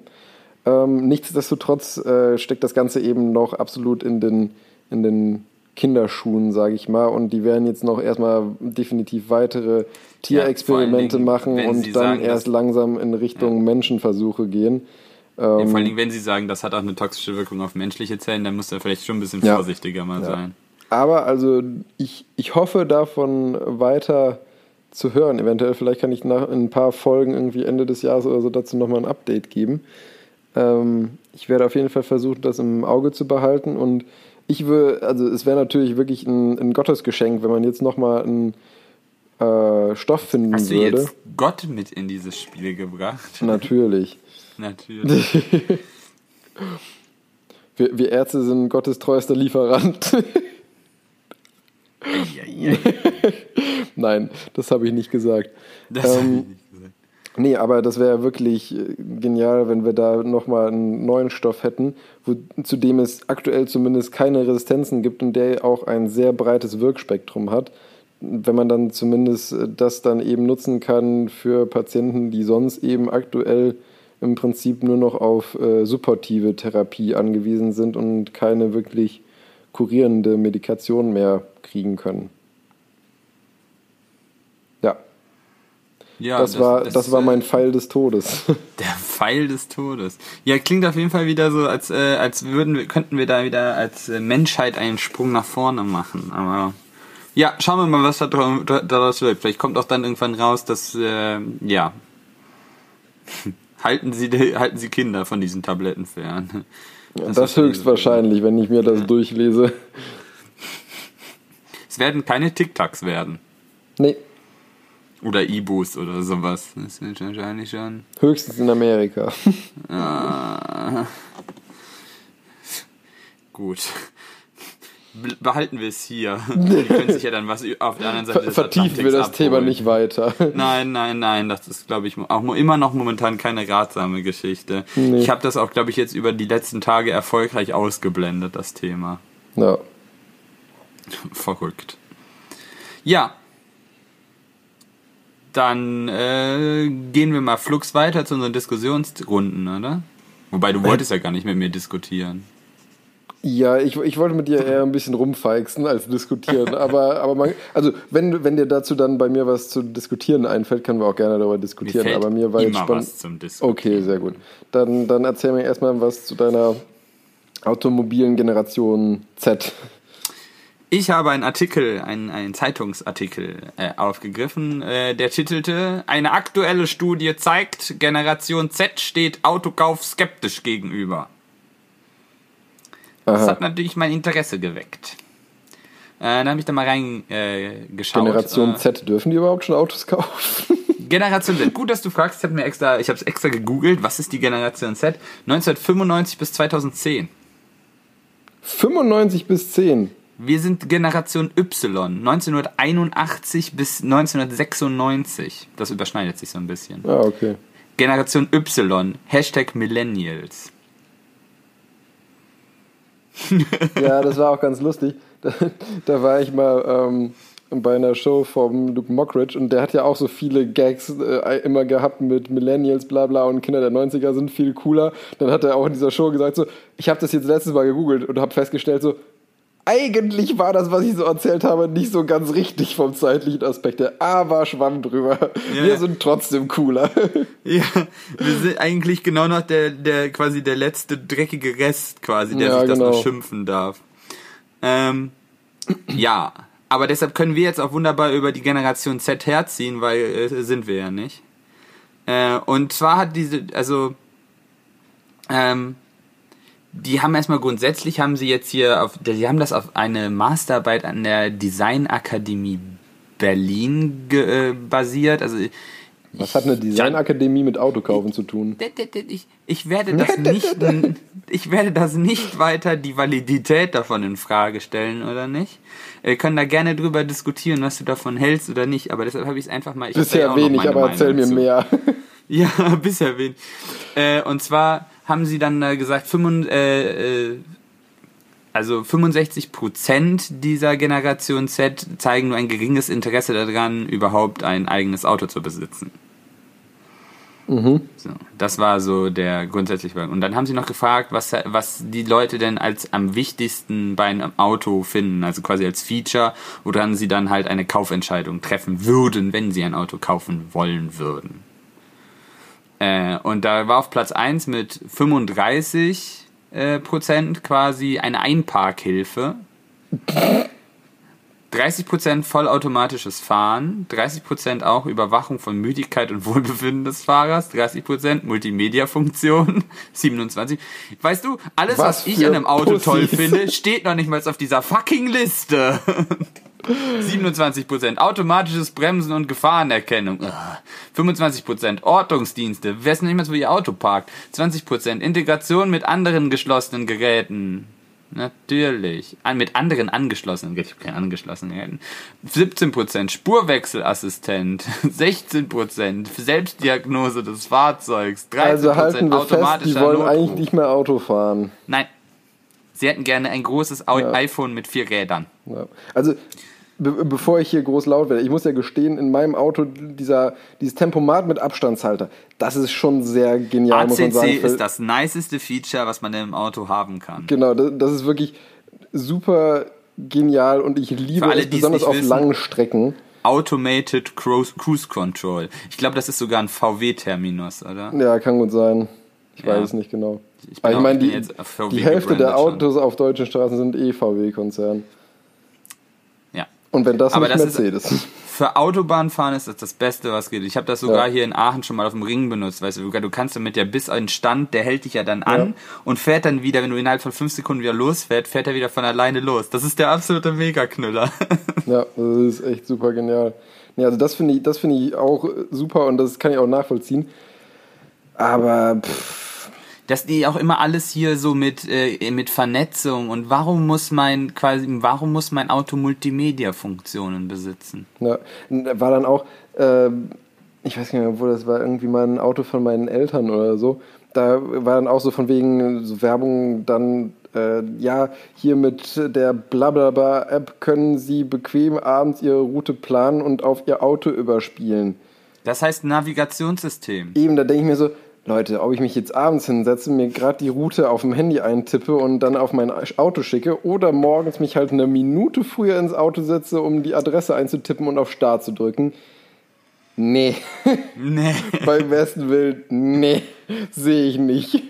Ähm, nichtsdestotrotz äh, steckt das Ganze eben noch absolut in den, in den Kinderschuhen, sage ich mal. Und die werden jetzt noch erstmal definitiv weitere Tierexperimente Dingen, machen und dann sagen, erst langsam in Richtung Menschenversuche gehen. Ja, Ähm, vor allen Dingen, wenn sie sagen, das hat auch eine toxische Wirkung auf menschliche Zellen, dann muss er vielleicht schon ein bisschen Ja. vorsichtiger mal sein. Aber also ich, ich hoffe davon weiter zu hören. Eventuell, vielleicht kann ich nach in ein paar Folgen irgendwie Ende des Jahres oder so dazu nochmal ein Update geben. Ähm, ich werde auf jeden Fall versuchen, das im Auge zu behalten. Und ich würde, also es wäre natürlich wirklich ein, ein Gottesgeschenk, wenn man jetzt nochmal einen äh, Stoff finden Hast du würde. jetzt Gott mit in dieses Spiel gebracht? Natürlich. Natürlich. Wir, wir Ärzte sind Gottes treuester Lieferant. Nein, das habe ich nicht gesagt. Das ich Ähm, nicht gesagt. Nee, aber das wäre wirklich äh, genial, wenn wir da nochmal einen neuen Stoff hätten, wo, zu dem es aktuell zumindest keine Resistenzen gibt und der auch ein sehr breites Wirkspektrum hat. Wenn man dann zumindest äh, das dann eben nutzen kann für Patienten, die sonst eben aktuell im Prinzip nur noch auf äh, supportive Therapie angewiesen sind und keine wirklich kurierende Medikation mehr kriegen können. Ja, Ja, das, war, das, war äh, mein Pfeil des Todes. Der Pfeil des Todes. Ja, klingt auf jeden Fall wieder so, als, äh, als würden könnten wir da wieder als äh, Menschheit einen Sprung nach vorne machen. Aber ja, schauen wir mal, was daraus wird. Vielleicht kommt auch dann irgendwann raus, dass äh, ja halten Sie halten Sie Kinder von diesen Tabletten fern. Das, ist höchstwahrscheinlich, wenn ich mir das durchlese. Es werden keine Tic-Tacs werden. Nee, Oder Ibus oder sowas. Das wird wahrscheinlich schon. höchstens in Amerika. Ah. Gut. Be- Behalten wir es hier. Die können sich ja dann was auf der anderen Seite des vertiefen wir das Atlantiks Thema abholen. nicht weiter. Nein, nein, nein, das ist, glaube ich, auch immer noch momentan keine ratsame Geschichte. Nee. Ich habe das auch, glaube ich, jetzt über die letzten Tage erfolgreich ausgeblendet, das Thema. Ja. Verrückt. Ja. Dann äh, gehen wir mal flugs weiter zu unseren Diskussionsrunden, oder? Wobei du wolltest ja gar nicht mit mir diskutieren. Ja, ich, ich wollte mit dir eher ein bisschen rumfeixen als diskutieren. aber aber man, also wenn, wenn dir dazu dann bei mir was zu diskutieren einfällt, können wir auch gerne darüber diskutieren. fällt aber mir war jetzt spannend. was zum Diskutieren. Okay, sehr gut. Dann, dann erzähl mir erstmal was zu deiner automobilen Generation Z. Ich habe einen Artikel, einen, einen Zeitungsartikel äh, aufgegriffen, äh, der titelte Eine aktuelle Studie zeigt, Generation Z steht Autokauf skeptisch gegenüber. Das Aha. hat natürlich mein Interesse geweckt. Äh, dann habe ich da mal reingeschaut. Äh. Generation äh, Z, dürfen die überhaupt schon Autos kaufen? Generation Z. Gut, dass du fragst. Ich habe mir extra, ich habe es extra gegoogelt. Was ist die Generation Z? 1995 bis 2010. 95 bis 10. Wir sind Generation Y. 1981 bis 1996. Das überschneidet sich so ein bisschen. Ah, okay. Generation Y. Hashtag Millennials. ja, das war auch ganz lustig. Da, da war ich mal ähm, bei einer Show vom Luke Mockridge und der hat ja auch so viele Gags äh, immer gehabt mit Millennials, bla bla und Kinder der 90er sind viel cooler. Dann hat er auch in dieser Show gesagt so, ich habe das jetzt letztes Mal gegoogelt und habe festgestellt so, eigentlich war das, was ich so erzählt habe, nicht so ganz richtig vom zeitlichen Aspekt her, aber schwamm drüber. Ja. Wir sind trotzdem cooler. Ja, wir sind eigentlich genau noch der, der quasi der letzte dreckige Rest quasi, der Ja, sich das genau. noch schimpfen darf. Ähm, ja, aber deshalb können wir jetzt auch wunderbar über die Generation Z herziehen, weil äh, sind wir ja nicht. Äh, und zwar hat diese, also ähm, die haben erstmal grundsätzlich haben sie jetzt hier auf, die haben das auf eine Masterarbeit an der Designakademie Berlin ge, äh, basiert. Also Was hat eine Designakademie mit Autokaufen zu tun? ich, ich werde das nicht, ich werde das nicht weiter die Validität davon in Frage stellen oder nicht. Wir können da gerne drüber diskutieren, was du davon hältst oder nicht, aber deshalb habe ich es einfach mal. Ich ja Bisher noch wenig, aber erzähl mir Meinung zu. mehr. Ja, bisher wenig. Äh, und zwar haben sie dann äh, gesagt, 65, äh, äh, also 65 Prozent dieser Generation Z zeigen nur ein geringes Interesse daran, überhaupt ein eigenes Auto zu besitzen. So, das war so der grundsätzliche Punkt. Und dann haben sie noch gefragt, was, was die Leute denn als am wichtigsten bei einem Auto finden, also quasi als Feature, woran sie dann halt eine Kaufentscheidung treffen würden, wenn sie ein Auto kaufen wollen würden. Äh, und da war auf Platz 1 mit 35 äh, Prozent quasi eine Einparkhilfe. 30% vollautomatisches Fahren, 30% auch Überwachung von Müdigkeit und Wohlbefinden des Fahrers, 30% Multimedia-Funktion, 27. Weißt du, alles, was, Was ich an einem Auto Pussys. toll finde, steht noch nicht mal auf dieser fucking Liste. 27% automatisches Bremsen und Gefahrenerkennung. Ah. 25% Ortungsdienste. Wissen nicht mal, wo ihr Auto parkt. 20% Integration mit anderen geschlossenen Geräten. Natürlich. An, mit anderen angeschlossenen Geräten. Ich habe keine angeschlossenen Geräten. 17% Spurwechselassistent. 16% Selbstdiagnose des Fahrzeugs. 13% Also halten wir fest, die wollen Notruf. eigentlich nicht mehr Auto fahren. Nein. Sie hätten gerne ein großes Ja. iPhone mit vier Rädern. Ja. Also, be bevor ich hier groß laut werde, ich muss ja gestehen, in meinem Auto dieser, dieses Tempomat mit Abstandshalter, das ist schon sehr genial, muss man sagen. ACC ist das niceste Feature, was man im Auto haben kann. Genau, das, das ist wirklich super genial und ich liebe alle, es besonders auf wissen. langen Strecken. Automated Cruise, Control. Ich glaube, das ist sogar ein VW-Terminus, oder? Ja, kann gut sein. Ich Ja. weiß es nicht genau. Ich ich meine, die, die Hälfte der Autos auf deutschen Straßen sind eh VW-Konzern. Ja. Und wenn das Aber nicht das ist- Mercedes. Für Autobahnfahren ist das das Beste, was geht. Ich habe das sogar Ja. hier in Aachen schon mal auf dem Ring benutzt. Weißt du, du kannst damit ja bis einen Stand, der hält dich ja dann an Ja. und fährt dann wieder, wenn du innerhalb von fünf Sekunden wieder losfährt, fährt er wieder von alleine los. Das ist der absolute Megaknüller. Ja, das ist echt super genial. Nee, also das finde ich, das finde ich auch super und das kann ich auch nachvollziehen. Aber pff, dass die auch immer alles hier so mit äh, mit Vernetzung und warum muss mein quasi warum muss mein Auto Multimedia Funktionen besitzen? ja, war dann auch, ähm, ich weiß nicht mehr, wo das war, irgendwie mal ein Auto von meinen Eltern oder so. Da war dann auch so von wegen so Werbung dann, äh, ja, hier mit der Blablabla-App können Sie bequem abends Ihre Route planen und auf Ihr Auto überspielen. Das heißt Navigationssystem. Eben, da denke ich mir so, Leute, ob ich mich jetzt abends hinsetze, mir gerade die Route auf dem Handy eintippe und dann auf mein Auto schicke oder morgens mich halt eine Minute früher ins Auto setze, um die Adresse einzutippen und auf Start zu drücken. Nee, Nee. beim besten Willen, nee, sehe ich nicht.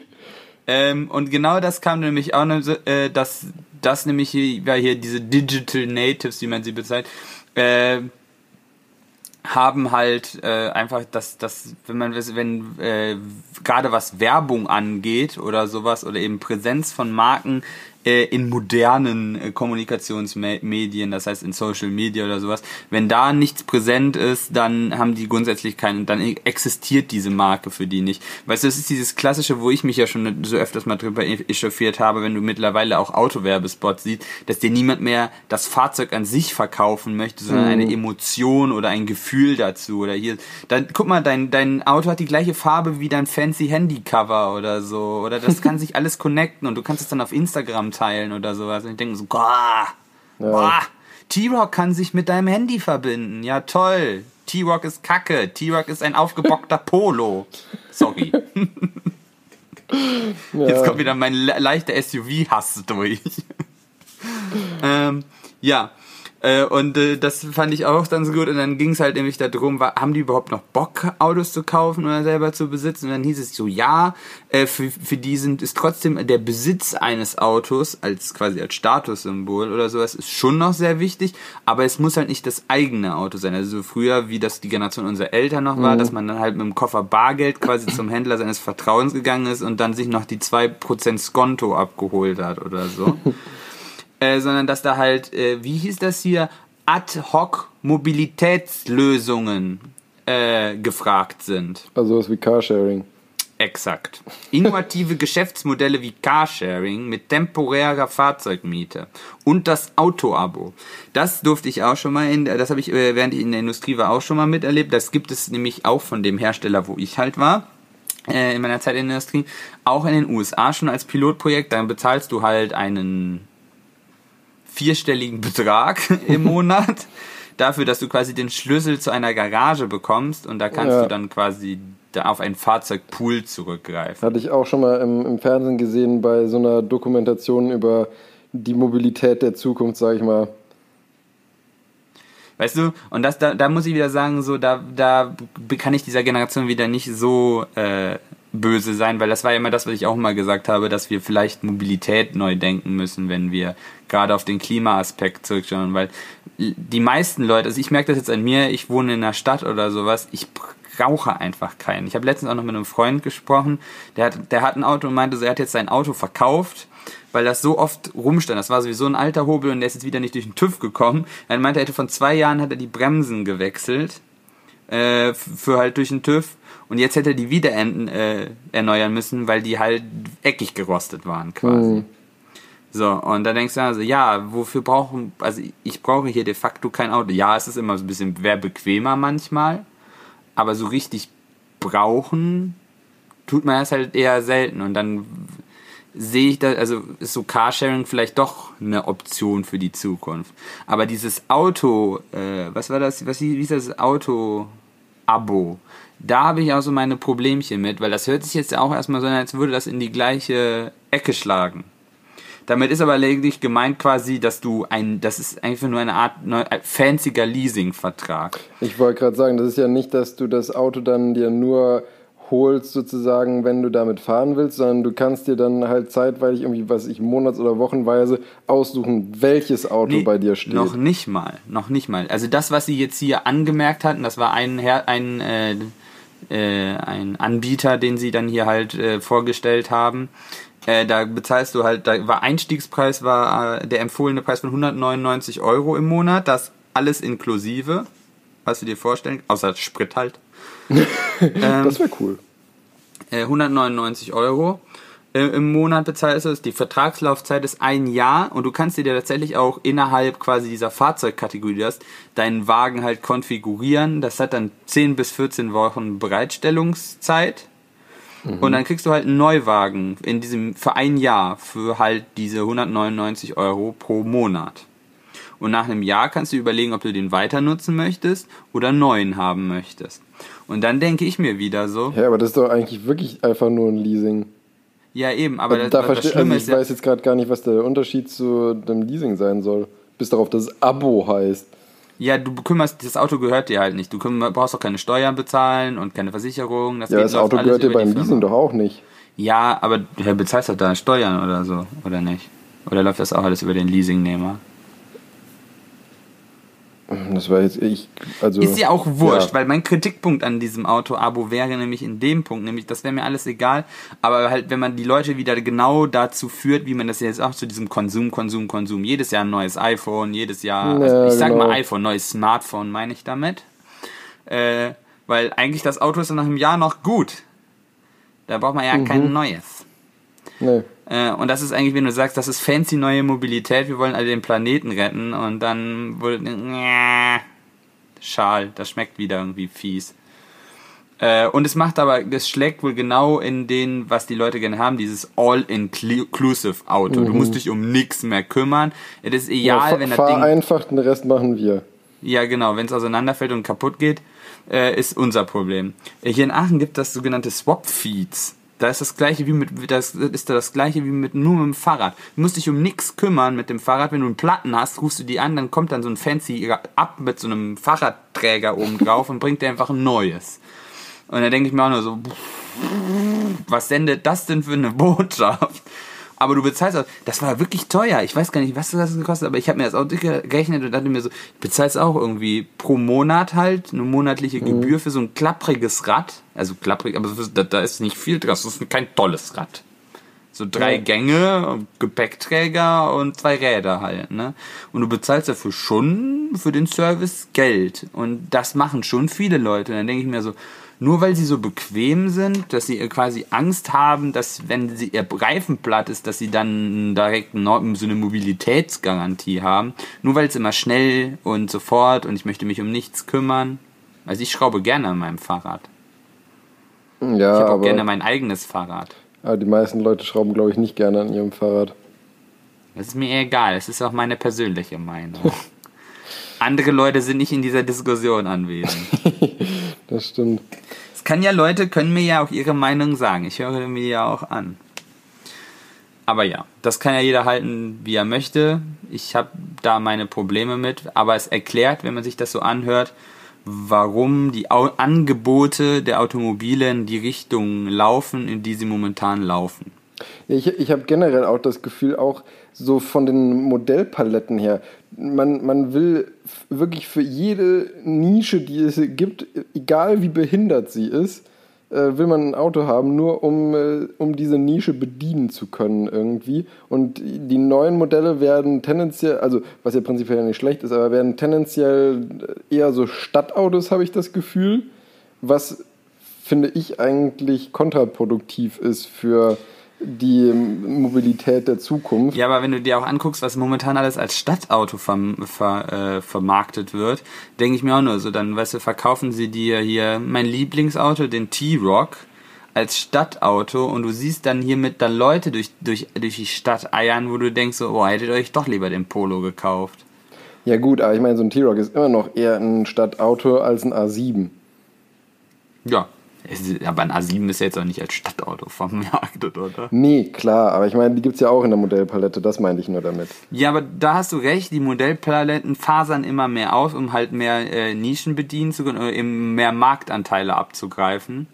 Ähm, und genau das kam nämlich auch, äh, dass das nämlich hier, war hier diese Digital Natives, wie man sie bezeichnet, äh, haben halt äh, einfach das, das, wenn man wenn äh, gerade was Werbung angeht oder sowas oder eben Präsenz von Marken in modernen äh, Kommunikationsmedien, das heißt in Social Media oder sowas, wenn da nichts präsent ist, dann haben die grundsätzlich keinen, dann existiert diese Marke für die nicht. Weißt du, das ist dieses klassische, wo ich mich ja schon so öfters mal drüber echauffiert habe, wenn du mittlerweile auch Autowerbespots siehst, dass dir niemand mehr das Fahrzeug an sich verkaufen möchte, sondern eine Emotion oder ein Gefühl dazu oder hier, dann guck mal, dein dein Auto hat die gleiche Farbe wie dein fancy Handycover oder so oder das kann sich alles connecten und du kannst es dann auf Instagram teilen oder sowas. Und ich denke so, boah, boah, T-Rock kann sich mit deinem Handy verbinden. Ja, toll. T-Rock ist Kacke. T-Rock ist ein aufgebockter Polo. Sorry. Jetzt kommt wieder mein le leichter SUV-Hass durch. ähm, ja. Äh, und äh, das fand ich auch dann so gut. Und dann ging es halt nämlich darum, war, haben die überhaupt noch Bock, Autos zu kaufen oder selber zu besitzen? Und dann hieß es so, ja, äh, für, für die sind, ist trotzdem der Besitz eines Autos als quasi als Statussymbol oder sowas ist schon noch sehr wichtig, aber es muss halt nicht das eigene Auto sein. Also so früher, wie das die Generation unserer Eltern noch war, mhm. dass man dann halt mit dem Koffer Bargeld quasi zum Händler seines Vertrauens gegangen ist und dann sich noch die 2% Skonto abgeholt hat oder so. Äh, sondern dass da halt, äh, wie hieß das hier, Ad-Hoc-Mobilitätslösungen äh, gefragt sind. Also was wie Carsharing. Exakt. Innovative Geschäftsmodelle wie Carsharing mit temporärer Fahrzeugmiete und das Auto-Abo. Das durfte ich auch schon mal in, das habe ich äh, während ich in der Industrie war auch schon mal miterlebt. Das gibt es nämlich auch von dem Hersteller, wo ich halt war äh, in meiner Zeit in der Industrie, auch in den USA schon als Pilotprojekt. Dann bezahlst du halt einen vierstelligen Betrag im Monat dafür, dass du quasi den Schlüssel zu einer Garage bekommst und da kannst ja. du dann quasi auf ein Fahrzeugpool zurückgreifen. Hatte ich auch schon mal im, im, Fernsehen gesehen bei so einer Dokumentation über die Mobilität der Zukunft, sag ich mal. Weißt du, und das, da, da muss ich wieder sagen, so, da, da kann ich dieser Generation wieder nicht so äh, böse sein, weil das war ja immer das, was ich auch mal gesagt habe, dass wir vielleicht Mobilität neu denken müssen, wenn wir gerade auf den Klimaaspekt zurückschauen, weil die meisten Leute, also ich merke das jetzt an mir, ich wohne in einer Stadt oder sowas, ich brauche einfach keinen. Ich habe letztens auch noch mit einem Freund gesprochen, der hat, der hat ein Auto und meinte, so, er hat jetzt sein Auto verkauft, weil das so oft rumstand. Das war sowieso ein alter Hobel und der ist jetzt wieder nicht durch den TÜV gekommen. Er meinte, er hätte von zwei Jahren hat er die Bremsen gewechselt äh, für halt durch den TÜV und jetzt hätte er die wieder äh, erneuern müssen, weil die halt eckig gerostet waren quasi. Mhm. So, und da denkst du also, ja, wofür brauchen, also ich brauche hier de facto kein Auto. Ja, es ist immer so ein bisschen, wäre bequemer manchmal, aber so richtig brauchen tut man das halt eher selten und dann sehe ich da, also ist so Carsharing vielleicht doch eine Option für die Zukunft. Aber dieses Auto, äh, was war das, was wie ist das Auto-Abo? Da habe ich auch so meine Problemchen mit, weil das hört sich jetzt auch erstmal so an, als würde das in die gleiche Ecke schlagen. Damit ist aber lediglich gemeint quasi, dass du ein, das ist einfach nur eine Art ein fancier Leasing-Vertrag. Ich wollte gerade sagen, das ist ja nicht, dass du das Auto dann dir nur holst sozusagen, wenn du damit fahren willst, sondern du kannst dir dann halt zeitweilig irgendwie, was ich, monats- oder wochenweise aussuchen, welches Auto nee, bei dir steht. Noch nicht mal, noch nicht mal. Also das, was sie jetzt hier angemerkt hatten, das war ein, ein, äh, äh, ein Anbieter, den sie dann hier halt äh, vorgestellt haben. Äh, da bezahlst du halt, da war Einstiegspreis, war äh, der empfohlene Preis von 199 Euro im Monat, das alles inklusive, was du dir vorstellen, außer Sprit halt. ähm, das wäre cool. 199 äh, Euro im Monat bezahlst du es. Die Vertragslaufzeit ist ein Jahr und du kannst dir tatsächlich auch innerhalb quasi dieser Fahrzeugkategorie hast, deinen Wagen halt konfigurieren. Das hat dann 10 bis 14 Wochen Bereitstellungszeit. Mhm. Und dann kriegst du halt einen Neuwagen in diesem, für ein Jahr für halt diese 199 Euro pro Monat. Und nach einem Jahr kannst du überlegen, ob du den weiter nutzen möchtest oder einen neuen haben möchtest. Und dann denke ich mir wieder so. Ja, aber das ist doch eigentlich wirklich einfach nur ein Leasing. Ja, eben, aber das, da das Schlimme also ich. Ich weiß jetzt gerade gar nicht, was der Unterschied zu dem Leasing sein soll. Bis darauf, dass es Abo heißt. Ja, du kümmerst, das Auto gehört dir halt nicht. Du kümmer, brauchst auch keine Steuern bezahlen und keine Versicherung. Das ja, das Auto gehört dir beim Leasing doch auch nicht. Ja, aber du bezahlst doch da Steuern oder so, oder nicht? Oder läuft das auch alles über den Leasingnehmer? Das war jetzt ich. Also, ist ja auch wurscht, ja. weil mein Kritikpunkt an diesem Auto-Abo wäre nämlich in dem Punkt, nämlich das wäre mir alles egal, aber halt, wenn man die Leute wieder genau dazu führt, wie man das jetzt auch zu diesem Konsum, Konsum, Konsum, jedes Jahr ein neues iPhone, jedes Jahr, also ich sag genau. mal iPhone, neues Smartphone, meine ich damit. Äh, weil eigentlich das Auto ist ja nach einem Jahr noch gut. Da braucht man ja mhm. kein neues. Nee. Äh, und das ist eigentlich, wenn du sagst, das ist fancy neue Mobilität, wir wollen alle den Planeten retten und dann wurde, Schal, das schmeckt wieder irgendwie fies. Äh, und es macht aber, das schlägt wohl genau in den, was die Leute gerne haben, dieses All-Inclusive Auto. Du musst dich um nichts mehr kümmern. Es ist egal, ja, wenn das fahr Ding. einfach, den Rest machen wir. Ja, genau, wenn es auseinanderfällt und kaputt geht, äh, ist unser Problem. Äh, Hier in Aachen gibt das sogenannte Swap-Feeds. Da ist das gleiche wie mit das ist da das gleiche wie mit nur mit dem Fahrrad. Du musst dich um nichts kümmern mit dem Fahrrad. Wenn du einen Platten hast, rufst du die an, dann kommt dann so ein fancy ab mit so einem Fahrradträger oben drauf und bringt dir einfach ein neues. Und da denke ich mir auch nur so, was sendet das denn für eine Botschaft? Aber du bezahlst auch, das war wirklich teuer. Ich weiß gar nicht, was das gekostet hat, aber ich habe mir das auch gerechnet und dachte mir so, du bezahlst auch irgendwie pro Monat halt eine monatliche Gebühr für so ein klappriges Rad. Also klapprig, aber da, da ist nicht viel dran. Das ist kein tolles Rad. So drei Ja. Gänge, Gepäckträger und zwei Räder halt, ne? Und du bezahlst dafür schon für den Service Geld. Und das machen schon viele Leute. Und dann denke ich mir so, nur weil sie so bequem sind, dass sie quasi Angst haben, dass wenn sie ihr Reifen platt ist, dass sie dann direkt so eine Mobilitätsgarantie haben. Nur weil es immer schnell und sofort und ich möchte mich um nichts kümmern. Also ich schraube gerne an meinem Fahrrad. Ja, Ich habe auch gerne mein eigenes Fahrrad. aber die meisten Leute schrauben, glaube ich, nicht gerne an ihrem Fahrrad. Das ist mir egal, es ist auch meine persönliche Meinung. Andere Leute sind nicht in dieser Diskussion anwesend. Das stimmt. Es kann ja Leute, können mir ja auch ihre Meinung sagen. Ich höre mir ja auch an. Aber ja, das kann ja jeder halten, wie er möchte. Ich habe da meine Probleme mit. Aber es erklärt, wenn man sich das so anhört, warum die Au Angebote der Automobile in die Richtung laufen, in die sie momentan laufen. Ich ich habe generell auch das Gefühl, auch so von den Modellpaletten her, man, man will wirklich für jede Nische, die es gibt, egal wie behindert sie ist, äh, will man ein Auto haben, nur um, äh, um diese Nische bedienen zu können irgendwie. Und die neuen Modelle werden tendenziell, also was ja prinzipiell nicht schlecht ist, aber werden tendenziell eher so Stadtautos, habe ich das Gefühl, was finde ich eigentlich kontraproduktiv ist für die Mobilität der Zukunft. Ja, aber wenn du dir auch anguckst, was momentan alles als Stadtauto verm ver äh, vermarktet wird, denke ich mir auch nur so, dann, weißt du, verkaufen sie dir hier mein Lieblingsauto, den T-Rock, als Stadtauto und du siehst dann hiermit dann Leute durch, durch, durch die Stadt eiern, wo du denkst so, oh, hättet ihr euch doch lieber den Polo gekauft. Ja gut, aber ich meine, so ein T-Rock ist immer noch eher ein Stadtauto als ein A7. Ja. Aber ein A7 ist ja jetzt auch nicht als Stadtauto vermarktet, oder? Nee, klar, aber ich meine, die gibt es ja auch in der Modellpalette, das meinte ich nur damit. Ja, aber da hast du recht, die Modellpaletten fasern immer mehr aus, um halt mehr äh, Nischen bedienen zu können, oder eben mehr Marktanteile abzugreifen.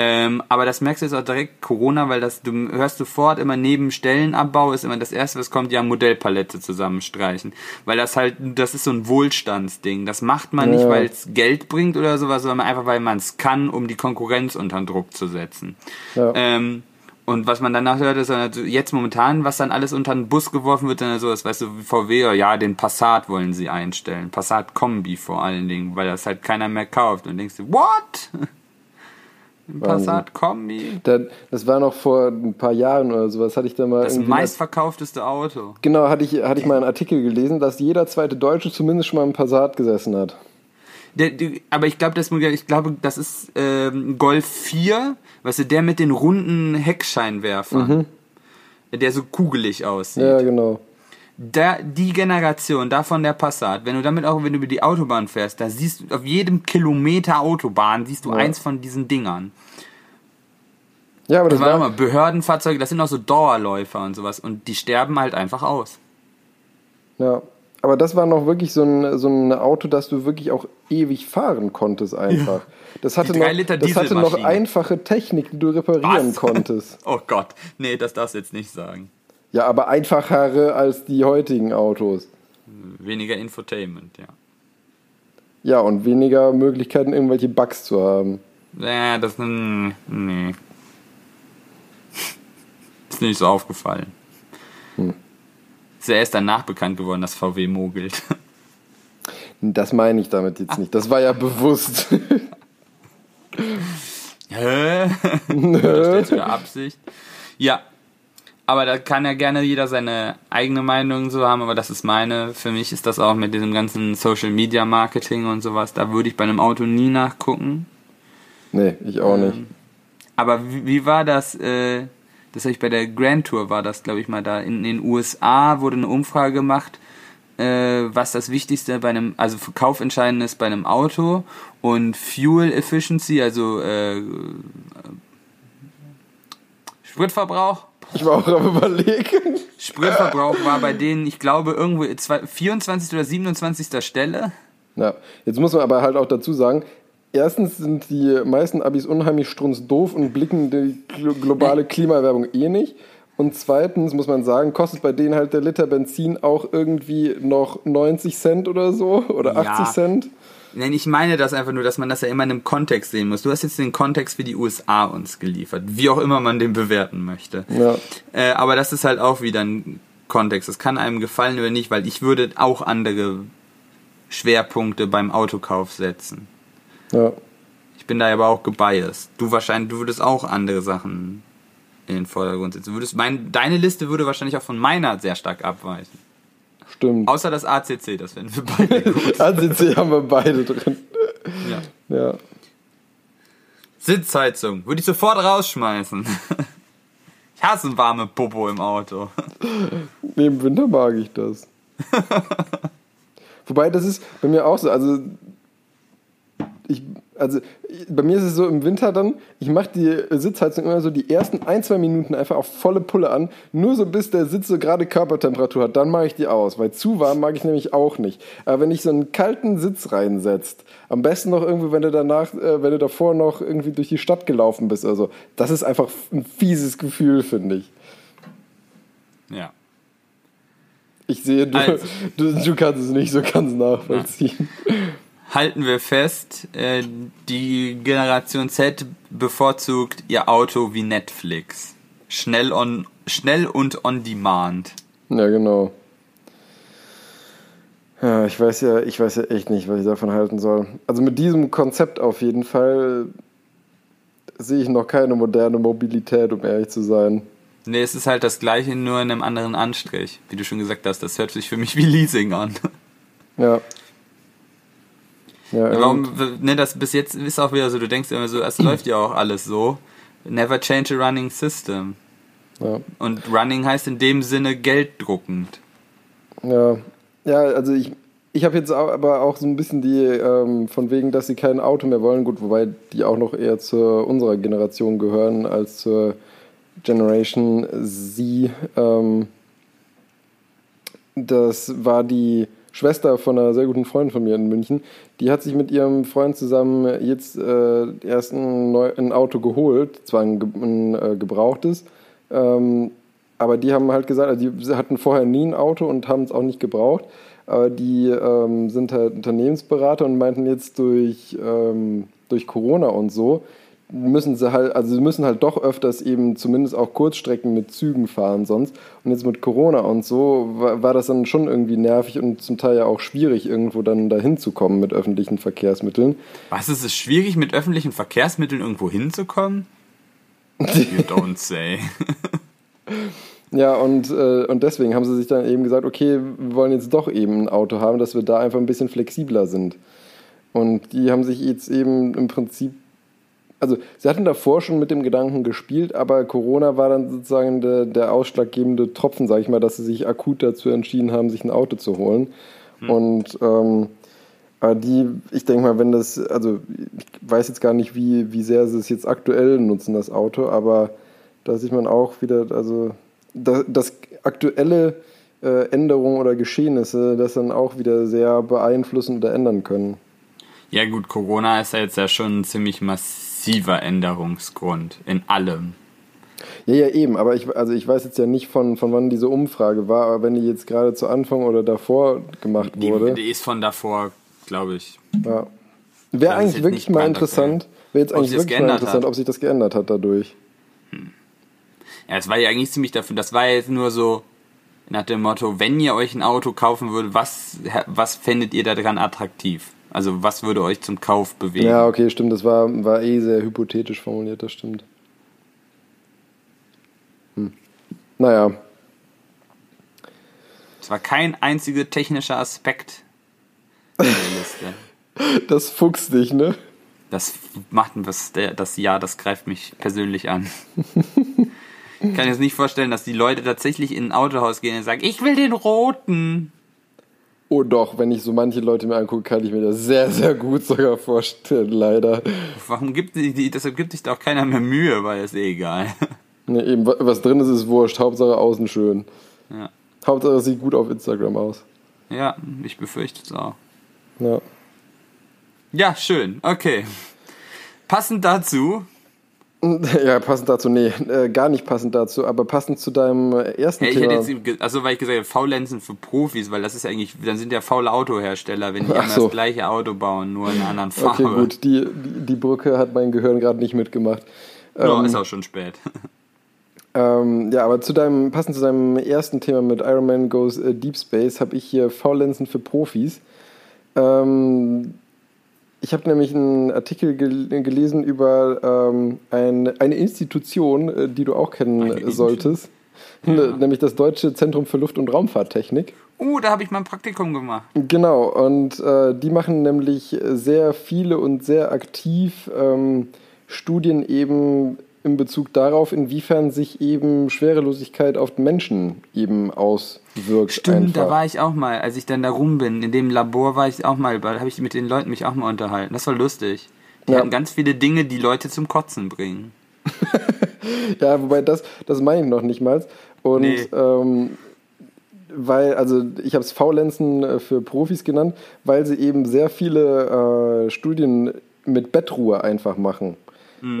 Ähm, aber das merkst du jetzt auch direkt Corona, weil das du hörst sofort immer neben Stellenabbau ist immer das erste, was kommt, ja Modellpalette zusammenstreichen, weil das halt das ist so ein Wohlstandsding. Das macht man nicht, Ja. weil es Geld bringt oder sowas, sondern einfach weil man es kann, um die Konkurrenz unter Druck zu setzen. Ja. Ähm, und was man danach hört, ist dann halt jetzt momentan, was dann alles unter den Bus geworfen wird, dann so, das weißt du, VW, ja, den Passat wollen sie einstellen. Passat Kombi vor allen Dingen, weil das halt keiner mehr kauft. Und denkst du, what? Ein Wahnsinn. Passat Kombi? Da, das war noch vor ein paar Jahren oder sowas, hatte ich da mal Das meistverkaufteste Auto. Genau, hatte ich, hatte ich mal einen Artikel gelesen, dass jeder zweite Deutsche zumindest schon mal im Passat gesessen hat. Der, der, aber ich glaube, das, ich glaube, das ist ähm, Golf 4, weißt du, der mit den runden Heckscheinwerfern. Der so kugelig aussieht. Ja, genau. Da, die Generation, davon der Passat, wenn du damit auch, wenn du über die Autobahn fährst, da siehst du auf jedem Kilometer Autobahn siehst du Ja. eins von diesen Dingern. Ja, aber das war, mal, Behördenfahrzeuge, das sind auch so Dauerläufer und sowas und die sterben halt einfach aus. ja. Aber das war noch wirklich so ein, so ein Auto, das du wirklich auch ewig fahren konntest einfach. Das hatte, noch, das hatte noch einfache Technik, die du reparieren Was? konntest. Oh Gott, nee, das darfst du jetzt nicht sagen. Ja, aber einfachere als die heutigen Autos. Weniger Infotainment, ja. Ja, und weniger Möglichkeiten, irgendwelche Bugs zu haben. Ja, das, mm, nee. Ist nicht so aufgefallen. Hm. Ist ja erst danach bekannt geworden, dass VW mogelt. Das meine ich damit jetzt nicht. Das war ja bewusst. Hä? Oder stellst du da Absicht? Ja. Aber da kann ja gerne jeder seine eigene Meinung so haben, aber das ist meine. Für mich ist das auch mit diesem ganzen Social Media Marketing und sowas. Da würde ich bei einem Auto nie nachgucken. Nee, ich auch nicht. Aber wie, wie war das? Äh, das habe ich bei der Grand Tour war das, glaube ich mal da. In den USA wurde eine Umfrage gemacht, äh, was das Wichtigste bei einem, also für Kaufentscheidend ist bei einem Auto und Fuel Efficiency, also äh, Spritverbrauch. Ich war auch am überlegen. Spritverbrauch war bei denen, ich glaube, irgendwo zwei- 24. oder 27. Stelle. Ja, jetzt muss man aber halt auch dazu sagen, erstens sind die meisten Abis unheimlich strunzdoof und blicken die glo- globale Klimawerbung eh nicht. Und zweitens muss man sagen, kostet bei denen halt der Liter Benzin auch irgendwie noch 90 Cent oder so oder 80 Ja. Cent. Nein, ich meine das einfach nur, dass man das ja immer in einem Kontext sehen muss. Du hast jetzt den Kontext für die USA uns geliefert, wie auch immer man den bewerten möchte. Ja. Äh, aber das ist halt auch wieder ein Kontext. Das kann einem gefallen oder nicht, weil ich würde auch andere Schwerpunkte beim Autokauf setzen. Ja. Ich bin da aber auch gebiased. Du wahrscheinlich, du würdest auch andere Sachen in den Vordergrund setzen. Du würdest mein, deine Liste würde wahrscheinlich auch von meiner sehr stark abweichen. Stimmt. Außer das ACC, das wären wir beide gut. ACC haben wir beide drin. Ja. Ja. Sitzheizung, würde ich sofort rausschmeißen. Ich hasse ein warme Popo im Auto. Nee, Im Winter mag ich das. Wobei, das ist bei mir auch so. Also, ich, also bei mir ist es so im Winter dann, ich mache die Sitzheizung immer so die ersten ein, zwei Minuten einfach auf volle Pulle an, nur so bis der Sitz so gerade Körpertemperatur hat, dann mache ich die aus, weil zu warm mag ich nämlich auch nicht. Aber wenn ich so einen kalten Sitz reinsetzt, am besten noch irgendwie, wenn du danach, äh, wenn du davor noch irgendwie durch die Stadt gelaufen bist, also das ist einfach ein fieses Gefühl, finde ich. Ja. Ich sehe, du, Also. du, du kannst es nicht so ganz nachvollziehen. Halten wir fest, äh, die Generation Z bevorzugt ihr Auto wie Netflix. Schnell, on, schnell und on demand. Ja, genau. Ja, ich weiß ja, ich weiß ja echt nicht, was ich davon halten soll. Also mit diesem Konzept auf jeden Fall sehe ich noch keine moderne Mobilität, um ehrlich zu sein. Nee, es ist halt das gleiche, nur in einem anderen Anstrich. Wie du schon gesagt hast, das hört sich für mich wie Leasing an. Ja. Ja, Warum, ne, das bis jetzt ist auch wieder so, du denkst immer so, es läuft ja auch alles so. Never change a running system. ja. Und running heißt in dem Sinne gelddruckend. Ja, ja also ich, ich habe jetzt aber auch so ein bisschen die, ähm, von wegen, dass sie kein Auto mehr wollen, gut, wobei die auch noch eher zu unserer Generation gehören als zur Generation Z. Ähm, das war die Schwester von einer sehr guten Freundin von mir in München. Die hat sich mit ihrem Freund zusammen jetzt äh, erst ein, neu, ein Auto geholt, zwar ein, ein äh, gebrauchtes, ähm, aber die haben halt gesagt, also die hatten vorher nie ein Auto und haben es auch nicht gebraucht. Aber die ähm, sind halt Unternehmensberater und meinten jetzt durch, ähm, durch Corona und so, müssen sie halt, also sie müssen halt doch öfters eben zumindest auch Kurzstrecken mit Zügen fahren sonst. Und jetzt mit Corona und so war, war das dann schon irgendwie nervig und zum Teil ja auch schwierig, irgendwo dann dahin zu kommen mit öffentlichen Verkehrsmitteln. Was ist es schwierig, mit öffentlichen Verkehrsmitteln irgendwo hinzukommen? You don't say. Ja, und, äh, und deswegen haben sie sich dann eben gesagt, okay, wir wollen jetzt doch eben ein Auto haben, dass wir da einfach ein bisschen flexibler sind. Und die haben sich jetzt eben im Prinzip, also sie hatten davor schon mit dem Gedanken gespielt, aber Corona war dann sozusagen der, der ausschlaggebende Tropfen, sage ich mal, dass sie sich akut dazu entschieden haben, sich ein Auto zu holen. Und ähm, die, ich denke mal, wenn das, also ich weiß jetzt gar nicht, wie, wie sehr sie es jetzt aktuell nutzen, das Auto, aber da sieht man auch wieder, also da, dass aktuelle äh, Änderungen oder Geschehnisse das dann auch wieder sehr beeinflussen oder ändern können. Ja gut, Corona ist ja jetzt ja schon ziemlich massiver Änderungsgrund in allem. Ja, ja, eben, aber ich, also ich weiß jetzt ja nicht von, von wann diese Umfrage war, aber wenn die jetzt gerade zu Anfang oder davor gemacht wurde, die ist von davor, glaube ich. ja. wäre Das eigentlich wirklich mal interessant, wäre jetzt Ob eigentlich sich das wirklich mal geändert interessant, hat. ob sich das geändert hat dadurch. Ja, es war ja eigentlich ziemlich dafür, das war ja jetzt nur so nach dem Motto, wenn ihr euch ein Auto kaufen würdet, was, was fändet ihr daran attraktiv? Also was würde euch zum Kauf bewegen? Ja, okay, stimmt, das war, war eh sehr hypothetisch formuliert, das stimmt. Hm. Naja, Es war kein einziger technischer Aspekt in der Liste. das fuchst dich, ne? Das macht was, das Ja, das greift mich persönlich an. Ich kann jetzt nicht vorstellen, dass die Leute tatsächlich in ein Autohaus gehen und sagen, ich will den roten. Oh doch, wenn ich so manche Leute mir angucke, kann ich mir das sehr, sehr gut sogar vorstellen, leider. Warum gibt die, deshalb gibt sich da auch keiner mehr Mühe, weil es eh egal. Ne, eben, was drin ist, ist wurscht. Hauptsache außen schön. Ja. Hauptsache es sieht gut auf Instagram aus. Ja, ich befürchte es auch. Ja. Ja, schön. Okay. Passend dazu. Ja, passend dazu, nee, äh, gar nicht passend dazu, aber passend zu deinem äh, ersten Ja, ich Thema. hätte jetzt, also weil ich gesagt habe, Faulenzen für Profis, weil das ist ja eigentlich, dann sind ja faule Autohersteller, wenn die immer so. das gleiche Auto bauen, nur in einer anderen Farbe. okay, gut, die, die, die Brücke hat mein Gehirn gerade nicht mitgemacht. Ja, Ähm, ist auch schon spät. Ähm, ja, aber zu deinem, passend zu deinem ersten Thema mit Iron Man Goes äh, Deep Space habe ich hier Faulenzen für Profis. Ähm, ich habe nämlich einen Artikel gel gelesen über ähm, ein, eine Institution, äh, die du auch kennen Eine solltest, Ne- nämlich das Deutsche Zentrum für Luft- und Raumfahrttechnik. Uh, da habe ich mal ein Praktikum gemacht. Genau, und äh, die machen nämlich sehr viele und sehr aktiv ähm, Studien eben in Bezug darauf, inwiefern sich eben Schwerelosigkeit auf den Menschen eben auswirkt. Stimmt, einfach. da war ich auch mal, als ich dann da rum bin, in dem Labor war ich auch mal, da habe ich mit den Leuten mich auch mal unterhalten. Das war lustig. Die Ja. hatten ganz viele Dinge, die Leute zum Kotzen bringen. Ja, wobei das, das meine ich noch nicht mal. Und Nee. ähm, weil, also ich habe es Faulenzen äh, für Profis genannt, weil sie eben sehr viele äh, Studien mit Bettruhe einfach machen.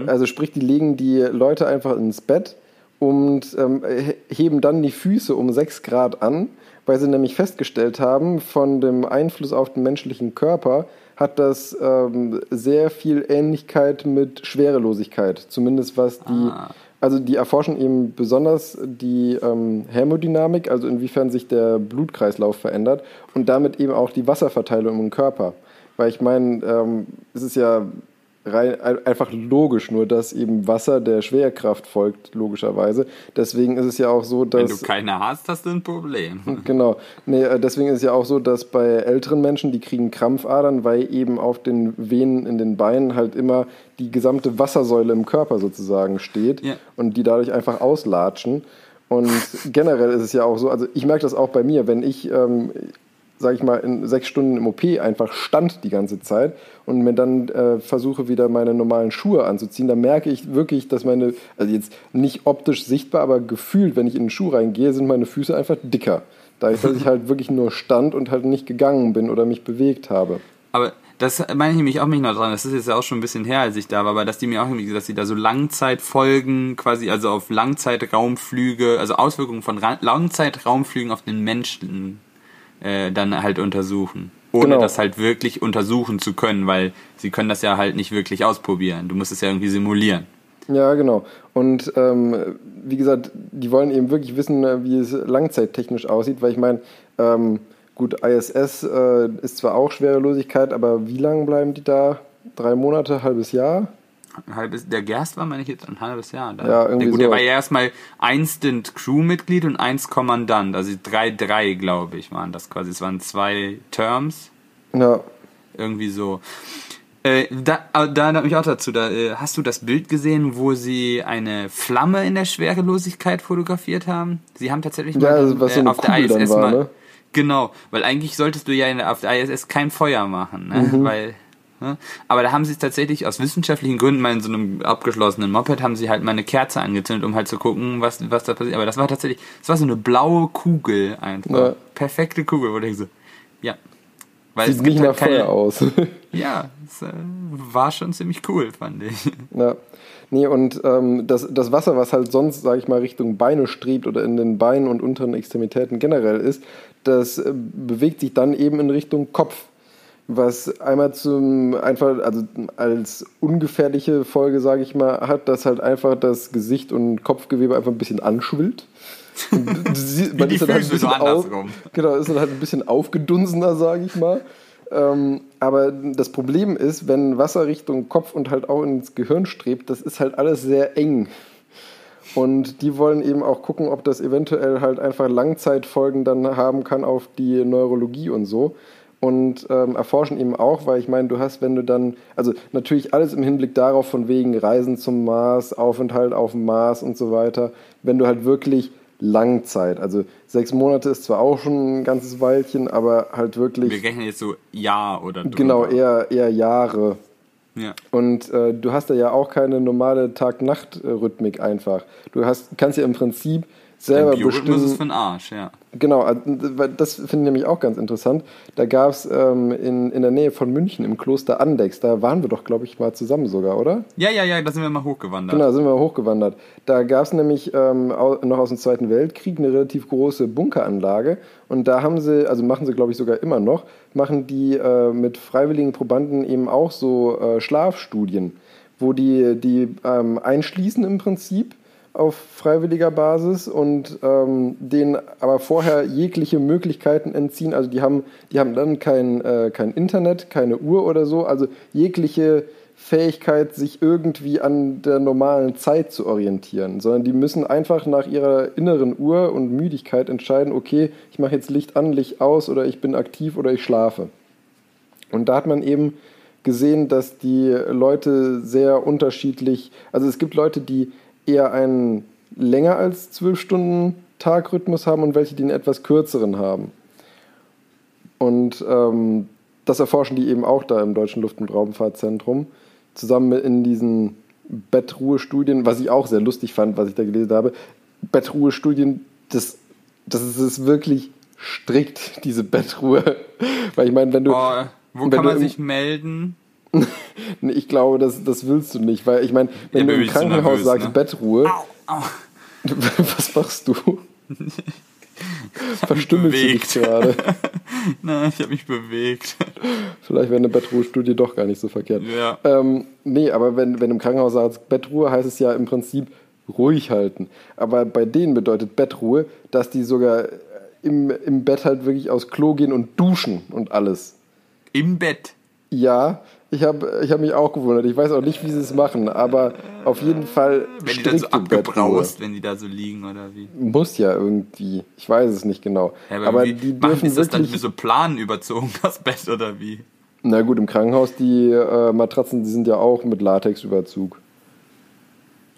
Also sprich, die legen die Leute einfach ins Bett und ähm, he- heben dann die Füße um 6 Grad an, weil sie nämlich festgestellt haben, von dem Einfluss auf den menschlichen Körper hat das ähm, sehr viel Ähnlichkeit mit Schwerelosigkeit, zumindest was die Ah. also die erforschen eben besonders die ähm, Hämodynamik, also inwiefern sich der Blutkreislauf verändert und damit eben auch die Wasserverteilung im Körper. Weil ich meine, ähm, es ist ja rein, ein- einfach logisch, nur dass eben Wasser der Schwerkraft folgt, logischerweise. Deswegen ist es ja auch so, Wenn dass... du keine hast, hast du ein Problem. Genau. Nee, äh, deswegen ist es ja auch so, dass bei älteren Menschen, die kriegen Krampfadern, weil eben auf den Venen in den Beinen halt immer die gesamte Wassersäule im Körper sozusagen steht Ja. und die dadurch einfach auslatschen. Und generell ist es ja auch so, also ich merke das auch bei mir, wenn ich, ähm, sage ich mal, in sechs Stunden im OP einfach stand die ganze Zeit und mir dann äh, versuche wieder meine normalen Schuhe anzuziehen, dann merke ich wirklich, dass meine, also jetzt nicht optisch sichtbar, aber gefühlt, wenn ich in den Schuh reingehe, sind meine Füße einfach dicker. Dadurch, dass ich halt wirklich nur stand und halt nicht gegangen bin oder mich bewegt habe. Aber das meine ich nämlich auch mich noch dran. Das ist jetzt ja auch schon ein bisschen her, als ich da war, aber dass die mir auch irgendwie, dass sie da so Langzeitfolgen quasi, also auf Langzeitraumflüge, also Auswirkungen von Ra Langzeitraumflügen auf den Menschen äh, dann halt untersuchen. Ohne Genau. das halt wirklich untersuchen zu können, weil sie können das ja halt nicht wirklich ausprobieren. Du musst es ja irgendwie simulieren. Ja, genau. Und ähm, wie gesagt, die wollen eben wirklich wissen, äh, wie es langzeittechnisch aussieht, weil ich meine, ähm, gut, ISS äh, ist zwar auch Schwerelosigkeit, aber wie lange bleiben die da? Drei Monate, halbes Jahr? Ein halbes, der Gerst war, meine ich jetzt, ein halbes Jahr da. Ja, irgendwie der, gut, der sowas. war ja erstmal Instant Crewmitglied und eins Kommandant. Also drei, drei, glaube ich, waren das quasi. Es waren zwei Terms. Ja, Irgendwie so. Äh, da, aber da da mich auch dazu. Da, äh, hast du das Bild gesehen, wo sie eine Flamme in der Schwerelosigkeit fotografiert haben? Sie haben tatsächlich Ja, mal also was so eine auf der Kugel ISS war, mal. ne? Genau, weil eigentlich solltest du ja in der, auf der ISS kein Feuer machen, ne? Mhm. Weil? Aber da haben sie es tatsächlich aus wissenschaftlichen Gründen mal in so einem abgeschlossenen Moped haben sie halt mal eine Kerze angezündet, um halt zu gucken, was, was da passiert. Aber das war tatsächlich, das war so eine blaue Kugel einfach. Ja. Perfekte Kugel, wo ich so, ja. Weil sieht nicht halt nach keine, Feuer aus. ja, es äh, war schon ziemlich cool, fand ich. Ja. Nee, und ähm, das, das Wasser, was halt sonst, sage ich mal, Richtung Beine strebt oder in den Beinen und unteren Extremitäten generell ist, das äh, bewegt sich dann eben in Richtung Kopf. Was einmal zum einfach, also als ungefährliche Folge, sage ich mal, hat, dass halt einfach das Gesicht und Kopfgewebe einfach ein bisschen anschwillt. Sie- man ist dann halt ein auf-. Genau, ist dann halt ein bisschen aufgedunsener, sage ich mal. Ähm, aber das Problem ist, wenn Wasser Richtung Kopf und halt auch ins Gehirn strebt, das ist halt alles sehr eng. Und die wollen eben auch gucken, ob das eventuell halt einfach Langzeitfolgen dann haben kann auf die Neurologie und so. Und ähm, erforschen eben auch, weil ich meine, du hast, wenn du dann, also natürlich alles im Hinblick darauf, von wegen Reisen zum Mars, Aufenthalt auf dem Mars und so weiter, wenn du halt wirklich Langzeit, also sechs Monate ist zwar auch schon ein ganzes Weilchen, aber halt wirklich. Wir rechnen jetzt so Jahr oder drüber. Genau, eher, eher Jahre. Ja. Und äh, du hast da ja auch keine normale Tag-Nacht-Rhythmik einfach. Du hast, kannst ja im Prinzip selber Biorhythmus bestimmen. ist für den Arsch, ja. Genau, weil das finde ich nämlich auch ganz interessant. Da gab es ähm, in, in der Nähe von München im Kloster Andex, da waren wir doch, glaube ich, mal zusammen sogar, oder? Ja, ja, ja, da sind wir mal hochgewandert. Genau, sind wir hochgewandert. Da gab es nämlich ähm, noch aus dem Zweiten Weltkrieg eine relativ große Bunkeranlage und da haben sie, also machen sie glaube ich sogar immer noch, machen die äh, mit freiwilligen Probanden eben auch so äh, Schlafstudien, wo die, die ähm, einschließen im Prinzip auf freiwilliger Basis und ähm, denen aber vorher jegliche Möglichkeiten entziehen. Also die haben, die haben dann kein, äh, kein Internet, keine Uhr oder so, also jegliche Fähigkeit, sich irgendwie an der normalen Zeit zu orientieren, sondern die müssen einfach nach ihrer inneren Uhr und Müdigkeit entscheiden, okay, ich mache jetzt Licht an, Licht aus oder ich bin aktiv oder ich schlafe. Und da hat man eben gesehen, dass die Leute sehr unterschiedlich, also es gibt Leute, die eher einen länger als zwölf Stunden Tagrhythmus haben und welche, die einen etwas kürzeren haben. Und ähm, das erforschen die eben auch da im Deutschen Luft- und Raumfahrtzentrum, zusammen mit in diesen Bettruhestudien, was ich auch sehr lustig fand, was ich da gelesen habe. Bettruhestudien, das, das ist, wirklich strikt, diese Bettruhe. Weil ich meine, wenn du. Oh, wo wenn kann du man sich melden? Ich glaube, das, das willst du nicht, weil ich meine, wenn Ja, du im Krankenhaus nervös, sagst ne? Bettruhe, Au. was machst du? Verstümmelst du dich gerade? Nein, ich habe mich bewegt. Vielleicht wäre eine Bettruhestudie doch gar nicht so verkehrt. Ja. Ähm, nee, aber wenn, wenn im Krankenhaus sagst Bettruhe, heißt es ja im Prinzip ruhig halten. Aber bei denen bedeutet Bettruhe, dass die sogar im, im Bett halt wirklich aufs Klo gehen und duschen und alles. Im Bett. Ja, ich habe ich hab mich auch gewundert. Ich weiß auch nicht, wie sie es machen, aber auf jeden Fall Wenn die dann so abgebraust, wenn die da so liegen oder wie. Muss ja irgendwie. Ich weiß es nicht genau. Ja, aber wie, die machen dürfen ist das dann mit so Planen überzogen, das Bett oder wie? Na gut, im Krankenhaus, die äh, Matratzen, die sind ja auch mit Latexüberzug.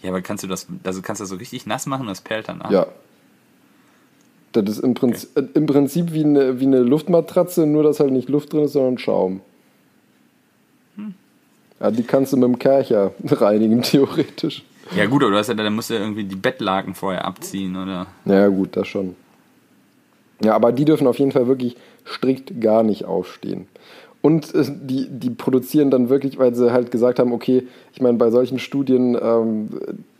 Ja, aber kannst du das, also kannst du das so richtig nass machen und das perlt dann ab? Ja. Das ist im Prinzip, äh, im Prinzip wie, eine, wie eine Luftmatratze, nur dass halt nicht Luft drin ist, sondern Schaum. Ja, die kannst du mit dem Kercher reinigen, theoretisch. Ja gut, aber du hast ja, dann musst du ja irgendwie die Bettlaken vorher abziehen, oder? Naja, gut, das schon. Ja, aber die dürfen auf jeden Fall wirklich strikt gar nicht aufstehen. Und äh, die, die produzieren dann wirklich, weil sie halt gesagt haben, okay, ich meine, bei solchen Studien, ähm,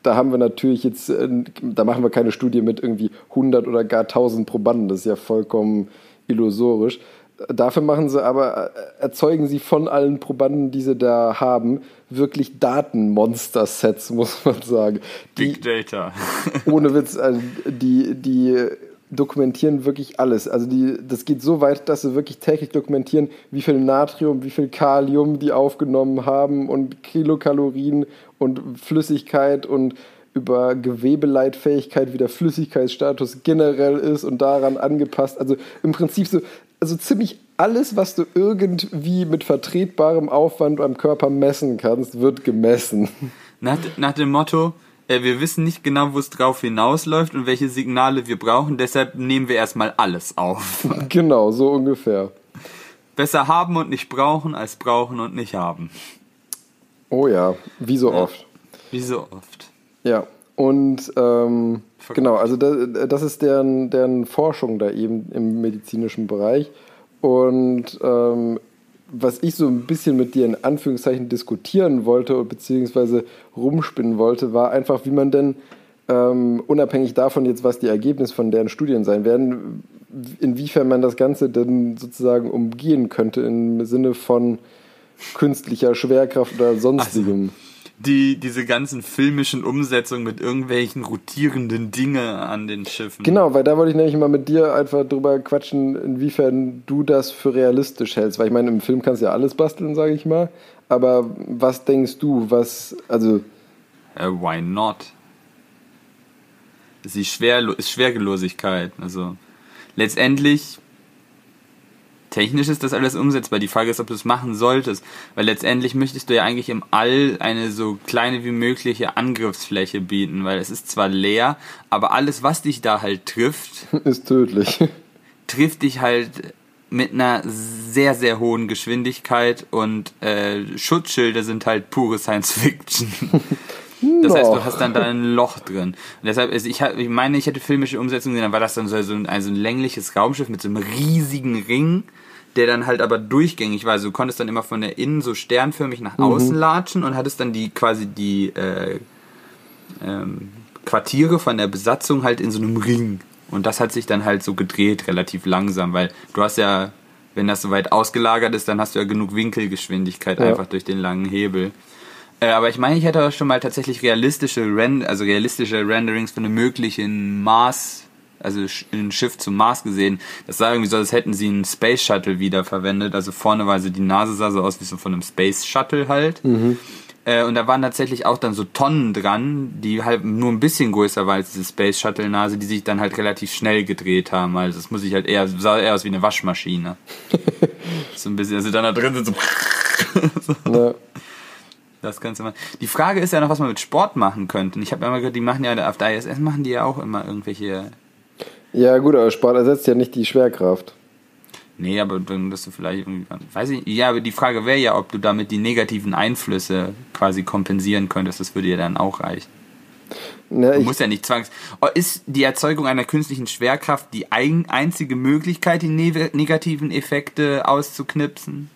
da haben wir natürlich jetzt, äh, da machen wir keine Studie mit irgendwie 100 oder gar 1000 Probanden, das ist ja vollkommen illusorisch. Dafür machen sie aber, äh, erzeugen sie von allen Probanden, die sie da haben, wirklich Datenmonster-Sets, muss man sagen. Die, Big Data. ohne Witz, also die, die dokumentieren wirklich alles. Also die, das geht so weit, dass sie wirklich täglich dokumentieren, wie viel Natrium, wie viel Kalium die aufgenommen haben und Kilokalorien und Flüssigkeit und über Gewebeleitfähigkeit, wie der Flüssigkeitsstatus generell ist und daran angepasst. Also im Prinzip so, also ziemlich alles, was du irgendwie mit vertretbarem Aufwand am Körper messen kannst, wird gemessen. Nach, nach dem Motto, äh, wir wissen nicht genau, wo es drauf hinausläuft und welche Signale wir brauchen, deshalb nehmen wir erstmal alles auf. genau, so ungefähr. Besser haben und nicht brauchen, als brauchen und nicht haben. Oh ja, wie so oft. Wie so oft. Ja, und ähm, genau, also da, das ist deren, deren Forschung da eben im medizinischen Bereich. Und ähm, was ich so ein bisschen mit dir in Anführungszeichen diskutieren wollte, beziehungsweise rumspinnen wollte, war einfach, wie man denn ähm, unabhängig davon jetzt, was die Ergebnisse von deren Studien sein werden, inwiefern man das Ganze denn sozusagen umgehen könnte im Sinne von künstlicher Schwerkraft oder sonstigem. Die, diese ganzen filmischen Umsetzungen mit irgendwelchen rotierenden Dinge an den Schiffen. Genau, weil da wollte ich nämlich mal mit dir einfach drüber quatschen, inwiefern du das für realistisch hältst. Weil ich meine, im Film kannst du ja alles basteln, sage ich mal. Aber was denkst du, was, also, Äh, why not? Das ist die Schwerlo ist Schwerelosigkeit. Also letztendlich technisch ist das alles umsetzbar. Die Frage ist, ob du es machen solltest. Weil letztendlich möchtest du ja eigentlich im All eine so kleine wie mögliche Angriffsfläche bieten. Weil es ist zwar leer, aber alles, was dich da halt trifft, Ist tödlich. trifft dich halt mit einer sehr, sehr hohen Geschwindigkeit und äh, Schutzschilde sind halt pure Science Fiction. Das heißt, du hast dann da ein Loch drin. Und deshalb, ist, ich, hab- ich meine, ich hätte filmische Umsetzungen gesehen, dann war das dann so, so, ein, also ein längliches Raumschiff mit so einem riesigen Ring, der dann halt aber durchgängig war. Also du konntest dann immer von der Innen so sternförmig nach außen latschen und hattest dann die quasi die äh, ähm, Quartiere von der Besatzung halt in so einem Ring. Und das hat sich dann halt so gedreht, relativ langsam, weil du hast ja, wenn das so weit ausgelagert ist, dann hast du ja genug Winkelgeschwindigkeit Ja. einfach durch den langen Hebel. Äh, aber ich meine, ich hätte auch schon mal tatsächlich realistische Ren also realistische Renderings von einem möglichen Mars, also ein Schiff zum Mars gesehen. Das sah irgendwie so, als hätten sie einen Space Shuttle wieder verwendet. Also vorne war so die Nase sah so aus wie so von einem Space Shuttle halt. Äh, und da waren tatsächlich auch dann so Tonnen dran, die halt nur ein bisschen größer war als diese Space Shuttle Nase, die sich dann halt relativ schnell gedreht haben. Also das muss ich halt eher, sah eher aus wie eine Waschmaschine. so ein bisschen, also dann da drin sind so Ne? das Ganze mal. Die Frage ist ja noch, was man mit Sport machen könnte. Und Ich habe immer gehört, die machen ja auf der ISS machen die ja auch immer irgendwelche. Ja, gut, aber Sport ersetzt ja nicht die Schwerkraft. Nee, aber dann dass du vielleicht irgendwie. Weiß ich. Ja, aber die Frage wäre ja, ob du damit die negativen Einflüsse quasi kompensieren könntest. Das würde ja dann auch reichen. Ne, Du musst ja nicht zwangs. Oh, Ist die Erzeugung einer künstlichen Schwerkraft die ein, einzige Möglichkeit, die ne negativen Effekte auszuknipsen?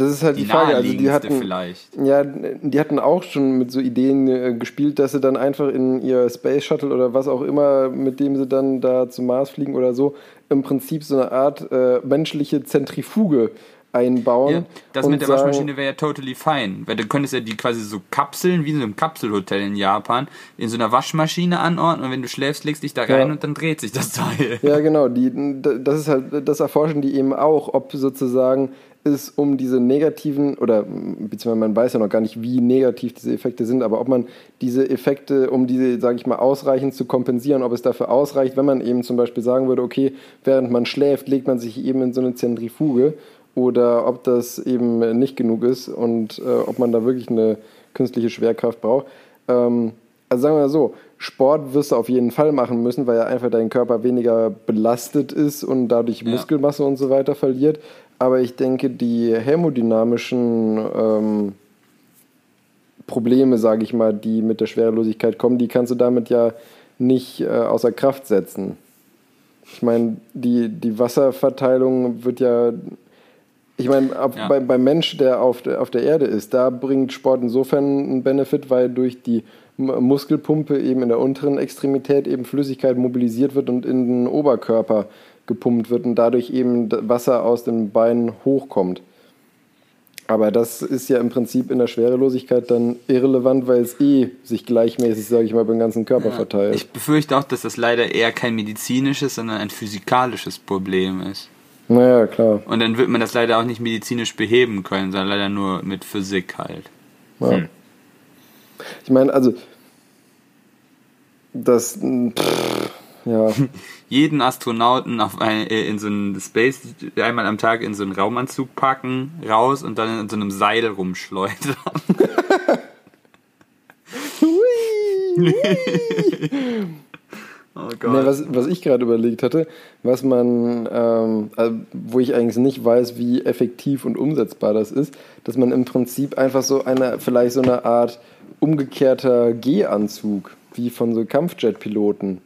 Das ist halt die, Die Frage. Also die hatten, vielleicht. Ja, die hatten auch schon mit so Ideen äh, gespielt, dass sie dann einfach in ihr Space Shuttle oder was auch immer, mit dem sie dann da zum Mars fliegen oder so, im Prinzip so eine Art äh, menschliche Zentrifuge einbauen. Ja, das mit der sagen, Waschmaschine wäre ja totally fine. Weil du könntest ja die quasi so Kapseln, wie in so einem Kapselhotel in Japan, in so einer Waschmaschine anordnen und wenn du schläfst, legst dich da rein Ja. und dann dreht sich das Teil. Ja, genau. Die, das ist halt, das erforschen die eben auch, ob sozusagen es um diese negativen, oder beziehungsweise man weiß ja noch gar nicht, wie negativ diese Effekte sind, aber ob man diese Effekte, um diese, sage ich mal, ausreichend zu kompensieren, ob es dafür ausreicht, wenn man eben zum Beispiel sagen würde, okay, während man schläft, legt man sich eben in so eine Zentrifuge oder ob das eben nicht genug ist und äh, ob man da wirklich eine künstliche Schwerkraft braucht. Ähm, also sagen wir mal so, Sport wirst du auf jeden Fall machen müssen, weil ja einfach dein Körper weniger belastet ist und dadurch Ja. Muskelmasse und so weiter verliert. Aber ich denke, die hämodynamischen ähm, Probleme, sage ich mal, die mit der Schwerelosigkeit kommen, die kannst du damit ja nicht äh, außer Kraft setzen. Ich meine, die, die Wasserverteilung wird ja. Ich meine, auf- Ja. bei, beim Mensch, der auf, der auf der Erde ist, da bringt Sport insofern einen Benefit, weil durch die Muskelpumpe eben in der unteren Extremität eben Flüssigkeit mobilisiert wird und in den Oberkörper gepumpt wird und dadurch eben Wasser aus den Beinen hochkommt. Aber das ist ja im Prinzip in der Schwerelosigkeit dann irrelevant, weil es eh sich gleichmäßig, sage ich mal, beim ganzen Körper verteilt. Ich befürchte auch, dass das leider eher kein medizinisches, sondern ein physikalisches Problem ist. Naja, klar. Und dann wird man das leider auch nicht medizinisch beheben können, sondern leider nur mit Physik halt. Ja. Ich meine, also das pff, ja, jeden Astronauten auf ein, äh, in so einen Space einmal am Tag in so einen Raumanzug packen, raus und dann in so einem Seil rumschleudern. oh Gott. Ne, was, was ich gerade überlegt hatte, was man, ähm, also, wo ich eigentlich nicht weiß, wie effektiv und umsetzbar das ist, dass man im Prinzip einfach so eine, vielleicht so eine Art umgekehrter G-Anzug, wie von so Kampfjet-Piloten.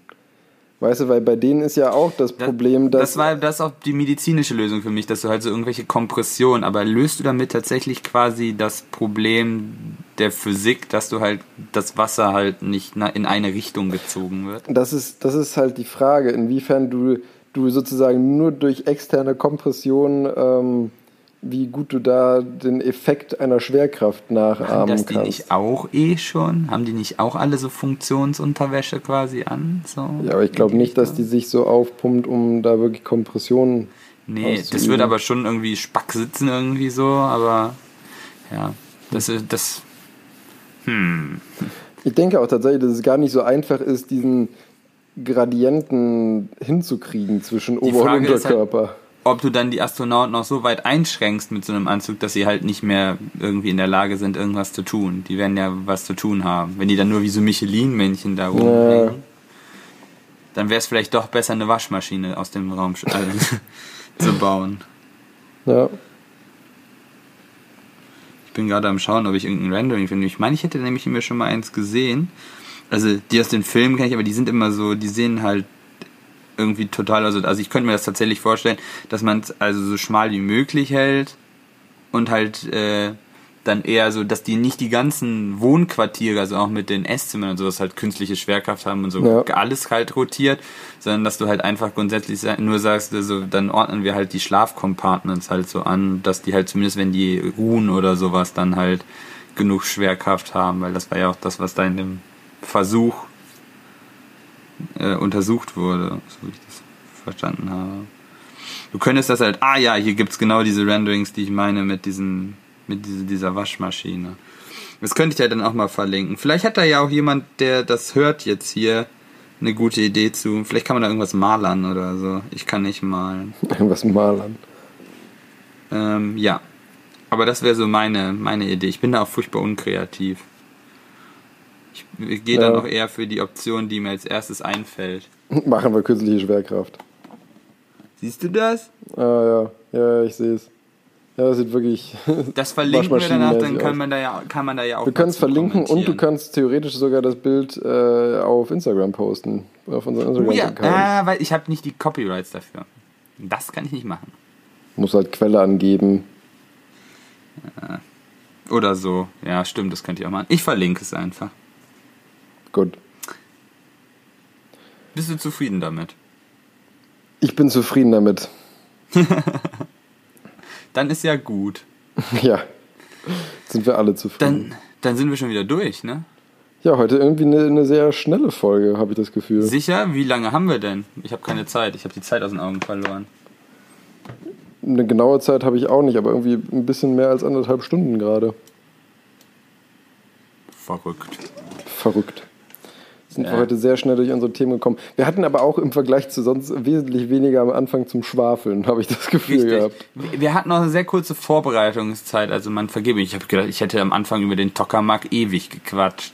Weißt du, weil bei denen ist ja auch das Problem, dass. das war das auch die medizinische Lösung für mich, dass du halt so irgendwelche Kompressionen, aber löst du damit tatsächlich quasi das Problem der Physik, dass du halt das Wasser halt nicht in eine Richtung gezogen wird? Das ist, das ist halt die Frage, inwiefern du, du sozusagen nur durch externe Kompression, ähm, wie gut du da den Effekt einer Schwerkraft Haben nachahmen das die nicht auch eh schon? Haben die nicht auch alle so Funktionsunterwäsche quasi an? So Ja, aber ich glaube nicht, dass die sich so aufpumpt, um da wirklich Kompressionen. Nee, das wird aber schon irgendwie Spack sitzen irgendwie so, aber ja, das ist das. Hm. Ich denke auch tatsächlich, dass es gar nicht so einfach ist, diesen Gradienten hinzukriegen zwischen Ober- und ist halt- Unterkörper. ob du dann die Astronauten auch so weit einschränkst mit so einem Anzug, dass sie halt nicht mehr irgendwie in der Lage sind, irgendwas zu tun. Die werden ja was zu tun haben. Wenn die dann nur wie so Michelin-Männchen da rumhängen, dann wäre es vielleicht doch besser, eine Waschmaschine aus dem Raum zu bauen. Ja. Ich bin gerade am schauen, ob ich irgendein Rendering finde. Ich meine, ich hätte nämlich immer schon mal eins gesehen. Also die aus den Filmen kenne ich, aber die sind immer so, die sehen halt irgendwie total, also, also ich könnte mir das tatsächlich vorstellen, dass man es also so schmal wie möglich hält und halt äh, dann eher so, dass die nicht die ganzen Wohnquartiere, also auch mit den Esszimmern und sowas halt künstliche Schwerkraft haben und so Ja. alles halt rotiert, sondern dass du halt einfach grundsätzlich nur sagst, also dann ordnen wir halt die Schlafcompartments halt so an, dass die halt zumindest wenn die ruhen oder sowas dann halt genug Schwerkraft haben, weil das war ja auch das, was da in dem Versuch äh, untersucht wurde, so wie ich das verstanden habe. Du könntest das halt, ah ja, hier gibt's genau diese Renderings, die ich meine mit diesen, mit diese, dieser Waschmaschine. Das könnte ich ja dann auch mal verlinken. Vielleicht hat da ja auch jemand, der das hört jetzt hier, eine gute Idee zu. Vielleicht kann man da irgendwas malern oder so. Ich kann nicht malen. Irgendwas malern. Ähm, ja. Aber das wäre so meine, meine Idee. Ich bin da auch furchtbar unkreativ. Ich gehe dann Ja. auch eher für die Option, die mir als erstes einfällt. Machen wir künstliche Schwerkraft. Siehst du das? Ah ja, ja, ich sehe es. Ja, das sieht wirklich. Das verlinken wir danach, dann kann man da ja, kann man da ja auch. Wir können es dazu verlinken und du kannst theoretisch sogar das Bild äh, auf Instagram posten. Auf unserem Oh ja, Instagram-Account. ah, weil ich habe nicht die Copyrights dafür. Das kann ich nicht machen. Muss halt Quelle angeben. Oder so. Ja, stimmt, das könnte ich auch machen. Ich verlinke es einfach. Gut. Bist du zufrieden damit? Ich bin zufrieden damit. Dann ist ja gut. ja. Sind wir alle zufrieden. Dann, dann sind wir schon wieder durch, ne? ja, heute irgendwie eine, eine sehr schnelle Folge, habe ich das Gefühl. Sicher? Wie lange haben wir denn? Ich habe keine Zeit. Ich habe die Zeit aus den Augen verloren. Eine genaue Zeit habe ich auch nicht, aber irgendwie ein bisschen mehr als anderthalb Stunden gerade. Verrückt. Verrückt. Sind wir Ja. heute sehr schnell durch unsere Themen gekommen. Wir hatten aber auch im Vergleich zu sonst wesentlich weniger am Anfang zum Schwafeln, habe ich das Gefühl Richtig. gehabt. Wir wir hatten noch eine sehr kurze Vorbereitungszeit, also man vergebe mich. Ich habe gedacht, ich hätte am Anfang über den Tokamak ewig gequatscht.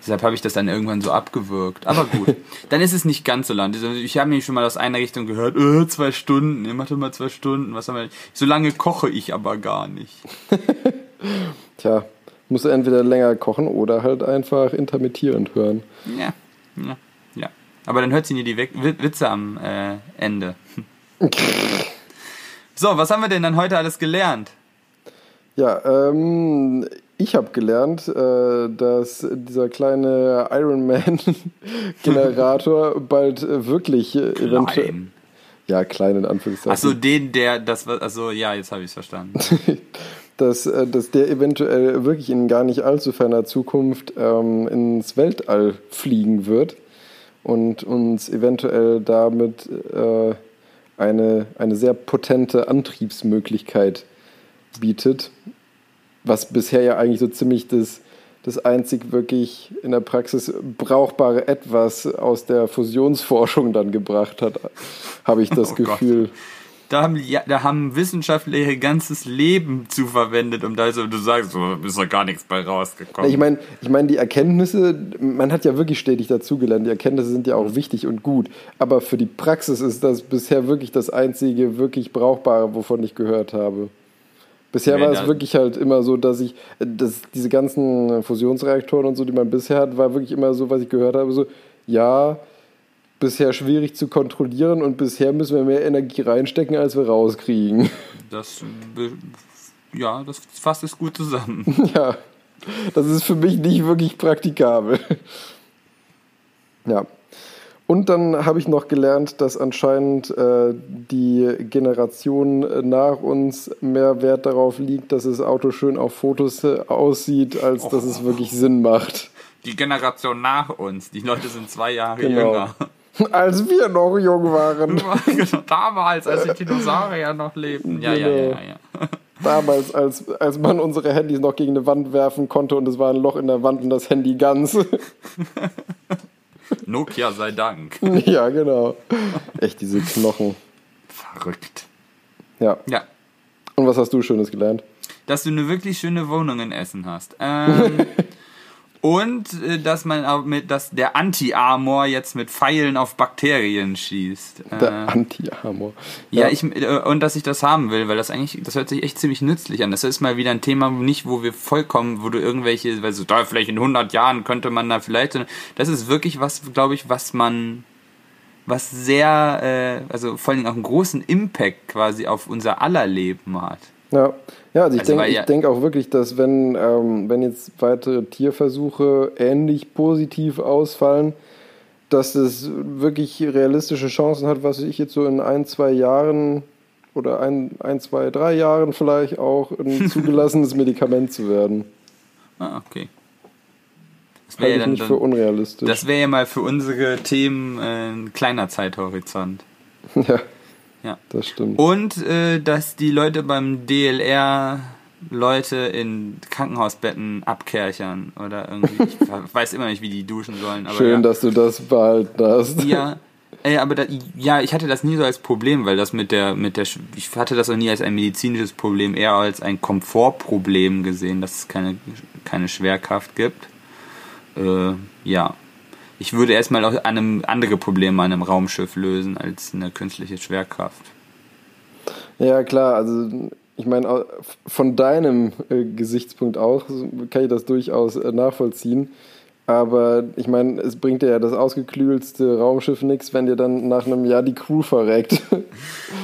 Deshalb habe ich das dann irgendwann so abgewürgt. Aber gut, dann ist es nicht ganz so lang. Also Ich habe nämlich schon mal aus einer Richtung gehört, äh, zwei Stunden, ihr macht mal zwei Stunden, was haben wir So lange koche ich aber gar nicht. Tja, musst du entweder länger kochen oder halt einfach intermittierend hören. Ja, ja, ja. Aber dann hört sie nie die Wi- Wi- Witze am äh, Ende. So, was haben wir denn dann heute alles gelernt? Ja, ähm, ich habe gelernt, äh, dass dieser kleine Iron Man Generator bald äh, wirklich äh, eventuell. Ja, klein in Anführungszeichen. Achso, den, der, das war, also ja, jetzt habe ich es verstanden. Dass, äh, dass der eventuell wirklich in gar nicht allzu ferner Zukunft ähm, ins Weltall fliegen wird und uns eventuell damit äh, eine, eine sehr potente Antriebsmöglichkeit bietet, was bisher ja eigentlich so ziemlich das, das einzig wirklich in der Praxis brauchbare Etwas aus der Fusionsforschung dann gebracht hat, habe ich das Oh Gott. Da haben, ja, da haben Wissenschaftler ihr ganzes Leben zu verwendet, um da so, du sagst, so ist doch gar nichts bei rausgekommen. Ich meine, ich meine, die Erkenntnisse, man hat ja wirklich stetig dazugelernt. Die Erkenntnisse sind ja auch wichtig und gut. Aber für die Praxis ist das bisher wirklich das einzige wirklich Brauchbare, wovon ich gehört habe. Bisher war es wirklich halt immer so, dass ich, dass diese ganzen Fusionsreaktoren und so, die man bisher hat, war wirklich immer so, was ich gehört habe, so, ja, bisher schwierig zu kontrollieren und bisher müssen wir mehr Energie reinstecken, als wir rauskriegen. das, ja, das fasst es gut zusammen. Ja, das ist für mich nicht wirklich praktikabel. Ja. Und dann habe ich noch gelernt, dass anscheinend äh, die Generation nach uns mehr Wert darauf liegt, dass das Auto schön auf Fotos äh, aussieht, als dass es wirklich Sinn macht. Die Generation nach uns, die Leute sind zwei Jahre Genau. jünger. Als wir noch jung waren. Damals, als die Dinosaurier noch lebten. Ja, ja, ja, Genau. ja. ja. Damals, als, als man unsere Handys noch gegen eine Wand werfen konnte und es war ein Loch in der Wand und das Handy ganz. Nokia sei Dank. ja, genau. Echt diese Knochen. Verrückt. Ja. Ja. Und was hast du Schönes gelernt? Dass du eine wirklich schöne Wohnung in Essen hast. Ähm, und äh, dass man auch mit, dass der Anti-Armor jetzt mit Pfeilen auf Bakterien schießt. Der Äh, Anti-Amor. Ja, ich äh, und dass ich das haben will, weil das eigentlich, das hört sich echt ziemlich nützlich an. Das ist mal wieder ein Thema, nicht wo wir vollkommen, wo du irgendwelche, weil so da vielleicht in 100 Jahren könnte man da vielleicht, das ist wirklich was, glaube ich, was man, was sehr, äh, also vor allen Dingen auch einen großen Impact quasi auf unser aller Leben hat. Ja, ja also ich Also, denke ja- denk auch wirklich, dass wenn, ähm, wenn jetzt weitere Tierversuche ähnlich positiv ausfallen, dass es wirklich realistische Chancen hat, was ich jetzt so in ein, zwei Jahren oder ein, ein zwei, drei Jahren vielleicht auch ein zugelassenes Medikament zu werden. Ah, okay. Das wäre ja dann, nicht für unrealistisch. das wäre ja mal für unsere Themen äh, ein kleiner Zeithorizont. ja, Ja. das stimmt. Und äh, dass die Leute beim DLR Leute in Krankenhausbetten abkerchern oder irgendwie. Ich weiß immer nicht, wie die duschen sollen. Aber Schön, ja. dass du das behalten hast. Ja, ey, aber da, ja, ich hatte das nie so als Problem, weil das mit der, mit der, ich hatte das auch nie als ein medizinisches Problem, eher als ein Komfortproblem gesehen, dass es keine, keine Schwerkraft gibt. Äh, ja. Ich würde erstmal auch einem andere Probleme an einem Raumschiff lösen als eine künstliche Schwerkraft. Ja, klar, also ich meine, von deinem äh, Gesichtspunkt auch kann ich das durchaus äh, nachvollziehen. Aber ich meine, es bringt dir ja das ausgeklügelste Raumschiff nichts, wenn dir dann nach einem Jahr die Crew verreckt.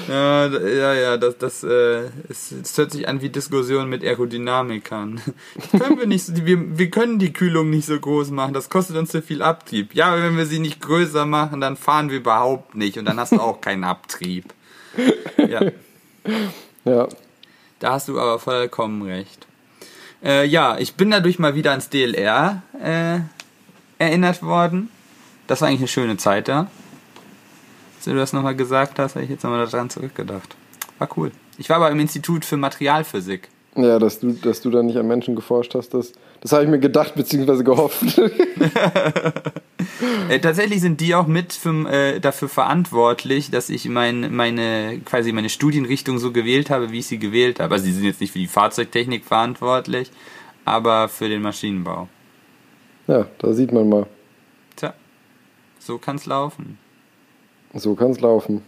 Ja, ja, ja, das, das, äh, es, es hört sich an wie Diskussion mit Aerodynamikern. Das können wir nicht, so- wir, wir können die Kühlung nicht so groß machen, das kostet uns zu viel Abtrieb. Ja, aber wenn wir sie nicht größer machen, dann fahren wir überhaupt nicht und dann hast du auch keinen Abtrieb. Ja, ja, da hast du aber vollkommen recht. Äh, ja, ich bin dadurch mal wieder ans DLR äh, erinnert worden. Das war eigentlich eine schöne Zeit da. Als du das nochmal gesagt hast, habe ich jetzt nochmal daran zurückgedacht. War cool. Ich war aber im Institut für Materialphysik. ja dass, du, dass du da nicht an Menschen geforscht hast, das, das habe ich mir gedacht bzw. gehofft. Äh, tatsächlich sind die auch mit für, äh, dafür verantwortlich, dass ich mein, meine, quasi meine Studienrichtung so gewählt habe, wie ich sie gewählt habe. Also sie sind jetzt nicht für die Fahrzeugtechnik verantwortlich, aber für den Maschinenbau. ja, da sieht man mal. Tja, so kann's laufen. So kann es laufen.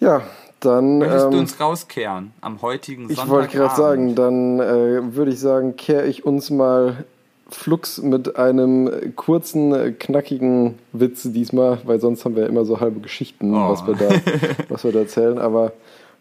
Ja, dann. Möchtest du ähm, uns rauskehren am heutigen Ich Sonntag? wollte gerade sagen, dann äh, würde ich sagen, kehre ich uns mal flugs mit einem kurzen, äh, knackigen Witz diesmal, weil sonst haben wir ja immer so halbe Geschichten, Oh. was, wir da, was wir da erzählen. Aber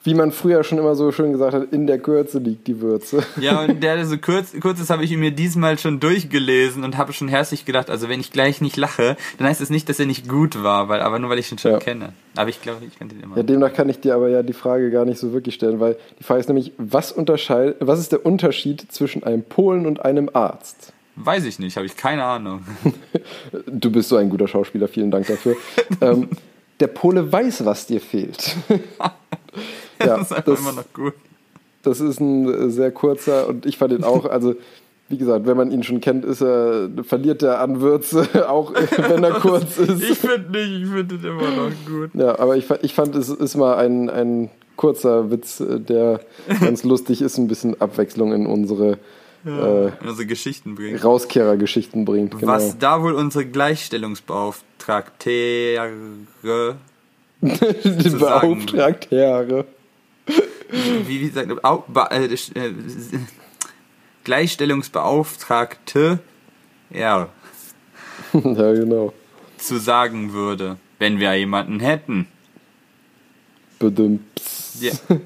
wie man früher schon immer so schön gesagt hat, in der Kürze liegt die Würze. Ja, und der so kurz, kurzes habe ich mir diesmal schon durchgelesen und habe schon herzlich gedacht, also wenn ich gleich nicht lache, dann heißt es nicht, dass er nicht gut war, weil, aber nur weil ich ihn schon Ja. kenne. Aber ich glaube, ich kannte ihn immer. Ja, demnach kann ich dir aber ja die Frage gar nicht so wirklich stellen, weil die Frage ist nämlich, was, unterscheid, was ist der Unterschied zwischen einem Polen und einem Arzt? Weiß ich nicht, habe ich keine Ahnung. Du bist so ein guter Schauspieler, vielen Dank dafür. ähm, der Pole weiß, was dir fehlt. Ja, das ist einfach das, immer noch gut. das ist ein äh, sehr kurzer und ich fand ihn auch, also wie gesagt, wenn man ihn schon kennt, ist er, verliert er an Würze, auch wenn er kurz ist. Ich finde nicht, ich finde es immer noch gut. Ja, aber ich, ich fand, es ist mal ein, ein kurzer Witz, äh, der ganz lustig ist, ein bisschen Abwechslung in unsere äh, Unsere Geschichten bringen. Rauskehrergeschichten bringt. Genau. Was da wohl unsere Gleichstellungsbeauftragte Die Beauftragte. wie, wie sagt au, äh, äh, Gleichstellungsbeauftragte ja, ja, genau. zu sagen würde, wenn wir jemanden hätten. Bedimps. Ja.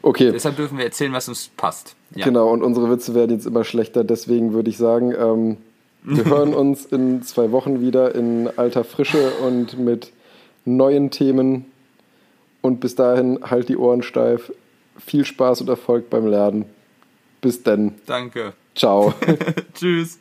Okay, Deshalb dürfen wir erzählen, was uns passt. Ja. genau. Und unsere Witze werden jetzt immer schlechter. Deswegen würde ich sagen, ähm, wir hören uns in zwei Wochen wieder in alter Frische und mit neuen Themen. Und bis dahin halt die Ohren steif. Viel Spaß und Erfolg beim Lernen. Bis dann. Danke. Ciao. Tschüss.